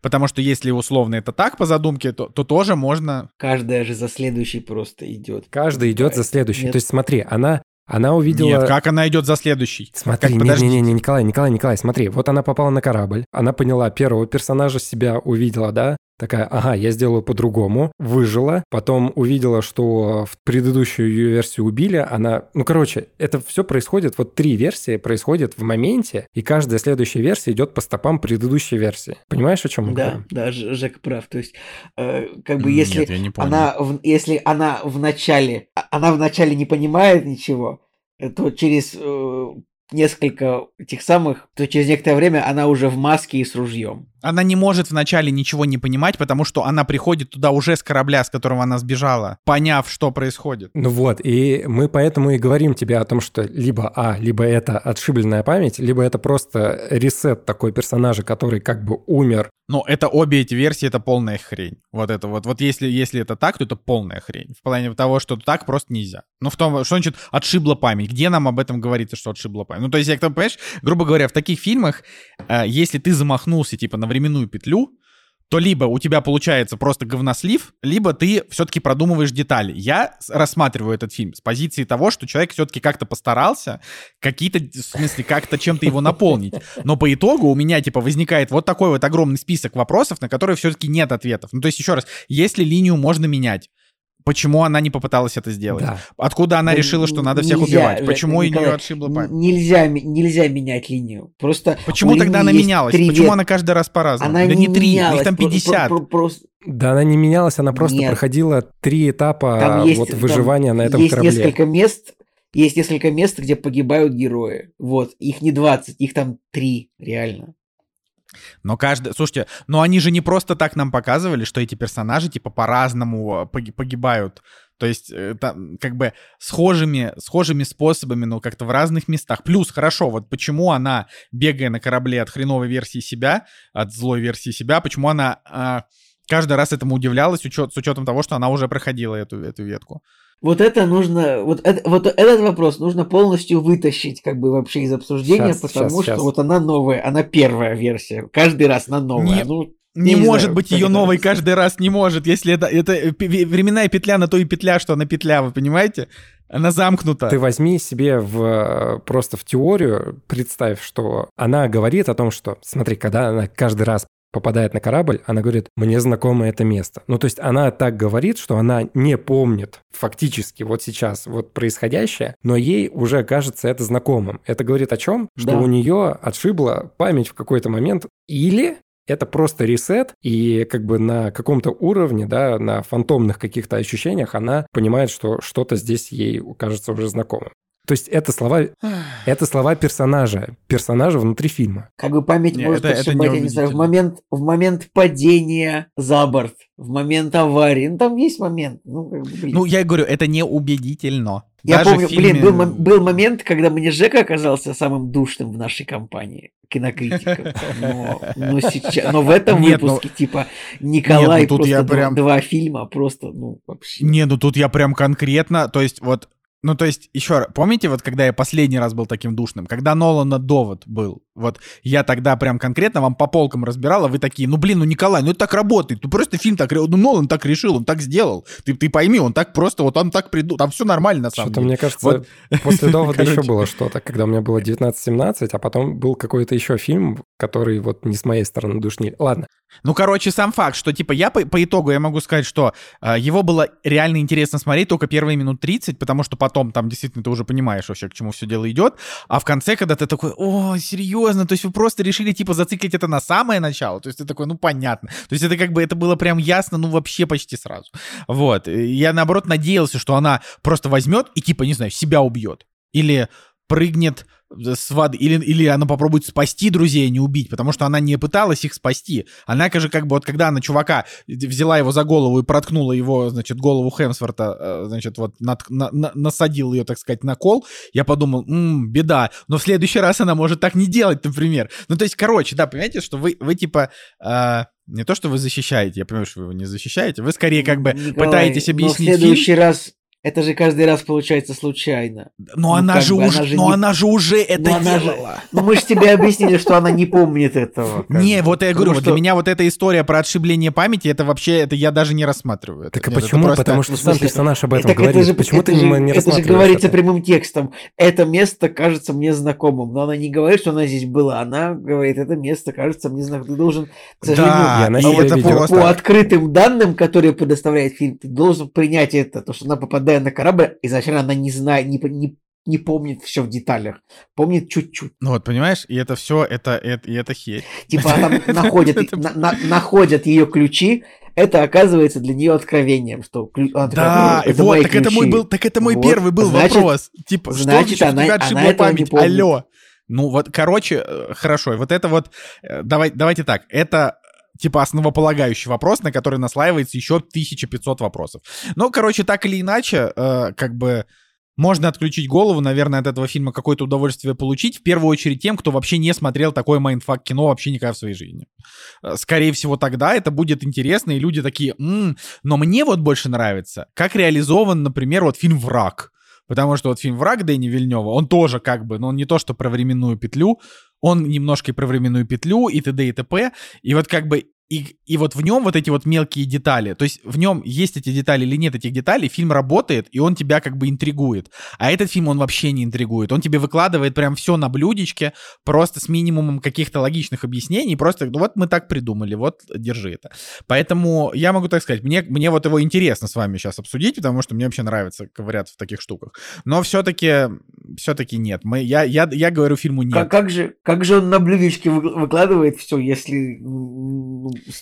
Потому что если условно это так по задумке, то, то тоже можно... Каждая же за следующий просто идет. Каждый идет за следующий. Нет. То есть смотри, она она увидела... Нет, как она идет за следующий? Смотри, как, не, не, не, Николай, Николай, Николай, смотри, вот она попала на корабль, она поняла первого персонажа себя увидела, да, Такая, ага, я сделаю по-другому. Выжила. Потом увидела, что в предыдущую ее версию убили. Она... Ну, короче, это все происходит... Вот три версии происходят в моменте, и каждая следующая версия идет по стопам предыдущей версии. Понимаешь, о чем мы да, говорим? Да, Жек прав. То есть, э, как бы если Нет, я не она... В, если она в начале... А, она в начале не понимает ничего, то через э, несколько этих самых, то через некоторое время она уже в маске и с ружьем. Она не может вначале ничего не понимать, потому что она приходит туда уже с корабля, с которого она сбежала, поняв, что происходит. Ну вот, и мы поэтому и говорим тебе о том, что либо А, либо это отшибленная память, либо это просто ресет такой персонажа, который как бы умер. Ну, это обе эти версии, это полная хрень. Вот это вот. Вот если, если это так, то это полная хрень. В плане того, что так просто нельзя. Ну, в том, что значит отшибла память? Где нам об этом говорится, что отшибла память? Ну, то есть, я, понимаешь, грубо говоря, в таких фильмах, э, если ты замахнулся, типа, на временную петлю, то либо у тебя получается просто говнослив, либо ты все-таки продумываешь детали. Я рассматриваю этот фильм с позиции того, что человек все-таки как-то постарался, какие-то, в смысле, как-то чем-то его наполнить. Но по итогу у меня, типа, возникает вот такой вот огромный список вопросов, на которые все-таки нет ответов. Ну, то есть, еще раз, если линию можно менять, Почему она не попыталась это сделать? Да. Откуда она ну, решила, что надо всех нельзя, убивать? Почему Николай, ее отшибла память? Нельзя, нельзя менять линию. Просто Почему тогда она менялась? Три Почему она каждый раз по-разному? Она да не, не три, менялась, их там 50. Про, про, просто... Да, она не менялась, она просто Нет. проходила три этапа там есть, вот, выживания там на этом есть корабле. Есть несколько мест, есть несколько мест, где погибают герои. Вот, их не 20, их там три, реально. Но каждый... Слушайте, но они же не просто так нам показывали, что эти персонажи, типа, по-разному погибают. То есть, это, как бы схожими, схожими способами, но как-то в разных местах. Плюс, хорошо, вот почему она, бегая на корабле от хреновой версии себя, от злой версии себя, почему она а, каждый раз этому удивлялась учет, с учетом того, что она уже проходила эту, эту ветку? Вот это нужно, вот, это, вот этот вопрос нужно полностью вытащить как бы вообще из обсуждения, сейчас, потому сейчас, что сейчас. вот она новая, она первая версия, каждый раз она новая. Не, ну, не, не может знаю, быть ее новой каждый раз, не может, если это, это временная петля на то и петля, что она петля, вы понимаете? Она замкнута. Ты возьми себе в, просто в теорию, представь, что она говорит о том, что, смотри, когда она каждый раз попадает на корабль, она говорит, мне знакомо это место. Ну, то есть она так говорит, что она не помнит фактически вот сейчас вот происходящее, но ей уже кажется это знакомым. Это говорит о чем? Что да. у нее отшибла память в какой-то момент или это просто ресет, и как бы на каком-то уровне, да, на фантомных каких-то ощущениях она понимает, что что-то здесь ей кажется уже знакомым. То есть это слова, это слова персонажа, персонажа внутри фильма. Как бы память Не, может это- это ошибать, я не знаю, в момент, в момент падения за борт, в момент аварии. Ну, там есть момент. Ну, как бы, блин. Ну, я и говорю, это не убедительно. Я Даже помню, фильме- блин, был, был момент, когда мне Жека оказался самым душным в нашей компании кинокритиков. Но, но сейчас, но в этом Нет, ну- выпуске, типа, Николай Нет, ну тут просто я прям- два фильма, просто, ну, вообще. Не, ну тут я прям конкретно, то есть вот, ну то есть еще раз, помните вот когда я последний раз был таким душным, когда Нолана довод был, вот я тогда прям конкретно вам по полкам разбирал, а вы такие, ну блин, ну Николай, ну это так работает, ну просто фильм так, ну Нолан так решил, он так сделал, ты, ты пойми, он так просто, вот он так придумал, там все нормально на самом Что-то, деле. мне кажется, Вот. после довода еще было что-то, когда у меня было 19-17, а потом был какой-то еще фильм, который вот не с моей стороны душнил. Ладно, Ну, короче, сам факт, что, типа, я по, по итогу, я могу сказать, что э, его было реально интересно смотреть только первые минут 30, потому что потом там действительно ты уже понимаешь вообще, к чему все дело идет, а в конце, когда ты такой, о, серьезно, то есть вы просто решили, типа, зациклить это на самое начало, то есть ты такой, ну, понятно, то есть это как бы, это было прям ясно, ну, вообще почти сразу, вот, я, наоборот, надеялся, что она просто возьмет и, типа, не знаю, себя убьет, или прыгнет с воды, или, или она попробует спасти друзей, а не убить, потому что она не пыталась их спасти. Она же как бы вот когда она чувака взяла его за голову и проткнула его, значит, голову Хемсворта, э, значит, вот над- на- на- насадил ее, так сказать, на кол, я подумал, «М, беда, но в следующий раз она может так не делать, например. Ну, то есть, короче, да, понимаете, что вы, вы типа... э, не то, что вы защищаете, я понимаю, что вы его не защищаете, вы скорее как бы Николай, пытаетесь но объяснить в фильм. следующий раз, это же каждый раз получается случайно. Но Ну, она же бы, уже, она же но не- она же уже это она же- делала. Ну, мы же тебе объяснили, что она не помнит этого. Не, вот я говорю, для меня вот эта история про отшибление памяти, это вообще, это я даже не рассматриваю. Так а это почему? Потому что Ну, сам персонаж об этом Так говорит. это же, почему ты же, не, это же говорится прямым текстом. Это место кажется мне знакомым. Но она не говорит, что она здесь была. Она говорит, это место кажется мне знакомым. Ты должен, к сожалению, И и по открытым данным, которые предоставляет фильм, ты должен принять это. То, что она попадая на корабль, изначально она не знает, не, не, не помнит все в деталях. Помнит чуть-чуть. Ну вот, понимаешь, и это все, это, это, и это херь. Типа там находят, Это- на- на- находят ее ключи. Это оказывается для нее откровением, что она Да, «О, и вот, так это мой ключи». был, так это мой Вот, первый был значит- вопрос. Типа, значит, что она- тебя она отшибла этого не память? помнит. Алло. Ну вот, короче, э, хорошо, вот это вот, э, давай, давайте так, это типа основополагающий вопрос, на который наслаивается еще 1500 вопросов. Ну, короче, так или иначе, э, как бы можно отключить голову, наверное, от этого фильма какое-то удовольствие получить, в первую очередь тем, кто вообще не смотрел такое mindfuck кино вообще никогда в своей жизни. Э, Скорее всего, тогда это будет интересно, и люди такие, «М, но мне вот больше нравится, как реализован, например, вот фильм «Враг». Потому что вот фильм «Враг» Дени Вильнёва, он тоже как бы, но он не то, что про временную петлю, он немножко и про временную петлю, и т.д. и т.п. И вот как бы и, и вот в нем вот эти вот мелкие детали, то есть в нем есть эти детали или нет этих деталей, фильм работает, и он тебя как бы интригует. А этот фильм, он вообще не интригует. Он тебе выкладывает прям все на блюдечке, просто с минимумом каких-то логичных объяснений, просто, ну вот мы так придумали, вот держи это. Поэтому я могу так сказать, мне, мне вот его интересно с вами сейчас обсудить, потому что мне вообще нравится ковыряться в таких штуках. Но все-таки, все-таки нет. Мы, я, я, я говорю фильму нет. Как, как же, как же он на блюдечке вы- выкладывает все, если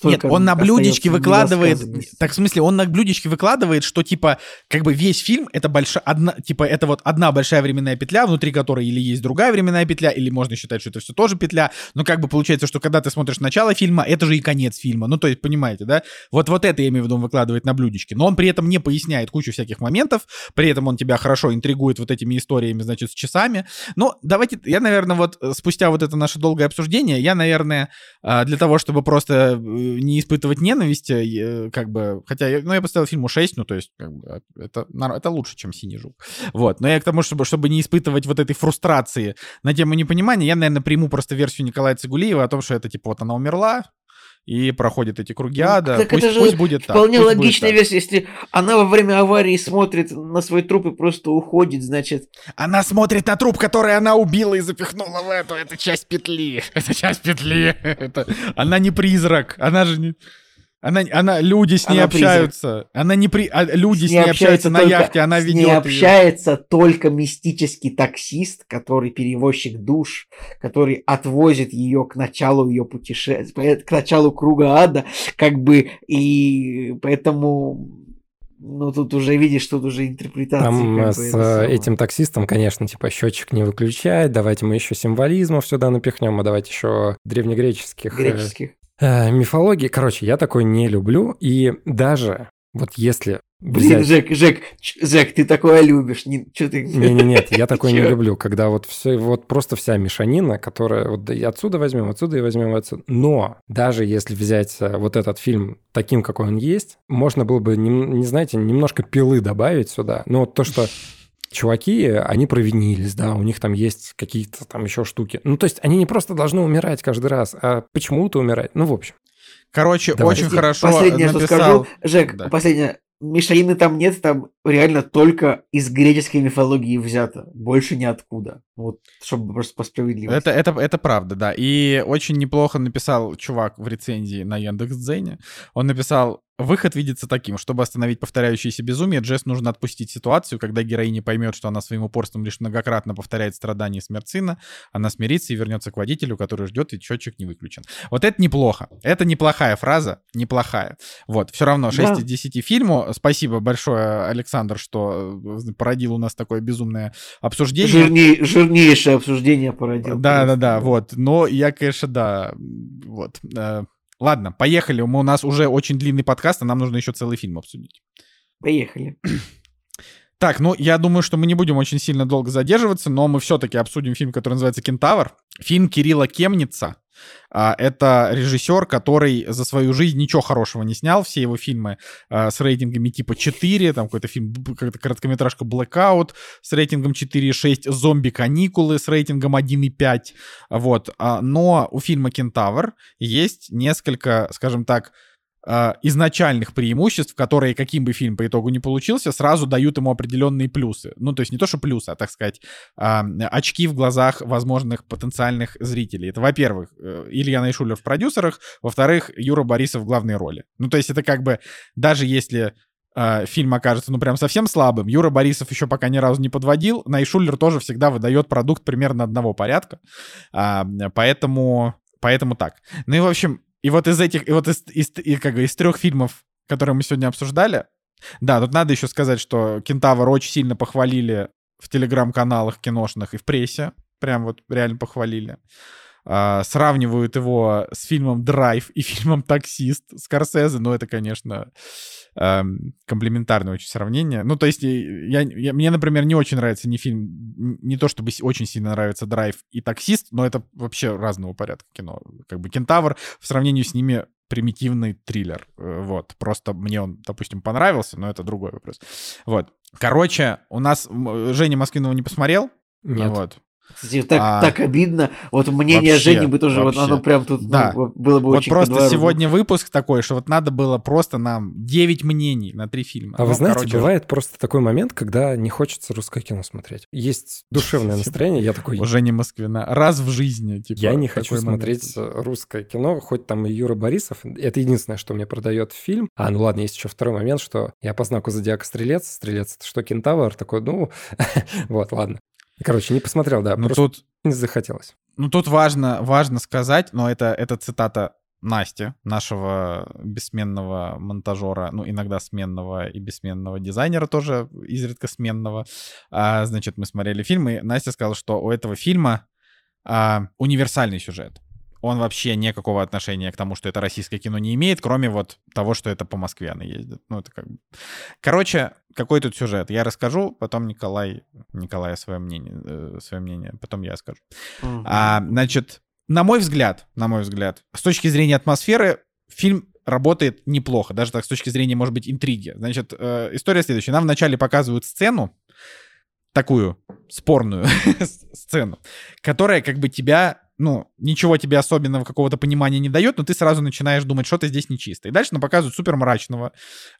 Нет, он на блюдечке выкладывает, так в смысле, он на блюдечке выкладывает, что типа, как бы весь фильм это большая, одна, типа, это вот одна большая временная петля, внутри которой или есть другая временная петля, или можно считать, что это все тоже петля, но как бы получается, что когда ты смотришь начало фильма, это же и конец фильма, ну то есть, понимаете, да? Вот, вот это я имею в виду, он выкладывает на блюдечке, но он при этом не поясняет кучу всяких моментов, при этом он тебя хорошо интригует вот этими историями, значит, с часами. Ну, давайте, я, наверное, вот э, спустя вот это наше долгое обсуждение, я, наверное, а, для того, чтобы просто э, не испытывать ненависти, э, как бы, хотя, ну, я поставил фильму 6, ну, то есть, как бы, это, это лучше, чем «Синий жук». Вот, но я к тому, чтобы, чтобы не испытывать вот этой фрустрации на тему непонимания, я, наверное, приму просто версию Николая Цигулиева о том, что это, типа, вот она умерла, и проходит эти круги Ну, ада, так пусть, это же пусть будет так. Вполне будет логичная так. версия, если она во время аварии смотрит на свой труп и просто уходит, значит, Она смотрит на труп, который она убила и запихнула в эту. Это часть петли. Это часть петли. Это... Она не призрак. Она же не... Она, она, люди с ней Она призрак. общаются. Она не при... а, люди с ней, общаются, общается на только- яхте, она с ведет ней её. общается только мистический таксист, который перевозчик душ, который отвозит ее к началу ее путешествия, к началу круга ада, как бы, и поэтому Ну, тут уже, видишь, тут уже интерпретация. Там бы, с этим таксистом, конечно, типа счетчик не выключай, давайте мы еще символизмов сюда напихнем, а давайте еще древнегреческих э, Греческих. Э, мифологий. Короче, я такой не люблю. И даже вот если Блин, взять... Жек, Жек, Жек, ты такое любишь. Не, что ты... Не, не, нет, я такой не люблю, когда вот все, вот просто вся мешанина, которая вот и отсюда возьмем, отсюда и возьмем отсюда. Но даже если взять э, вот этот фильм таким, какой он есть, можно было бы, нем- не знаете, немножко пилы добавить сюда. Но вот то, что чуваки, они провинились, да, у них там есть какие-то там еще штуки. Ну, то есть они не просто должны умирать каждый раз, а почему-то умирать. Ну, в общем. Короче, Давайте. очень хорошо Последнее, что написал... скажу. Жек, Да. последнее. Мишелины там нет, там реально только из греческой мифологии взято. Больше ниоткуда. Вот, чтобы просто по справедливости. Это, это, это правда, да. И очень неплохо написал чувак в рецензии на Яндекс.Дзене. Он написал, выход видится таким. Чтобы остановить повторяющееся безумие, Джесс нужно отпустить ситуацию, когда героиня поймет, что она своим упорством лишь многократно повторяет страдания сына, она смирится и вернется к водителю, который ждет, и счетчик не выключен. Вот это неплохо. Это неплохая фраза, неплохая. Вот, все равно 6 Да. из 10 фильму. Спасибо большое, Александр, что э, породил у нас такое безумное обсуждение. Жирней- жирнейшее обсуждение породил. Да, да, да, вот. Но я, конечно, да, вот. э, Ладно, поехали. Мы, у нас уже очень длинный подкаст, а нам нужно еще целый фильм обсудить. Поехали. Так, ну, я думаю, что мы не будем очень сильно долго задерживаться, но мы все-таки обсудим фильм, который называется «Кентавр». Фильм Кирилла Кемница. А, Это режиссер, который за свою жизнь ничего хорошего не снял. Все его фильмы а, с рейтингами типа 4, там какой-то фильм, какая-то короткометражка Blackout с рейтингом 4,6, «Зомби-каникулы» с рейтингом 1,5. Вот. А, Но у фильма «Кентавр» есть несколько, скажем так, а, изначальных преимуществ, которые, каким бы фильм по итогу не получился, сразу дают ему определенные плюсы. Ну, то есть не то, что плюсы, а, так сказать, а, очки в глазах возможных потенциальных зрителей. Это, во-первых, э, Илья Найшулер в продюсерах, во-вторых, Юра Борисов в главной роли. Ну, то есть это как бы, даже если э, фильм окажется, ну, прям совсем слабым, Юра Борисов еще пока ни разу не подводил, Найшулер тоже всегда выдает продукт примерно одного порядка. А, поэтому, поэтому так. Ну и, в общем, и вот из этих, и вот из, из, и как бы из трех фильмов, которые мы сегодня обсуждали, да, тут надо еще сказать, что Кентавр очень сильно похвалили в телеграм-каналах киношных и в прессе. Прям вот реально похвалили. А, сравнивают его с фильмом «Драйв» и фильмом «Таксист» Скорсезе, но это, конечно, эм, комплементарное очень сравнение. Ну, то есть, и я, я- мне, например, не очень нравится ни фильм, не то чтобы очень сильно нравится «Драйв» и «Таксист», но это вообще разного порядка кино. Как бы «Кентавр» в сравнении с ними примитивный триллер. Э, Вот. Просто мне он, допустим, понравился, но это другой вопрос. Вот. Короче, у нас Женя Москвинова не посмотрел. Нет. Вот. Кстати, так, А, так обидно. Вот мнение вообще, Жени бы тоже, вот вообще. оно прям тут ну, Да. вот было бы Вот очень просто двору. сегодня выпуск такой, что вот надо было просто нам 9 мнений на три фильма. А вы Ну, знаете, короче, бывает просто такой момент, когда не хочется русское кино смотреть. Есть душевное настроение, я такой, У Жени Москвина. Раз в жизни, типа. я не хочу смотреть русское кино, хоть там и Юра Борисов. Это единственное, что мне продает фильм. А, ну ладно, есть еще второй момент, что я по знаку Зодиака Стрелец. Стрелец это что, кентавр? Такой, ну, вот, ладно. Короче, не посмотрел, да, Ну тут, не захотелось. ну тут важно, важно сказать, но это, это цитата Насти, нашего бессменного монтажера, ну, иногда сменного и бессменного дизайнера тоже, изредка сменного. А, значит, мы смотрели фильм, и Настя сказала, что у этого фильма а, универсальный сюжет. Он вообще никакого отношения к тому, что это российское кино не имеет, кроме вот того, что это по Москве она ездит. Ну, это как бы... Короче, какой тут сюжет? Я расскажу, потом Николай, Николай свое мнение, э, свое мнение, потом я скажу. А, значит, на мой взгляд, на мой взгляд, с точки зрения атмосферы, фильм работает неплохо, даже так с точки зрения, может быть, интриги. Значит, э, история следующая. Нам вначале показывают сцену, такую спорную сцену, которая как бы тебя, ну, ничего тебе особенного какого-то понимания не дает, но ты сразу начинаешь думать, что-то здесь нечисто. И дальше нам показывают супер мрачного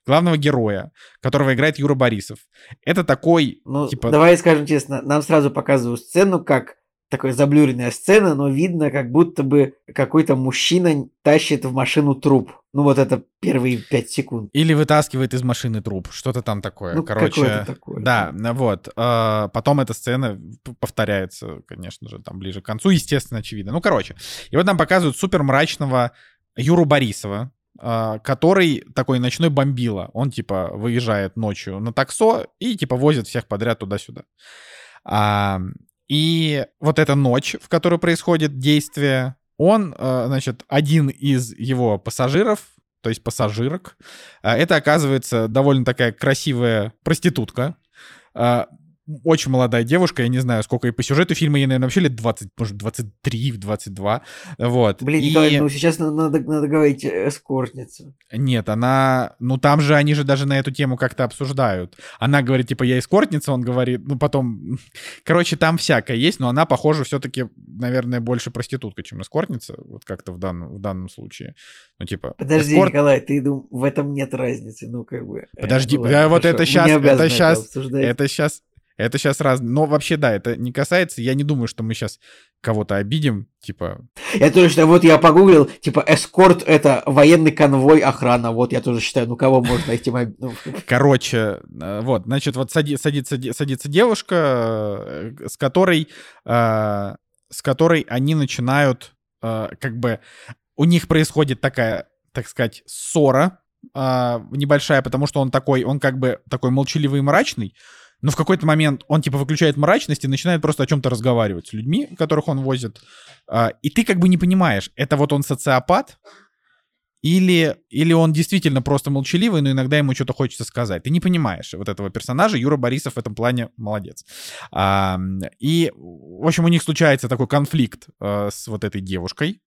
главного героя, которого играет Юра Борисов. Это такой, Ну, типа, давай скажем честно, нам сразу показывают сцену, как такая заблюренная сцена, но видно, как будто бы какой-то мужчина тащит в машину труп. Ну, вот это первые пять секунд. Или вытаскивает из машины труп, что-то там такое. Ну, Короче, такое. да, ну вот. А, Потом эта сцена повторяется, конечно же, там ближе к концу, естественно, очевидно. Ну, короче. И вот нам показывают супер мрачного Юру Борисова, а, который такой ночной бомбила. Он, типа, выезжает ночью на таксо и, типа, возит всех подряд туда-сюда. А, и вот эта ночь, в которой происходит действие, он, а, значит, один из его пассажиров, то есть пассажирок, а, это, оказывается, довольно такая красивая проститутка, а, очень молодая девушка, я не знаю, сколько и по сюжету фильма, ей, наверное, вообще лет 20, может, 23, 22, вот. Блин, и... Николай, ну сейчас надо, надо говорить эскортница. Нет, она, ну там же они же даже на эту тему как-то обсуждают. Она говорит, типа, я эскортница, он говорит, ну потом, короче, там всякое есть, но она, похоже, все-таки, наверное, больше проститутка, чем эскортница, вот как-то в данном, в данном случае. Ну, типа... Подожди, эскорт... Николай, ты дум... в этом нет разницы, ну, как бы... Подожди, ну, ладно, вот это сейчас, это сейчас, это сейчас это сейчас раз... Но вообще, да, это не касается... Я не думаю, что мы сейчас кого-то обидим, типа... Я тоже считаю, вот я погуглил, типа, эскорт — это военный конвой, охрана. Вот я тоже считаю, ну кого можно найти... Ну... Короче, вот, значит, вот сади, садится, садится девушка, с которой, э, с которой они начинают, э, как бы... У них происходит такая, так сказать, ссора э, небольшая, потому что он такой, он как бы такой молчаливый и мрачный, но в какой-то момент он типа выключает мрачность и начинает просто о чем-то разговаривать с людьми, которых он возит. И ты как бы не понимаешь, это вот он социопат, или, или он действительно просто молчаливый, но иногда ему что-то хочется сказать. Ты не понимаешь вот этого персонажа. Юра Борисов в этом плане молодец. А, и, в общем, у них случается такой конфликт а, с вот этой девушкой.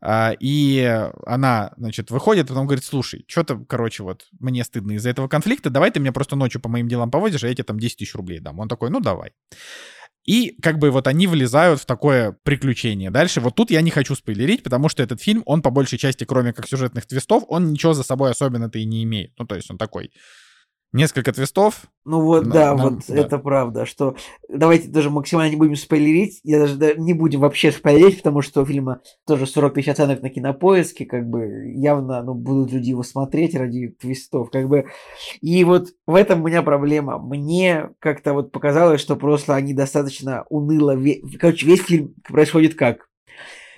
А, и она, значит, выходит, потом говорит, слушай, что-то, короче, вот, мне стыдно из-за этого конфликта, давай ты меня просто ночью по моим делам повозишь, а я тебе там 10 тысяч рублей дам. Он такой, ну, давай. И как бы вот они влезают в такое приключение. Дальше вот тут я не хочу спойлерить, потому что этот фильм, он по большей части, кроме как сюжетных твистов, он ничего за собой особенно-то и не имеет. Ну, то есть он такой несколько твистов. Ну вот, да, нам, вот да. это правда, что давайте даже максимально не будем спойлерить, я даже да, не будем вообще спойлерить, потому что у фильма тоже 40 тысяч оценок на кинопоиске, как бы явно, ну, будут люди его смотреть ради твистов, как бы, и вот в этом у меня проблема, мне как-то вот показалось, что просто они достаточно уныло, короче, весь фильм происходит как?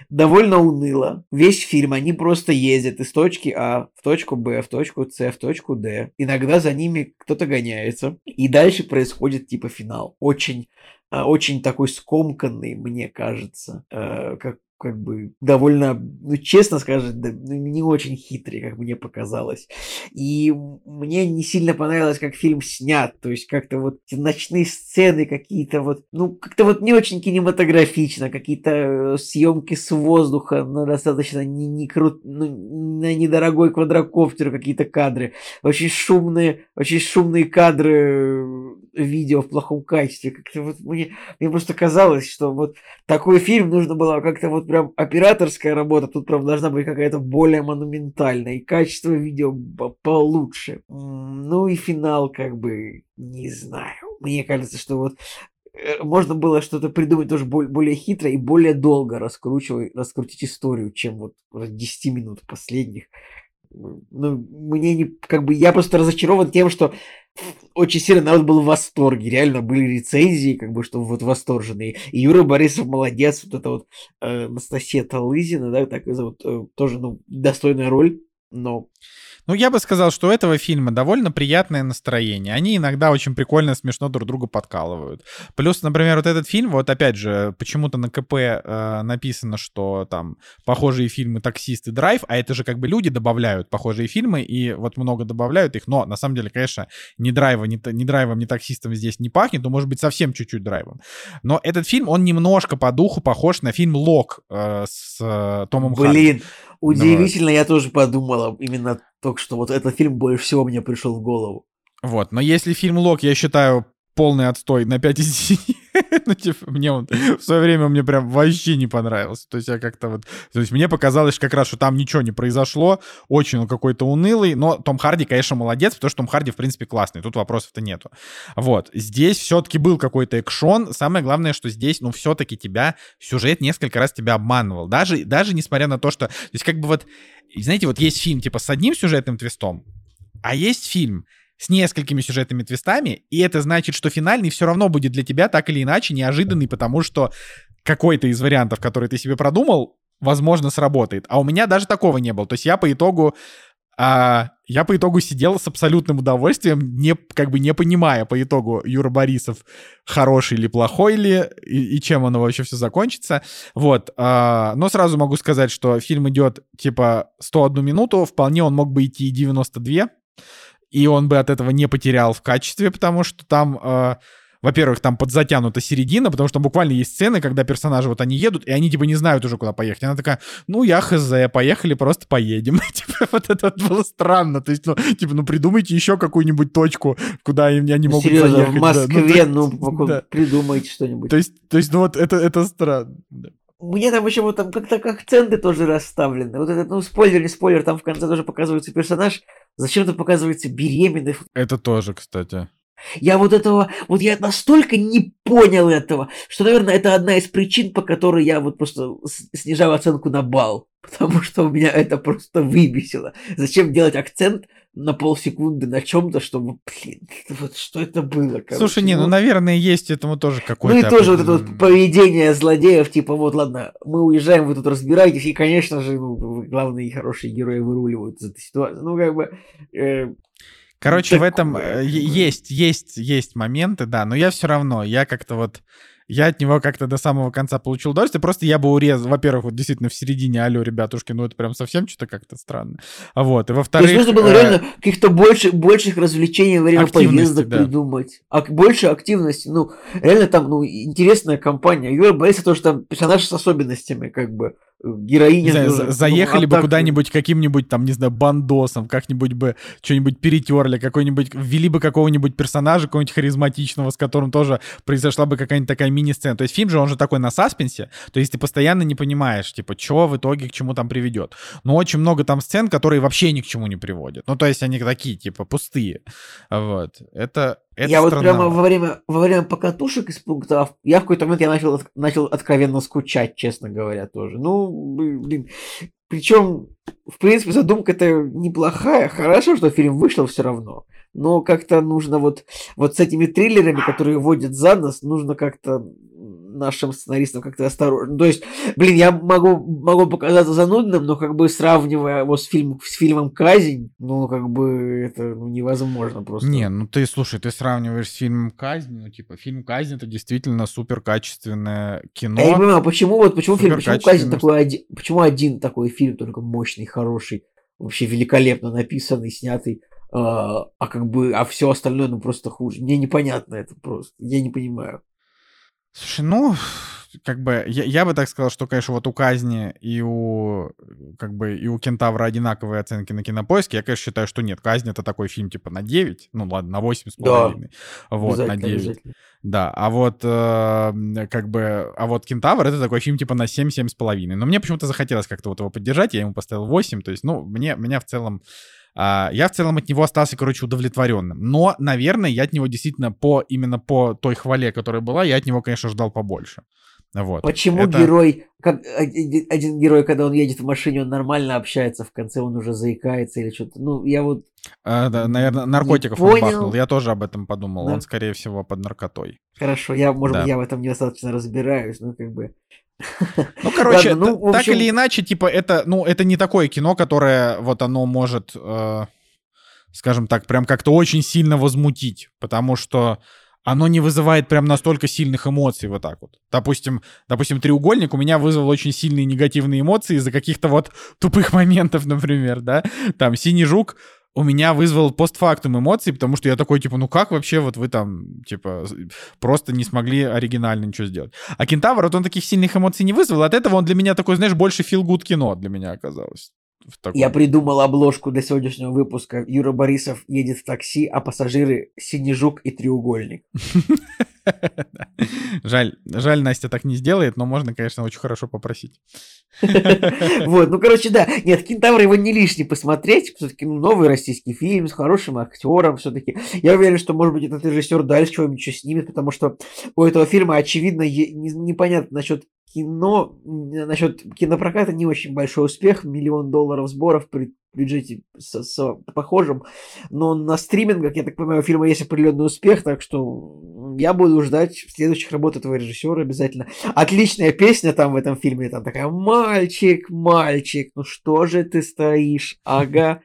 Довольно уныло. Весь фильм они просто ездят из точки А в точку Б, в точку С, в точку Д. Иногда за ними кто-то гоняется. И дальше происходит типа финал. Очень очень такой скомканный, мне кажется, э, как как бы довольно, ну, честно скажем, ну, не очень хитрый, как мне показалось. И мне не сильно понравилось, как фильм снят. То есть как-то вот ночные сцены какие-то вот, ну, как-то вот не очень кинематографично, какие-то э, съемки с воздуха на достаточно не, не крут, ну, на недорогой квадрокоптер какие-то кадры. Очень шумные, очень шумные кадры э, видео в плохом качестве. Как-то вот мне, мне просто казалось, что вот такой фильм нужно было как-то вот прям операторская работа, тут прям должна быть какая-то более монументальная, и качество видео получше. Ну и финал как бы, не знаю. Мне кажется, что вот э, можно было что-то придумать тоже более хитро и более долго раскручивать, раскрутить историю, чем вот 10 минут последних. Ну, мне не, как бы, я просто разочарован тем, что очень сильно народ был в восторге. Реально были рецензии, как бы, что вот восторженные. И Юра Борисов молодец. Вот это вот э, Талызина, да, так зовут, э, тоже, ну, достойная роль. Но ну, я бы сказал, что у этого фильма довольно приятное настроение. Они иногда очень прикольно, смешно друг друга подкалывают. Плюс, например, вот этот фильм, вот опять же, почему-то на КП э, написано, что там похожие фильмы «Таксист» и «Драйв», а это же как бы люди добавляют похожие фильмы, и вот много добавляют их, но на самом деле, конечно, ни драйва, ни, ни драйвом, ни таксистом здесь не пахнет, но может быть совсем чуть-чуть драйвом. Но этот фильм, он немножко по духу похож на фильм «Лок» э, с э, Томом Блин, Харди. Удивительно, но... я тоже подумала именно только что вот этот фильм больше всего мне пришел в голову. Вот, но если фильм Лок, я считаю, полный отстой на 5 из 10. ну, типа, мне он в свое время мне прям вообще не понравился. То есть я как-то вот... То есть мне показалось как раз, что там ничего не произошло. Очень он какой-то унылый. Но Том Харди, конечно, молодец, потому что Том Харди, в принципе, классный. Тут вопросов-то нету. Вот. Здесь все-таки был какой-то экшон. Самое главное, что здесь, ну, все-таки тебя... Сюжет несколько раз тебя обманывал. Даже, даже несмотря на то, что... То есть как бы вот... Знаете, вот есть фильм типа с одним сюжетным твистом, а есть фильм с несколькими сюжетными твистами, и это значит, что финальный все равно будет для тебя так или иначе неожиданный, потому что какой-то из вариантов, который ты себе продумал, возможно, сработает. А у меня даже такого не было. То есть я по итогу А я по итогу сидел с абсолютным удовольствием, не, как бы не понимая по итогу Юра Борисов, хороший или плохой ли, и, и чем оно вообще все закончится. Вот. А, но сразу могу сказать, что фильм идет типа 101 минуту, вполне он мог бы идти и 92, и он бы от этого не потерял в качестве, потому что там... А, во-первых, там подзатянута середина, потому что буквально есть сцены, когда персонажи вот они едут, и они типа не знают уже, куда поехать. Она такая, ну, я хз, поехали, просто поедем. типа вот это вот было странно. То есть, ну, типа, ну, придумайте еще какую-нибудь точку, куда они не могут Серьезно, заехать. в Москве, ну, ну да. придумайте что-нибудь. То есть, то есть, ну, вот это, это странно. Мне там еще вот там как-то акценты тоже расставлены. Вот этот, ну, спойлер, не спойлер, там в конце тоже показывается персонаж, зачем-то показывается беременный. Это тоже, кстати. Я вот этого, вот я настолько не понял этого, что, наверное, это одна из причин, по которой я вот просто снижал оценку на балл. Потому что у меня это просто выбесило. Зачем делать акцент на полсекунды на чем-то, чтобы, блин, вот что это было? Короче, Слушай, не, ну, ну, наверное, есть этому тоже какое-то... Ну и тоже вот это вот поведение злодеев, типа, вот, ладно, мы уезжаем, вы тут разбираетесь, и, конечно же, ну, главные хорошие герои выруливают из этой ситуации. Ну, как бы... Э, Короче, так... в этом э, есть, есть, есть моменты, да, но я все равно, я как-то вот я от него как-то до самого конца получил удовольствие. Просто я бы урезал, во-первых, вот действительно в середине, алло, ребятушки, ну это прям совсем что-то как-то странно. А вот, и во-вторых... То есть нужно было э... реально каких-то больше, больших развлечений во время поездок да. придумать. А больше активности. Ну, реально там, ну, интересная компания. Юра Борисов тоже там персонаж с особенностями, как бы героиня... знаю, тоже, заехали ну, бы куда-нибудь каким-нибудь там, не знаю, бандосом, как-нибудь бы что-нибудь перетерли, какой-нибудь, ввели бы какого-нибудь персонажа, какого-нибудь харизматичного, с которым тоже произошла бы какая-нибудь такая мини-сцена. То есть фильм же, он же такой на саспенсе, то есть ты постоянно не понимаешь, типа, что в итоге к чему там приведет. Но очень много там сцен, которые вообще ни к чему не приводят. Ну, то есть они такие, типа, пустые. Вот. Это, это я вот прямо во время, во время покатушек из пункта я в какой-то момент я начал, начал откровенно скучать, честно говоря, тоже. Ну, блин. Причем, в принципе, задумка это неплохая. Хорошо, что фильм вышел все равно. Но как-то нужно вот, вот с этими триллерами, которые вводят за нас, нужно как-то нашим сценаристам как-то осторожно. То есть, блин, я могу, могу показаться занудным, но как бы сравнивая его с, фильм, с фильмом «Казнь», ну, как бы это ну, невозможно просто. Не, ну ты, слушай, ты сравниваешь с фильмом «Казнь», ну, типа, фильм «Казнь» — это действительно супер качественное кино. Я не понимаю, почему вот, почему фильм, почему «Казнь» такой один, почему один такой фильм, только мощный, хороший, вообще великолепно написанный, снятый, а, а как бы, а все остальное, ну, просто хуже. Мне непонятно это просто, я не понимаю. Слушай, ну, как бы, я, я бы так сказал, что, конечно, вот у казни и у, как бы, и у Кентавра одинаковые оценки на кинопоиске. Я, конечно, считаю, что нет. Казнь — это такой фильм, типа, на 9, ну, ладно, на 8 с половиной. Да. Вот, на 9. Да, а вот, э, как бы, а вот Кентавр — это такой фильм, типа, на 7-7 с половиной. Но мне почему-то захотелось как-то вот его поддержать, я ему поставил 8, то есть, ну, мне, меня в целом я в целом от него остался, короче, удовлетворенным. Но, наверное, я от него действительно по именно по той хвале, которая была, я от него, конечно, ждал побольше. Вот. Почему это... герой, как один, один герой, когда он едет в машине, он нормально общается, в конце он уже заикается или что-то. Ну, я вот. А, да, наверное, наркотиков он бахнул. Я тоже об этом подумал. Да. Он, скорее всего, под наркотой. Хорошо, я, может да. быть, я в этом недостаточно разбираюсь, но как бы. Ну, короче, Ладно, ну, так общем... или иначе, типа, это, ну, это не такое кино, которое вот оно может, э, скажем так, прям как-то очень сильно возмутить, потому что оно не вызывает прям настолько сильных эмоций вот так вот. Допустим, допустим, треугольник у меня вызвал очень сильные негативные эмоции из-за каких-то вот тупых моментов, например, да. Там синий жук у меня вызвал постфактум эмоций, потому что я такой, типа, ну как вообще вот вы там, типа, просто не смогли оригинально ничего сделать. А Кентавр, вот он таких сильных эмоций не вызвал, от этого он для меня такой, знаешь, больше good кино для меня оказалось. Я придумал обложку для сегодняшнего выпуска. Юра Борисов едет в такси, а пассажиры Синежук и Треугольник. Жаль, жаль, Настя так не сделает, но можно, конечно, очень хорошо попросить. Вот, ну, короче, да. Нет, Кентавр его не лишний посмотреть. Все-таки ну, новый российский фильм с хорошим актером все-таки. Я уверен, что, может быть, этот режиссер дальше чего-нибудь снимет, потому что у этого фильма, очевидно, непонятно насчет кино, насчет кинопроката не очень большой успех, миллион долларов сборов при бюджете с, с похожим, но на стримингах, я так понимаю, у фильма есть определенный успех, так что я буду ждать следующих работ этого режиссера обязательно. Отличная песня там в этом фильме, там такая «Мальчик, мальчик, ну что же ты стоишь? Ага».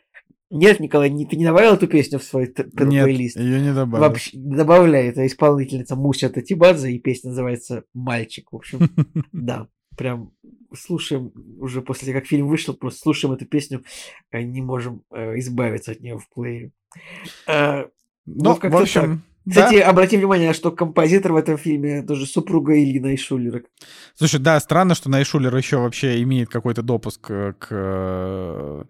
Нет, Николай, не, ты не добавил эту песню в свой т- т- Нет, плейлист? ее не добавил. Вообще, добавляй, это исполнительница Муся Татибадзе, и песня называется «Мальчик». В общем, да, прям слушаем уже после того, как фильм вышел, просто слушаем эту песню, э, не можем э, избавиться от нее в плеере. Э, Ну, вот в как-то так. общем, да. Кстати, обрати внимание, что композитор в этом фильме тоже супруга Ильина Ишулера. Слушай, да, странно, что Найшулер еще вообще имеет какой-то допуск к,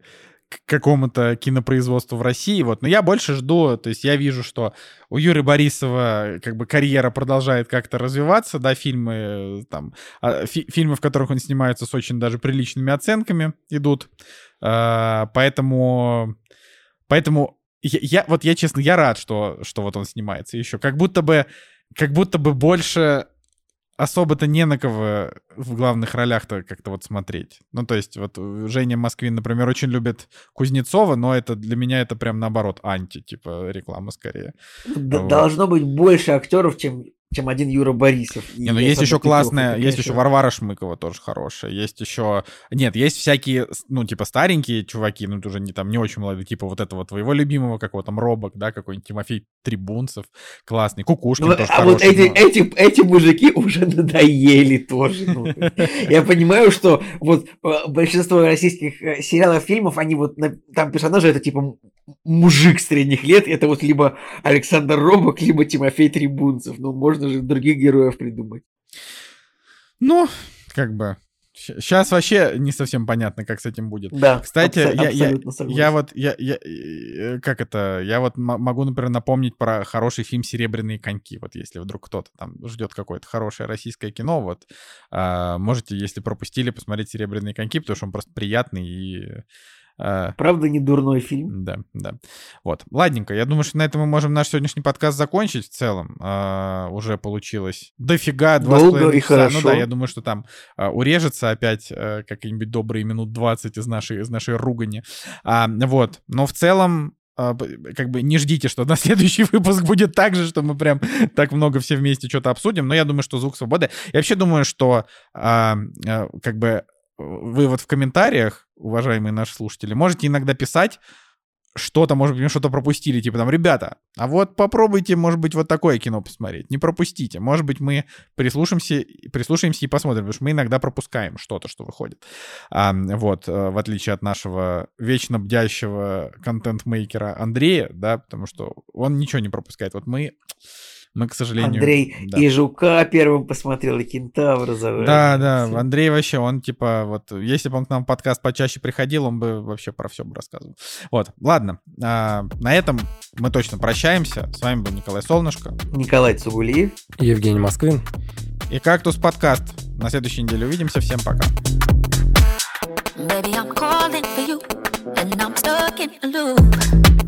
к какому-то кинопроизводству в России. Вот. Но я больше жду, то есть я вижу, что у Юры Борисова как бы карьера продолжает как-то развиваться, да, фильмы э, там, а, фи- фильмы, в которых он снимается с очень даже приличными оценками идут. А, Поэтому, поэтому я, я- вот я честно, я рад, что, что вот он снимается еще. Как будто бы, как будто бы больше особо-то не на кого в главных ролях-то как-то вот смотреть. Ну, то есть вот э, Женя Москвин, например, очень любит Кузнецова, но это для меня это прям наоборот анти, типа реклама скорее. Д- Вот. Должно быть больше актеров, чем, чем один Юра Борисов. Не, ну есть еще классная, это, есть еще конечно, Варвара Шмыкова тоже хорошая, есть еще... Нет, есть всякие, ну, типа старенькие чуваки, ну, уже не там, не очень молодые, типа вот этого твоего любимого, какого там Робок, да, какой-нибудь Тимофей Трибунцев, классный, Кукушкин Ну, тоже а вот хороший, эти, но- эти, эти мужики уже надоели тоже. ну. Я понимаю, что вот э, большинство российских э, сериалов, фильмов, они вот, там персонажи это типа мужик средних лет, это вот либо Александр Робок, либо Тимофей Трибунцев. Ну, можно же других героев придумать. Ну, как бы... Сейчас вообще не совсем понятно, как с этим будет. Да, Кстати, абсо- я, я, согласен. я вот, я, я, э, как это, я вот могу, например, напомнить про хороший фильм «Серебряные коньки», вот если вдруг кто-то там ждет какое-то хорошее российское кино, вот, а, можете, если пропустили, посмотреть «Серебряные коньки», потому что он просто приятный и... а, Правда, не дурной фильм. да, да. Вот. Ладненько. Я думаю, что на этом мы можем наш сегодняшний подкаст закончить в целом. А, уже получилось дофига, два с Долго половиной и часа. Ну хорошо. да, я думаю, что там а, урежется опять а, какие-нибудь добрые минут 20 из нашей, из нашей ругани. А, вот. Но в целом а, как бы не ждите, что на следующий выпуск будет так же, что мы прям так много все вместе что-то обсудим. Но я думаю, что звук свободы. Я вообще думаю, что а, а, как бы вы вот в комментариях, уважаемые наши слушатели, можете иногда писать что-то, может быть, мы что-то пропустили, типа там, ребята, а вот попробуйте, может быть, вот такое кино посмотреть, не пропустите, может быть, мы прислушаемся, прислушаемся и посмотрим, потому что мы иногда пропускаем что-то, что выходит. А, вот, э, в отличие от нашего вечно бдящего контент-мейкера Андрея, да, потому что он ничего не пропускает. Вот мы, мы, к сожалению... Андрей да. и Жука первым посмотрел, и Кентавра за Да, да, Андрей вообще, он типа, вот, если бы он к нам в подкаст почаще приходил, он бы вообще про все бы рассказывал. Вот, ладно, а, на этом мы точно прощаемся. С вами был Николай Солнышко Николай Цугулиев. Евгений Москвин. и Кактус подкаст. На следующей неделе увидимся. Всем пока. Baby, I'm calling for you, and I'm stuck in a loop.